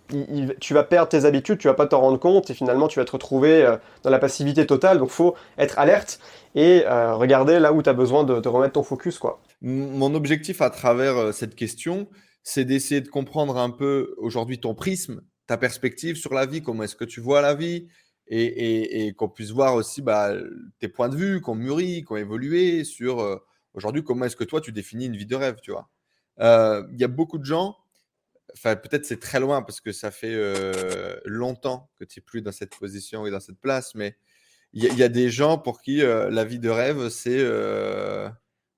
vas perdre tes habitudes, tu vas pas t'en rendre compte, et finalement, tu vas te retrouver dans la passivité totale. Donc, faut être alerte et regarder là où tu as besoin de, de remettre ton focus, quoi. Mon objectif à travers euh, cette question, c'est d'essayer de comprendre un peu aujourd'hui ton prisme, ta perspective sur la vie, comment est-ce que tu vois la vie, et, qu'on puisse voir aussi bah, tes points de vue, qu'on mûrit, qu'on évolué sur euh, aujourd'hui comment est-ce que toi tu définis une vie de rêve, tu vois. Euh, il y a beaucoup de gens, enfin peut-être c'est très loin parce que ça fait euh, longtemps que tu n'es plus dans cette position et dans cette place, mais il y, y, a des gens pour qui euh, la vie de rêve c'est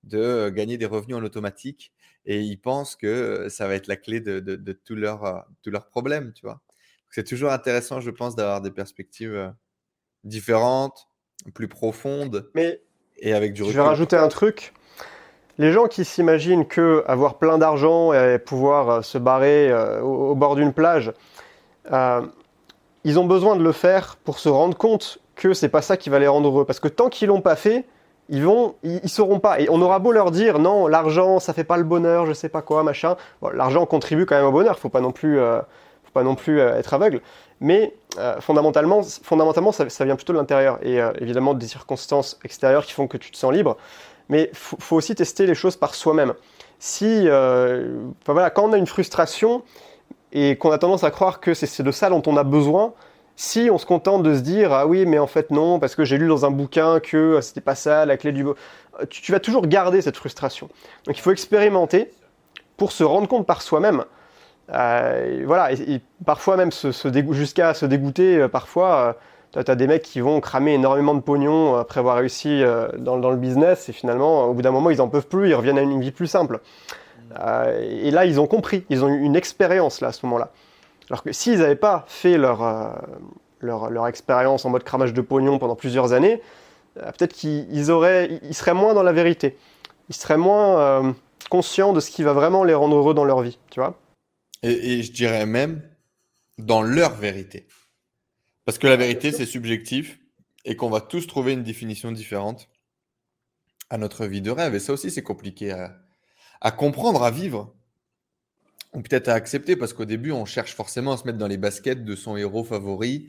de gagner des revenus en automatique et ils pensent que ça va être la clé de, de, de tous leurs leur problèmes, tu vois. C'est toujours intéressant, je pense, d'avoir des perspectives différentes, plus profondes Mais et avec du recul. Je vais rajouter un truc. Les gens qui s'imaginent que avoir plein d'argent et pouvoir se barrer au, au bord d'une plage, euh, ils ont besoin de le faire pour se rendre compte que c'est pas ça qui va les rendre heureux. Parce que tant qu'ils l'ont pas fait, ils vont, ils, sauront pas. Et on aura beau leur dire non, l'argent, ça fait pas le bonheur, je sais pas quoi, machin. L'argent contribue quand même au bonheur. Faut pas non plus, euh, faut pas non plus euh, être aveugle. Mais euh, fondamentalement, fondamentalement, ça, vient plutôt de l'intérieur et euh, évidemment des circonstances extérieures qui font que tu te sens libre. Mais faut, faut aussi tester les choses par soi-même. Si, euh, voilà, quand on a une frustration et qu'on a tendance à croire que c'est de ça dont on a besoin, si on se contente de se dire ah oui mais en fait non parce que j'ai lu dans un bouquin que c'était pas ça la clé du tu, tu, vas toujours garder cette frustration. Donc il faut expérimenter pour se rendre compte par soi-même. Euh, voilà et, parfois même jusqu'à se dégoûter euh, parfois. Tu as des mecs qui vont cramer énormément de pognon après avoir réussi euh, dans, le business et finalement au bout d'un moment ils en peuvent plus, ils reviennent à une vie plus simple. Euh, et là ils ont compris, ils ont eu une expérience là à ce moment-là. Alors que s'ils n'avaient pas fait leur, euh, leur, leur, expérience en mode cramage de pognon pendant plusieurs années, peut-être qu'ils auraient, ils seraient moins dans la vérité. Ils seraient moins conscients de ce qui va vraiment les rendre heureux dans leur vie, tu vois. Et, je dirais même dans leur vérité. Parce que la vérité, c'est subjectif et qu'on va tous trouver une définition différente à notre vie de rêve. Et ça aussi, c'est compliqué à, comprendre, à vivre ou peut-être à accepter parce qu'au début, on cherche forcément à se mettre dans les baskets de son héros favori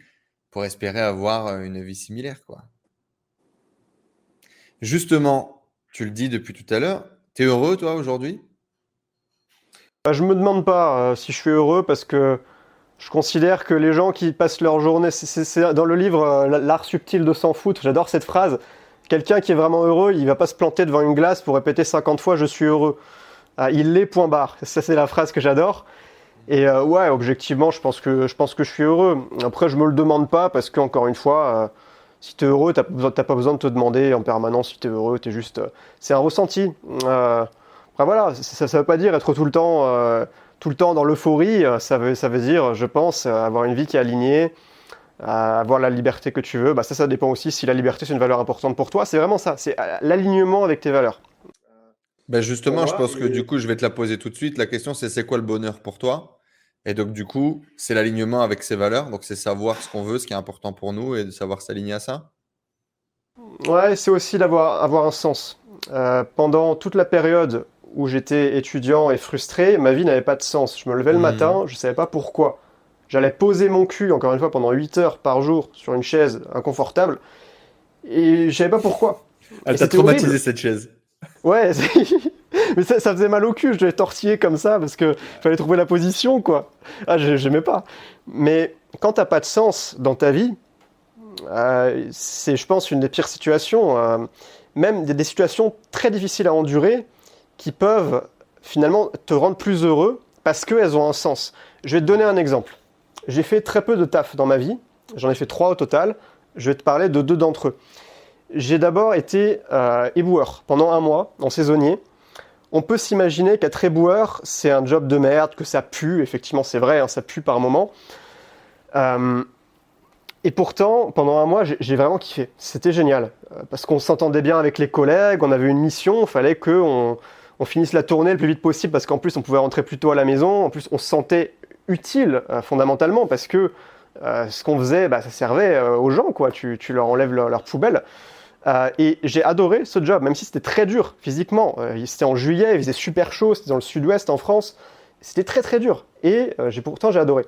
pour espérer avoir euh, une vie similaire. Quoi. Justement, tu le dis depuis tout à l'heure, tu es heureux toi aujourd'hui? Bah, Je me demande pas euh, si je suis heureux parce que je considère que les gens qui passent leur journée, c'est dans le livre euh, L'art subtil de s'en foutre, j'adore cette phrase, quelqu'un qui est vraiment heureux, il va pas se planter devant une glace pour répéter 50 fois je suis heureux. Ah, il l'est, point barre. Ça, c'est la phrase que j'adore. Et euh, ouais, objectivement, je pense, que, je suis heureux. Après, je me le demande pas parce qu'encore une fois, euh, si tu es heureux, tu n'as pas besoin de te demander en permanence si tu es heureux. Es juste, c'est un ressenti. Après, voilà, ça ne veut pas dire être tout le temps, tout le temps dans l'euphorie. Ça veut, ça veut dire, je pense, avoir une vie qui est alignée, avoir la liberté que tu veux. Bah, ça, ça dépend aussi si la liberté, c'est une valeur importante pour toi. C'est vraiment ça. C'est l'alignement avec tes valeurs. Ben justement, je pense que du coup, je vais te la poser tout de suite. La question, c'est c'est quoi le bonheur pour toi? Et donc, du coup, c'est l'alignement avec ses valeurs. Donc, c'est savoir ce qu'on veut, ce qui est important pour nous et de savoir s'aligner à ça. Ouais, c'est aussi d'avoir avoir un sens. Euh, pendant toute la période où j'étais étudiant et frustré, ma vie n'avait pas de sens. Je me levais le mmh. matin, je ne savais pas pourquoi. J'allais poser mon cul, encore une fois, pendant 8 heures par jour sur une chaise inconfortable et je savais pas pourquoi. Elle t'a traumatisé horrible. cette chaise. Ouais, mais ça, ça, faisait mal au cul, je devais tortiller comme ça parce que fallait trouver la position, quoi. Ah, j'aimais pas. Mais quand t'as pas de sens dans ta vie, euh, c'est, je pense, une des pires situations. euh, même des, des situations très difficiles à endurer qui peuvent finalement te rendre plus heureux parce qu'elles ont un sens. Je vais te donner un exemple. J'ai fait très peu de taf dans ma vie. J'en ai fait trois au total. Je vais te parler de deux d'entre eux. J'ai d'abord été euh, éboueur pendant un mois en saisonnier. On peut s'imaginer qu'être éboueur, c'est un job de merde, que ça pue. Effectivement, c'est vrai, hein, ça pue par moment. Euh, et pourtant, pendant un mois, j'ai vraiment kiffé. C'était génial. Euh, Parce qu'on s'entendait bien avec les collègues, on avait une mission, il fallait qu'on on finisse la tournée le plus vite possible parce qu'en plus, on pouvait rentrer plus tôt à la maison. En plus, on se sentait utile euh, fondamentalement parce que euh, ce qu'on faisait, bah, ça servait euh, aux gens, quoi. Tu, tu leur enlèves leur, leur poubelle. Et j'ai adoré ce job, même si c'était très dur physiquement. C'était en juillet, il faisait super chaud, c'était dans le sud-ouest en France. C'était très très dur. Et j'ai pourtant j'ai adoré.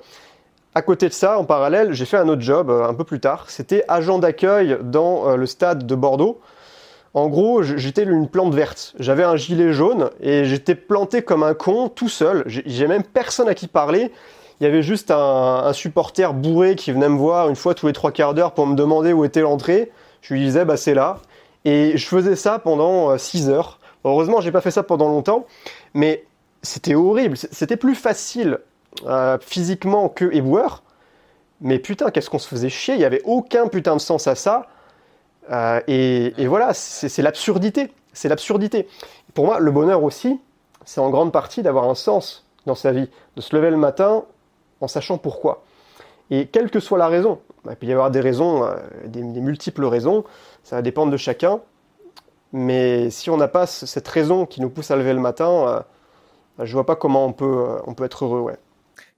À côté de ça, en parallèle, j'ai fait un autre job un peu plus tard. C'était agent d'accueil dans le stade de Bordeaux. En gros, j'étais une plante verte. J'avais un gilet jaune et j'étais planté comme un con tout seul. J'ai même personne à qui parler. Il y avait juste un, supporter bourré qui venait me voir une fois tous les trois quarts d'heure pour me demander où était l'entrée. Je lui disais, bah c'est là. Et je faisais ça pendant 6 heures. Heureusement, j'ai pas fait ça pendant longtemps, mais c'était horrible. C'était plus facile euh, physiquement que éboueur. Mais putain, qu'est-ce qu'on se faisait chier. Il y avait aucun putain de sens à ça. Euh, et, voilà, c'est l'absurdité. C'est l'absurdité. Pour moi, le bonheur aussi, c'est en grande partie d'avoir un sens dans sa vie, de se lever le matin en sachant pourquoi. Et quelle que soit la raison, il peut y avoir des raisons, euh, des, multiples raisons, ça va dépendre de chacun. Mais si on n'a pas ce- cette raison qui nous pousse à lever le matin, euh, je vois pas comment on peut, on peut être heureux. Ouais.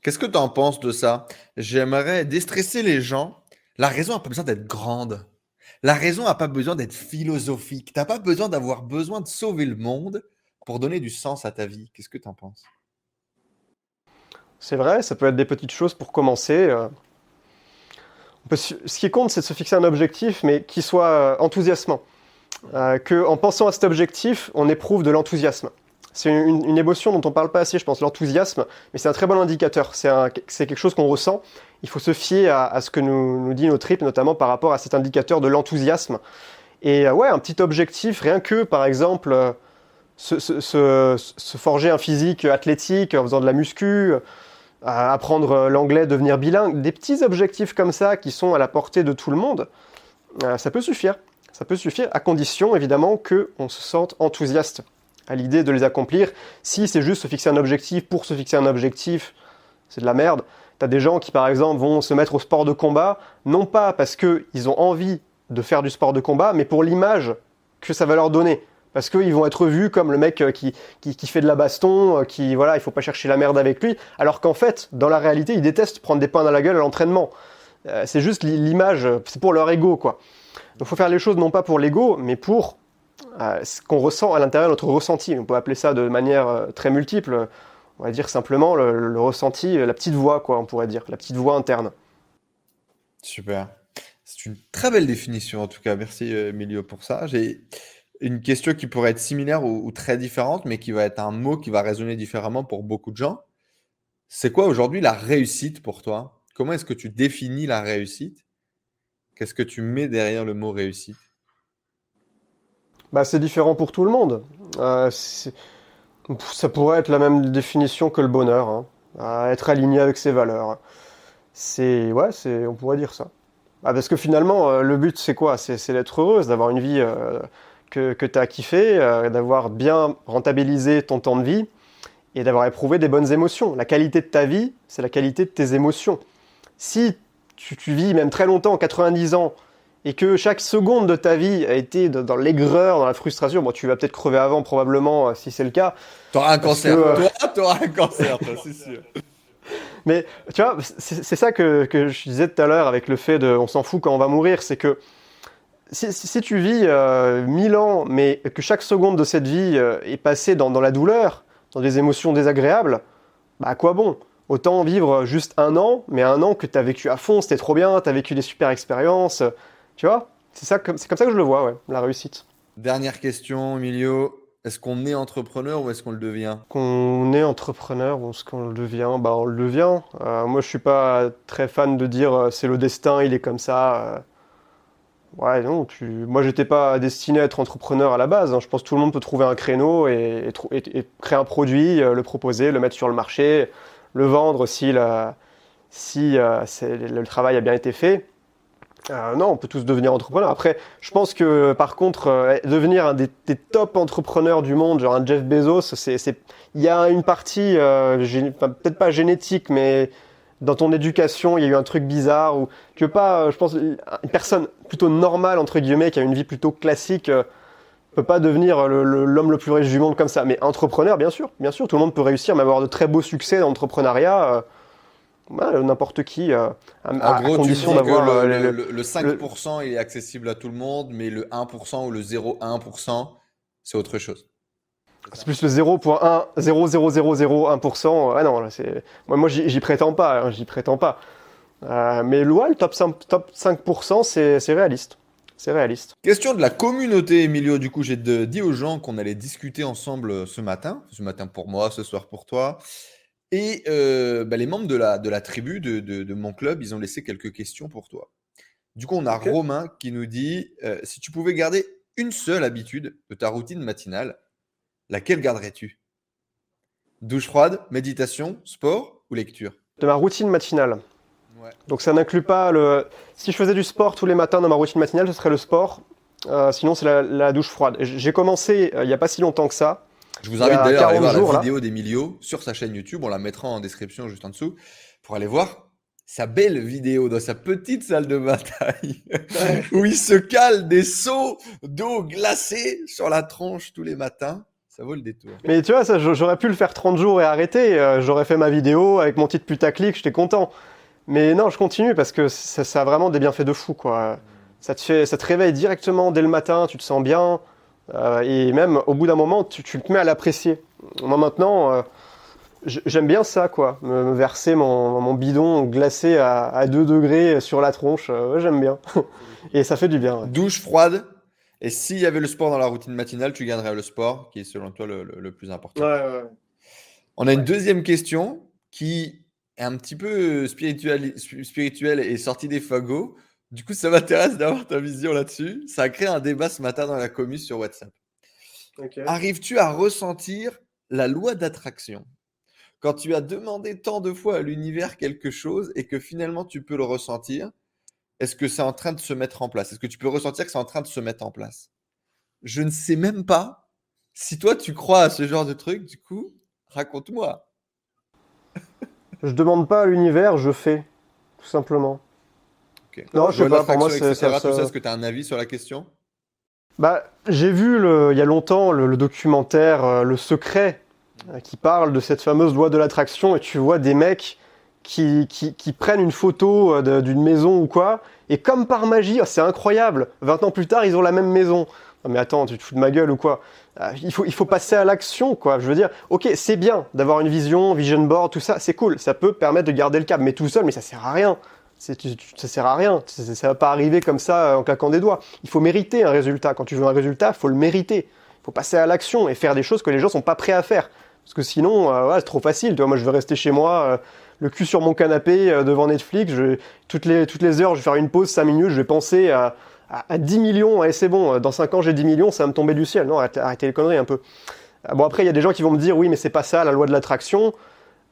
Qu'est-ce que tu en penses de ça? J'aimerais déstresser les gens. La raison n'a pas besoin d'être grande. La raison n'a pas besoin d'être philosophique. Tu n'as pas besoin d'avoir besoin de sauver le monde pour donner du sens à ta vie. Qu'est-ce que tu en penses? C'est vrai, ça peut être des petites choses pour commencer. euh. Ce qui compte, c'est de se fixer un objectif, mais qui soit euh, enthousiasmant. Euh, que en pensant à cet objectif, on éprouve de l'enthousiasme. C'est une, une émotion dont on parle pas assez, je pense, l'enthousiasme, mais c'est un très bon indicateur. C'est quelque chose qu'on ressent. Il faut se fier à, ce que nous, dit nos tripes, notamment par rapport à cet indicateur de l'enthousiasme. Et euh, ouais, un petit objectif, rien que, par exemple, euh, se, forger un physique athlétique en faisant de la muscu, apprendre l'anglais, devenir bilingue, des petits objectifs comme ça qui sont à la portée de tout le monde, euh, ça peut suffire. Ça peut suffire à condition évidemment que on se sente enthousiaste à l'idée de les accomplir. Si c'est juste se fixer un objectif pour se fixer un objectif, c'est de la merde. T'as des gens qui par exemple vont se mettre au sport de combat, non pas parce qu'ils ont envie de faire du sport de combat, mais pour l'image que ça va leur donner. Parce qu'ils vont être vus comme le mec euh, qui, qui, fait de la baston, euh, qui voilà, il faut pas chercher la merde avec lui, alors qu'en fait, dans la réalité, ils détestent prendre des pains dans la gueule à l'entraînement. Euh, c'est juste l'i- l'image, c'est pour leur ego, quoi. Donc, faut faire les choses non pas pour l'ego, mais pour ce qu'on ressent à l'intérieur notre ressenti. On peut appeler ça de manière très multiple. On va dire simplement le, le ressenti, euh, la petite voix, quoi, on pourrait dire, la petite voix interne. Super. C'est une très belle définition en tout cas. Merci euh, Emilio pour ça. J'ai une question qui pourrait être similaire ou, ou très différente, mais qui va être un mot qui va résonner différemment pour beaucoup de gens. C'est quoi aujourd'hui la réussite pour toi? Comment est-ce que tu définis la réussite? Qu'est-ce que tu mets derrière le mot réussite? Bah, c'est différent pour tout le monde. Euh, ça pourrait être la même définition que le bonheur, hein. Être aligné avec ses valeurs. C'est, ouais, c'est, on pourrait dire ça. Ah, parce que finalement, euh, le but, c'est quoi? C'est, d'être heureuse, d'avoir une vie euh, que, que tu as kiffé, euh, d'avoir bien rentabilisé ton temps de vie et d'avoir éprouvé des bonnes émotions. La qualité de ta vie, c'est la qualité de tes émotions. Si tu vis même très longtemps, 90 ans, et que chaque seconde de ta vie a été dans l'aigreur, dans la frustration, bon, tu vas peut-être crever avant, probablement, euh, si c'est le cas. T'auras un cancer. que, euh, Toi, t'auras un cancer, toi, c'est sûr. Mais tu vois, c'est ça que, que je disais tout à l'heure avec le fait de on s'en fout quand on va mourir, c'est que si, si- si tu vis euh, 1000 ans, mais que chaque seconde de cette vie euh, est passée dans, dans la douleur, dans des émotions désagréables, bah à quoi bon? Autant vivre juste un an, mais un an que tu as vécu à fond, c'était trop bien, tu as vécu des super expériences, tu vois C'est ça, comme- c'est comme ça que je le vois, ouais, la réussite. Dernière question, Emilio. Est-ce qu'on est entrepreneur ou est-ce qu'on le devient? Qu'on est entrepreneur ou ce qu'on le devient, bah on le devient. Euh, moi, je suis pas très fan de dire euh, c'est le destin, il est comme ça. euh. Ouais, non, tu... moi j'étais pas destiné à être entrepreneur à la base. hein. Je pense que tout le monde peut trouver un créneau et, et trou- et- et créer un produit, euh, le proposer, le mettre sur le marché, le vendre si, la- si euh, c'est- le travail a bien été fait. Euh, non, on peut tous devenir entrepreneur. Après, je pense que par contre, euh, devenir un des, des top entrepreneurs du monde, genre un Jeff Bezos, c'est, il y a une partie, euh, enfin, peut-être pas génétique, mais dans ton éducation, il y a eu un truc bizarre ou tu veux pas, euh, je pense, une personne plutôt normale entre guillemets, qui a une vie plutôt classique, euh, peut pas devenir le- le- l'homme le, plus riche du monde comme ça. Mais entrepreneur, bien sûr, bien sûr, tout le monde peut réussir, même avoir de très beaux succès dans l'entrepreneuriat. Euh, ouais, n'importe qui, euh, à, En à gros, tu condition d'avoir euh, le, le- le- le 5% il est accessible à tout le monde, mais le 1% ou le 0,1%, c'est autre chose. C'est plus le 0.1, 0,0001%. Ah non, c'est, moi, moi j'y prétends pas, hein, j'y prétends pas. Euh, mais ouais, le top 5%, top 5% c'est, réaliste. C'est réaliste. Question de la communauté, Emilio. Du coup, j'ai dit aux gens qu'on allait discuter ensemble euh, ce matin. Ce matin pour moi, ce soir pour toi. Et euh, bah, les membres de la, de la tribu de, de- de mon club, ils ont laissé quelques questions pour toi. Du coup, on a. Romain qui nous dit euh, si tu pouvais garder une seule habitude de ta routine matinale, laquelle garderais-tu? Douche froide, méditation, sport ou lecture? De ma routine matinale. Ouais. Donc ça n'inclut pas le. Si je faisais du sport tous les matins dans ma routine matinale, ce serait le sport. Euh, sinon, c'est la, la douche froide. J'ai commencé il n'y a pas si longtemps que ça. Je vous invite d'ailleurs à aller 40 voir jours, la vidéo d'Emilio sur sa chaîne YouTube. On la mettra en description juste en dessous pour aller voir sa belle vidéo dans sa petite salle de bataille où il se cale des seaux d'eau glacée sur la tronche tous les matins. Ça vaut le détour. Mais tu vois, ça, j'aurais pu le faire 30 jours et arrêter. Euh, j'aurais fait ma vidéo avec mon titre putaclic, j'étais content. Mais non, je continue parce que ça, ça a vraiment des bienfaits de fou, quoi. Ça te fait, ça te réveille directement dès le matin, tu te sens bien. Euh, et même au bout d'un moment, tu, tu te mets à l'apprécier. Moi maintenant, euh, j'aime bien ça, quoi. Me, me verser mon, mon bidon glacé à, à 2 degrés sur la tronche, euh, ouais, j'aime bien. et ça fait du bien. ouais. Douche froide. Et s'il y avait le sport dans la routine matinale, tu gagnerais le sport, qui est selon toi le, le- le plus important. On a une deuxième question qui est un petit peu spirituelle, spirituelle et sortie des fagots. Du coup, ça m'intéresse d'avoir ta vision là-dessus. Ça a créé un débat ce matin dans la commu sur WhatsApp. Arrives-tu à ressentir la loi d'attraction? Quand tu as demandé tant de fois à l'univers quelque chose et que finalement tu peux le ressentir Est-ce que c'est en train de se mettre en place? Est-ce que tu peux ressentir que c'est en train de se mettre en place? Je ne sais même pas si toi tu crois à ce genre de truc. Du coup, raconte-moi. Je demande pas à l'univers, je fais, tout simplement. Non, je sais Loi pas, pour moi, c'est- ça- tout ça, Est-ce que tu as un avis sur la question? Bah, j'ai vu le, il y a longtemps le, le documentaire euh, Le Secret euh, qui parle de cette fameuse loi de l'attraction et tu vois des mecs qui, qui, qui prennent une photo euh, d'une maison ou quoi et comme par magie, oh, c'est incroyable, 20 ans plus tard ils ont la même maison. Non mais attends, tu te fous de ma gueule ou quoi? Euh, il, faut, il faut passer à l'action quoi. Je veux dire, ok c'est bien d'avoir une vision, vision board, tout ça, c'est cool, ça peut permettre de garder le cap, mais tout seul, mais ça sert à rien. Ça sert à rien, ça, va pas arriver comme ça euh, en claquant des doigts. Il faut mériter un résultat. Quand tu veux un résultat, il faut le mériter. Il faut passer à l'action et faire des choses que les gens sont pas prêts à faire. Parce que sinon, euh, c'est trop facile. Tu vois, moi, je vais rester chez moi, euh, le cul sur mon canapé, devant Netflix. Toutes, les, heures, je vais faire une pause, 5 minutes, je vais penser à, à, à 10 millions. Allez, c'est bon, dans 5 ans, j'ai 10 millions, ça va me tomber du ciel. Non, arrêtez, arrêtez les conneries un peu. Bon, après, il y a des gens qui vont me dire, oui, mais c'est pas ça, la loi de l'attraction.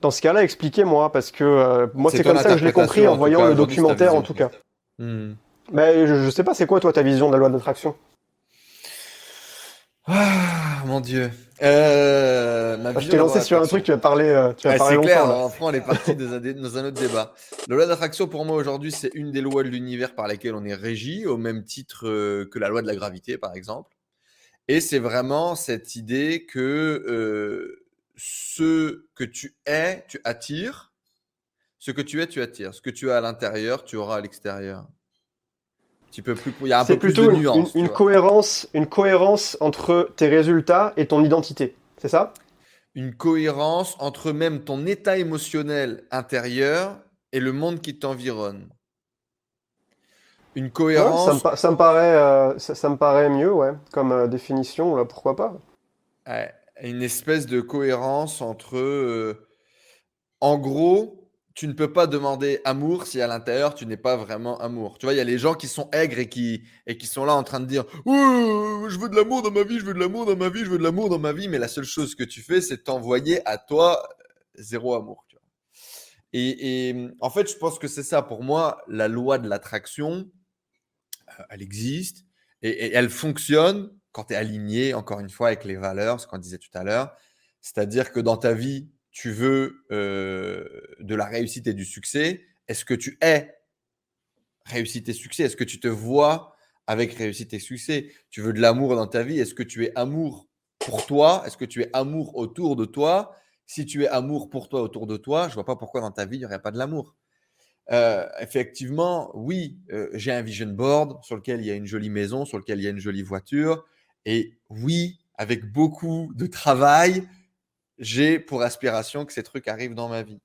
Dans ce cas-là, expliquez-moi, parce que euh, moi, C'est comme ça que je l'ai compris en voyant cas, le documentaire, en tout cas. Hmm. Mais je, je sais pas, c'est quoi, toi, ta vision de la loi de l'attraction? Ah, mon Dieu. Euh, ma Ah, Je t'ai lancé sur un d'attraction. truc, tu vas parler, euh, tu Ouais, parler c'est longtemps. clair, là. enfin, on est parti dans un, dé- dans un autre débat. La loi d'attraction, pour moi, aujourd'hui, c'est une des lois de l'univers par lesquelles on est régi, au même titre que la loi de la gravité, par exemple. Et c'est vraiment cette idée que ce que tu es, tu attires. Ce que tu es, tu attires. Ce que tu as à l'intérieur, tu auras à l'extérieur. Petit peu plus, il y a un peu plus de une, nuances. une- cohérence, une cohérence entre tes résultats et ton identité. C'est ça? Une cohérence entre même ton état émotionnel intérieur et le monde qui t'environne. Une Ouais, cohérence. ça, me, pa- ça me paraît, euh, ça, ça me paraît mieux, ouais, comme euh, définition, là, pourquoi pas? Ouais, une espèce de cohérence entre. euh, en gros, tu ne peux pas demander amour si à l'intérieur tu n'es pas vraiment amour. Tu vois, il y a les gens qui sont aigres et qui, et qui sont là en train de dire Je veux de l'amour dans ma vie, je veux de l'amour dans ma vie, je veux de l'amour dans ma vie, mais la seule chose que tu fais, c'est t'envoyer à toi zéro amour. Et, en fait, je pense que c'est ça. Pour moi, la loi de l'attraction, euh, elle existe et, elle fonctionne quand tu es aligné, encore une fois, avec les valeurs, ce qu'on disait tout à l'heure. C'est-à-dire que dans ta vie, tu veux euh, de la réussite et du succès, est-ce que tu es réussite et succès? Est-ce que tu te vois avec réussite et succès? Tu veux de l'amour dans ta vie? Est-ce que tu es amour pour toi? Est-ce que tu es amour autour de toi? Si tu es amour pour toi autour de toi, je ne vois pas pourquoi dans ta vie, il n'y aurait pas de l'amour. Euh, effectivement, oui, euh, j'ai un vision board sur lequel il y a une jolie maison, sur lequel il y a une jolie voiture. Et oui, avec beaucoup de travail, j'ai pour aspiration que ces trucs arrivent dans ma vie.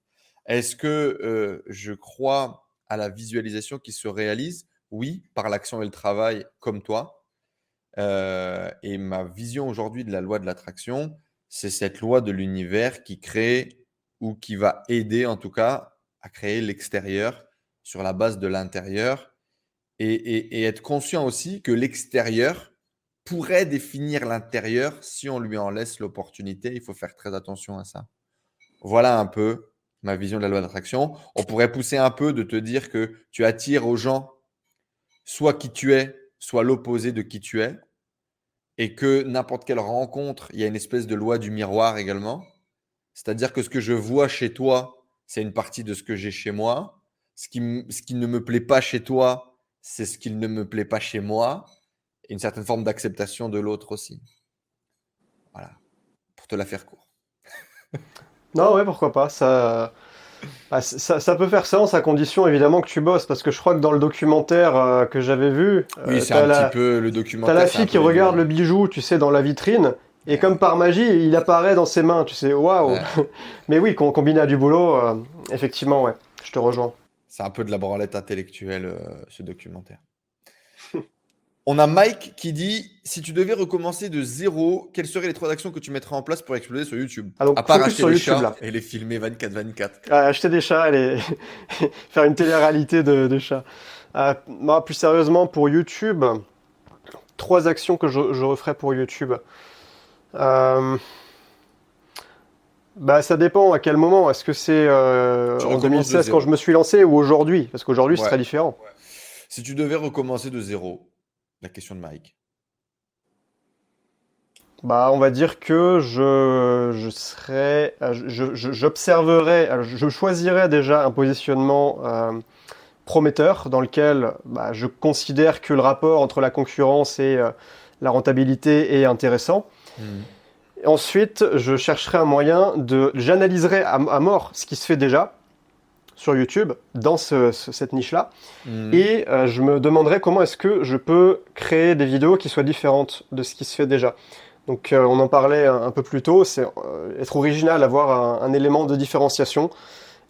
Est-ce que euh, je crois à la visualisation qui se réalise? Oui, par l'action et le travail, comme toi. Euh, et ma vision aujourd'hui de la loi de l'attraction, c'est cette loi de l'univers qui crée ou qui va aider en tout cas à créer l'extérieur sur la base de l'intérieur et, être conscient aussi que l'extérieur pourrait définir l'intérieur si on lui en laisse l'opportunité. Il faut faire très attention à ça. Voilà un peu ma vision de la loi d'attraction. On pourrait pousser un peu de te dire que tu attires aux gens soit qui tu es, soit l'opposé de qui tu es, et que n'importe quelle rencontre, il y a une espèce de loi du miroir également. C'est-à-dire que ce que je vois chez toi, c'est une partie de ce que j'ai chez moi. Ce qui, ce qui ne me plaît pas chez toi, c'est ce qui ne me plaît pas chez moi et une certaine forme d'acceptation de l'autre aussi. Voilà, pour te la faire court. non, ouais, pourquoi pas. Ah, ça, ça, peut faire sens à condition évidemment que tu bosses, parce que je crois que dans le documentaire euh, que j'avais vu, oui, euh, c'est un petit peu le documentaire. T'as la fille qui regarde le bijou, tu sais, dans la vitrine, et comme par magie, il apparaît dans ses mains, tu sais, waouh. Mais oui, combiné à du boulot, euh, effectivement, ouais, je te rejoins. C'est un peu de la branlette intellectuelle, ce documentaire. On a Mike qui dit si tu devais recommencer de zéro, quelles seraient les trois actions que tu mettrais en place pour exploser sur YouTube? Ah, À part acheter des chats et les filmer 24-24. Ah, acheter des chats et faire une télé-réalité de, chats. Euh, plus sérieusement, pour YouTube, trois actions que je, referais pour YouTube. Euh, bah, ça dépend à quel moment. Est-ce que c'est euh, en 2016 quand je me suis lancé ou aujourd'hui? Parce qu'aujourd'hui, c'est très différent. Si tu devais recommencer de zéro, la question de Mike bah, on va dire que je, je serais, euh, j'observerais, je, je, choisirais déjà un positionnement euh, prometteur dans lequel bah, je considère que le rapport entre la concurrence et euh, la rentabilité est intéressant. Hmm. Ensuite, je chercherai un moyen de, j'analyserai à, mort ce qui se fait déjà sur YouTube dans cette niche-là. Hmm. Et euh, je me demanderais comment est-ce que je peux créer des vidéos qui soient différentes de ce qui se fait déjà. Donc euh, on en parlait un, peu plus tôt, c'est euh, être original, avoir un, élément de différenciation.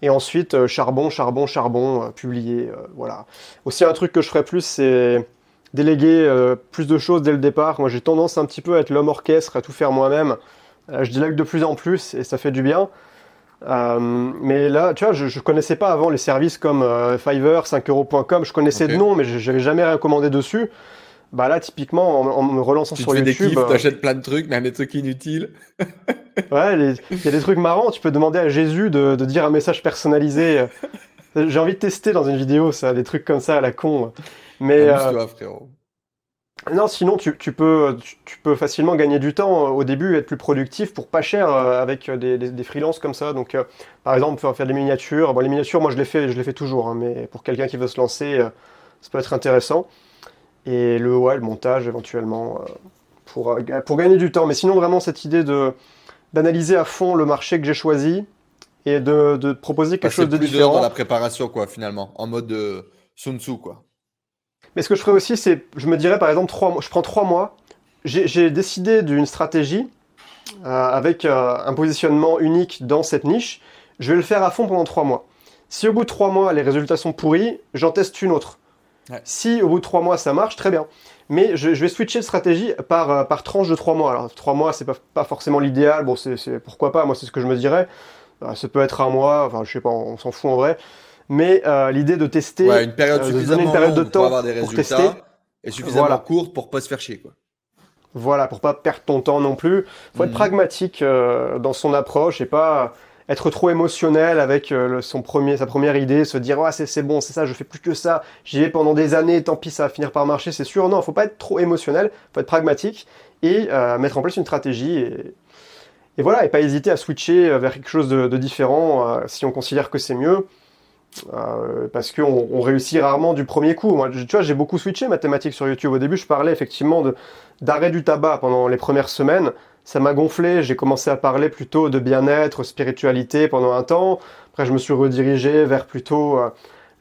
Et ensuite, charbon, charbon, charbon, publier. voilà. Aussi un truc que je ferais plus, c'est déléguer plus de choses dès le départ. Moi j'ai tendance un petit peu à être l'homme orchestre, à tout faire moi-même. je délègue de plus en plus et ça fait du bien. Euh, mais là, tu vois, je, je connaissais pas avant les services comme euh, Fiverr, 5euros.com. Je connaissais de nom, mais j'avais jamais rien commandé dessus. Bah là, typiquement, en, me relançant sur YouTube, tu achètes plein de trucs, même des trucs inutiles. ouais, il y a des trucs marrants. Tu peux demander à Jésus de, de dire un message personnalisé. J'ai envie de tester dans une vidéo, ça, des trucs comme ça à la con. Mais euh, frérot. Non, sinon tu, peux, tu, peux facilement gagner du temps euh, au début, être plus productif pour pas cher euh, avec euh, des, des, freelances comme ça. Donc, par exemple, faire des miniatures. Bon, les miniatures, moi je les fais, je les fais toujours, hein, mais pour quelqu'un qui veut se lancer, ça peut être intéressant. Et le, ouais, le montage éventuellement pour, pour gagner du temps. Mais sinon, vraiment, cette idée de d'analyser à fond le marché que j'ai choisi et de, de proposer quelque chose de différent. dans la préparation, quoi, finalement, en mode Sun Tzu, quoi. Mais ce que je ferais aussi, c'est, je me dirais par exemple, trois mois, je prends trois mois, j'ai décidé d'une stratégie euh, avec euh, un positionnement unique dans cette niche, je vais le faire à fond pendant trois mois. Si au bout de trois mois, les résultats sont pourris, j'en teste une autre. Si au bout de trois mois, ça marche, très bien. Mais je, vais switcher de stratégie par, euh, par tranche de trois mois. Alors trois mois, c'est pas, pas forcément l'idéal, bon, c'est pourquoi pas, moi c'est ce que je me dirais. Ça peut être un mois, enfin je sais pas, on s'en fout en vrai. Mais euh, l'idée de tester, Ouais, une période euh, de donner suffisamment une période de longue temps pour avoir des pour tester. et suffisamment Voilà. courte pour pas se faire chier, quoi. Voilà, pour pas perdre ton temps non plus. Faut être Mhm. pragmatique euh, dans son approche et pas être trop émotionnel avec euh, le- son premier, sa première idée, se dire ouais c'est c'est bon, c'est ça, je fais plus que ça, j'y vais pendant des années, tant pis ça va finir par marcher, c'est sûr. Non, faut pas être trop émotionnel, faut être pragmatique et mettre en place une stratégie et, et voilà et pas hésiter à switcher vers quelque chose de, de différent euh, si on considère que c'est mieux. Euh, parce qu'on on réussit rarement du premier coup. Moi, tu vois, j'ai beaucoup switché mathématiques sur YouTube. Au début, je parlais effectivement d'arrêt du tabac pendant les premières semaines. Ça m'a gonflé, j'ai commencé à parler plutôt de bien-être, spiritualité pendant un temps. Après, je me suis redirigé vers plutôt euh,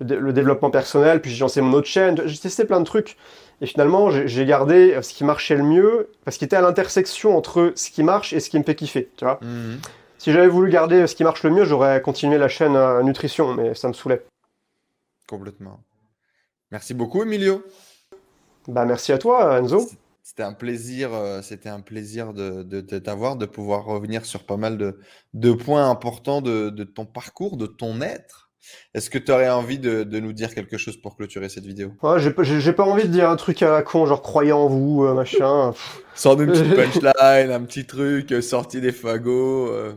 le dé- le développement personnel, puis j'ai lancé mon autre chaîne. J'ai testé plein de trucs. Et finalement, j'ai gardé ce qui marchait le mieux, parce qu'il était à l'intersection entre ce qui marche et ce qui me fait kiffer, tu vois. Mhm. Si j'avais voulu garder ce qui marche le mieux, j'aurais continué la chaîne euh, nutrition, mais ça me saoulait. Complètement. Merci beaucoup, Emilio. Bah merci à toi, Enzo. C'était un plaisir, euh, c'était un plaisir de, de, de t'avoir, de pouvoir revenir sur pas mal de, de points importants de, ton parcours, de ton être. Est-ce que tu aurais envie de, nous dire quelque chose pour clôturer cette vidéo? Ouais, j'ai pas- envie de dire un truc à la con, genre croyez en vous, euh, machin. Sans une petite punchline, un petit truc, sorti des fagots. euh.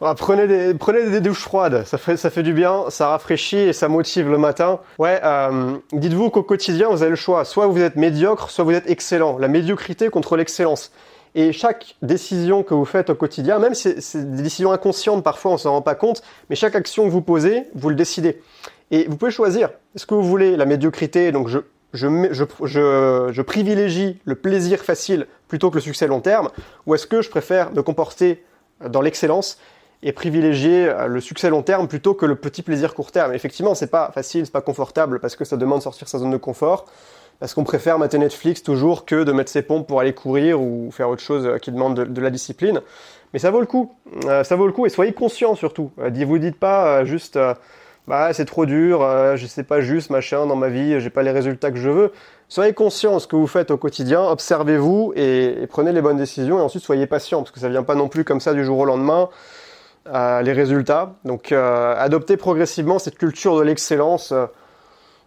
Ah, prenez des, douches froides, ça fait, ça fait du bien, ça rafraîchit et ça motive le matin. Ouais, euh, dites-vous qu'au quotidien, vous avez le choix. Soit vous êtes médiocre, soit vous êtes excellent. La médiocrité contre l'excellence. Et chaque décision que vous faites au quotidien, même si c'est- des décisions inconscientes, parfois on s'en rend pas compte, mais chaque action que vous posez, vous le décidez. Et vous pouvez choisir. Est-ce que vous voulez la médiocrité Donc je, je, je, je, je privilégie le plaisir facile plutôt que le succès long terme, ou est-ce que je préfère me comporter dans l'excellence et privilégier euh, le succès long terme plutôt que le petit plaisir court terme. Effectivement, c'est pas facile, c'est pas confortable parce que ça demande de sortir sa zone de confort. Parce qu'on préfère mater Netflix toujours que de mettre ses pompes pour aller courir ou faire autre chose euh, qui demande de, la discipline. Mais ça vaut le coup. Euh, ça vaut le coup et soyez conscients surtout. Dis- vous dites pas juste bah c'est trop dur, je sais pas juste machin dans ma vie, j'ai pas les résultats que je veux. Soyez conscients de ce que vous faites au quotidien, observez-vous et, et prenez les bonnes décisions et ensuite soyez patient parce que ça vient pas non plus comme ça du jour au lendemain les résultats. Donc euh, adoptez progressivement cette culture de l'excellence. euh,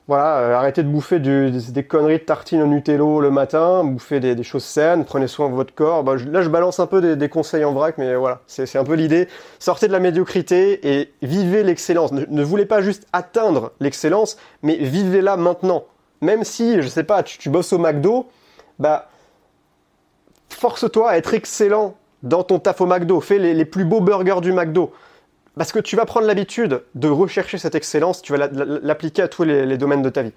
voilà, euh, arrêtez de bouffer des, conneries de tartines au Nutello le matin, bouffez des, choses saines, prenez soin de votre corps. Bah, là, je balance un peu des, conseils en vrac, mais voilà, c'est un peu l'idée. Sortez de la médiocrité et vivez l'excellence. Ne, voulez pas juste atteindre l'excellence, mais vivez-la maintenant. Même si, je sais pas, tu, tu bosses au McDo, bah, force-toi à être excellent dans ton taf au McDo. Fais les, plus beaux burgers du McDo. Parce que tu vas prendre l'habitude de rechercher cette excellence, tu vas la- la- l'appliquer à tous les, domaines de ta vie.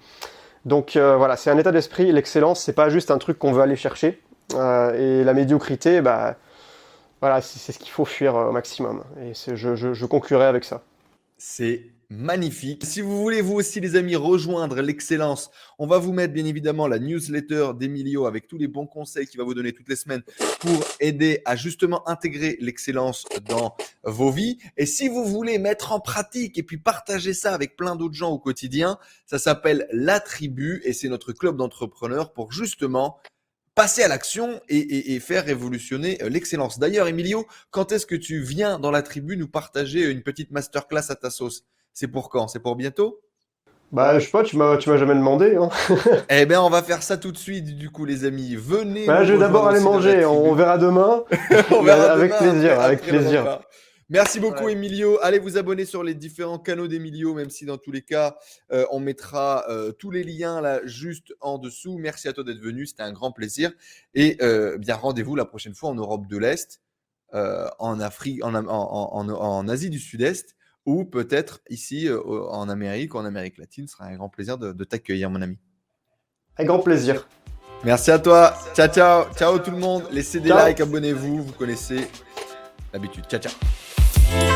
Donc euh, voilà, c'est un état d'esprit. L'excellence, c'est pas juste un truc qu'on veut aller chercher. Euh, et la médiocrité, bah, voilà, c'est ce qu'il faut fuir euh, au maximum. Et je, je conclurai avec ça. C'est magnifique. Si vous voulez, vous aussi, les amis, rejoindre l'excellence, on va vous mettre bien évidemment la newsletter d'Emilio avec tous les bons conseils qu'il va vous donner toutes les semaines pour aider à justement intégrer l'excellence dans vos vies. Et si vous voulez mettre en pratique et puis partager ça avec plein d'autres gens au quotidien, ça s'appelle La Tribu et c'est notre club d'entrepreneurs pour justement passer à l'action et, et- faire révolutionner euh, l'excellence. D'ailleurs, Emilio, quand est-ce que tu viens dans la tribu nous partager une petite masterclass à ta sauce? C'est pour quand? C'est pour bientôt? Bah, je sais pas, tu m'as, tu m'as jamais demandé. Hein. Eh bien, on va faire ça tout de suite, du coup, les amis. Venez. Bah, je vais d'abord aller manger. On verra demain. On verra avec demain plaisir, après- avec après plaisir. Merci beaucoup, Ouais. Emilio. Allez vous abonner sur les différents canaux d'Emilio, même si dans tous les cas, euh, on mettra euh, tous les liens là juste en dessous. Merci à toi d'être venu, c'était un grand plaisir. Et euh, bien rendez-vous la prochaine fois en Europe de l'Est, en Afrique, en, Am- en- en- en- en Asie du Sud-Est, ou peut-être ici euh, en Amérique ou en Amérique latine. Ce sera un grand plaisir de, de t'accueillir, mon ami. Avec grand plaisir. Merci à toi. Ciao, ciao. Ciao tout le monde. Laissez des Ciao. likes, abonnez-vous. Vous connaissez l'habitude. Ciao, ciao.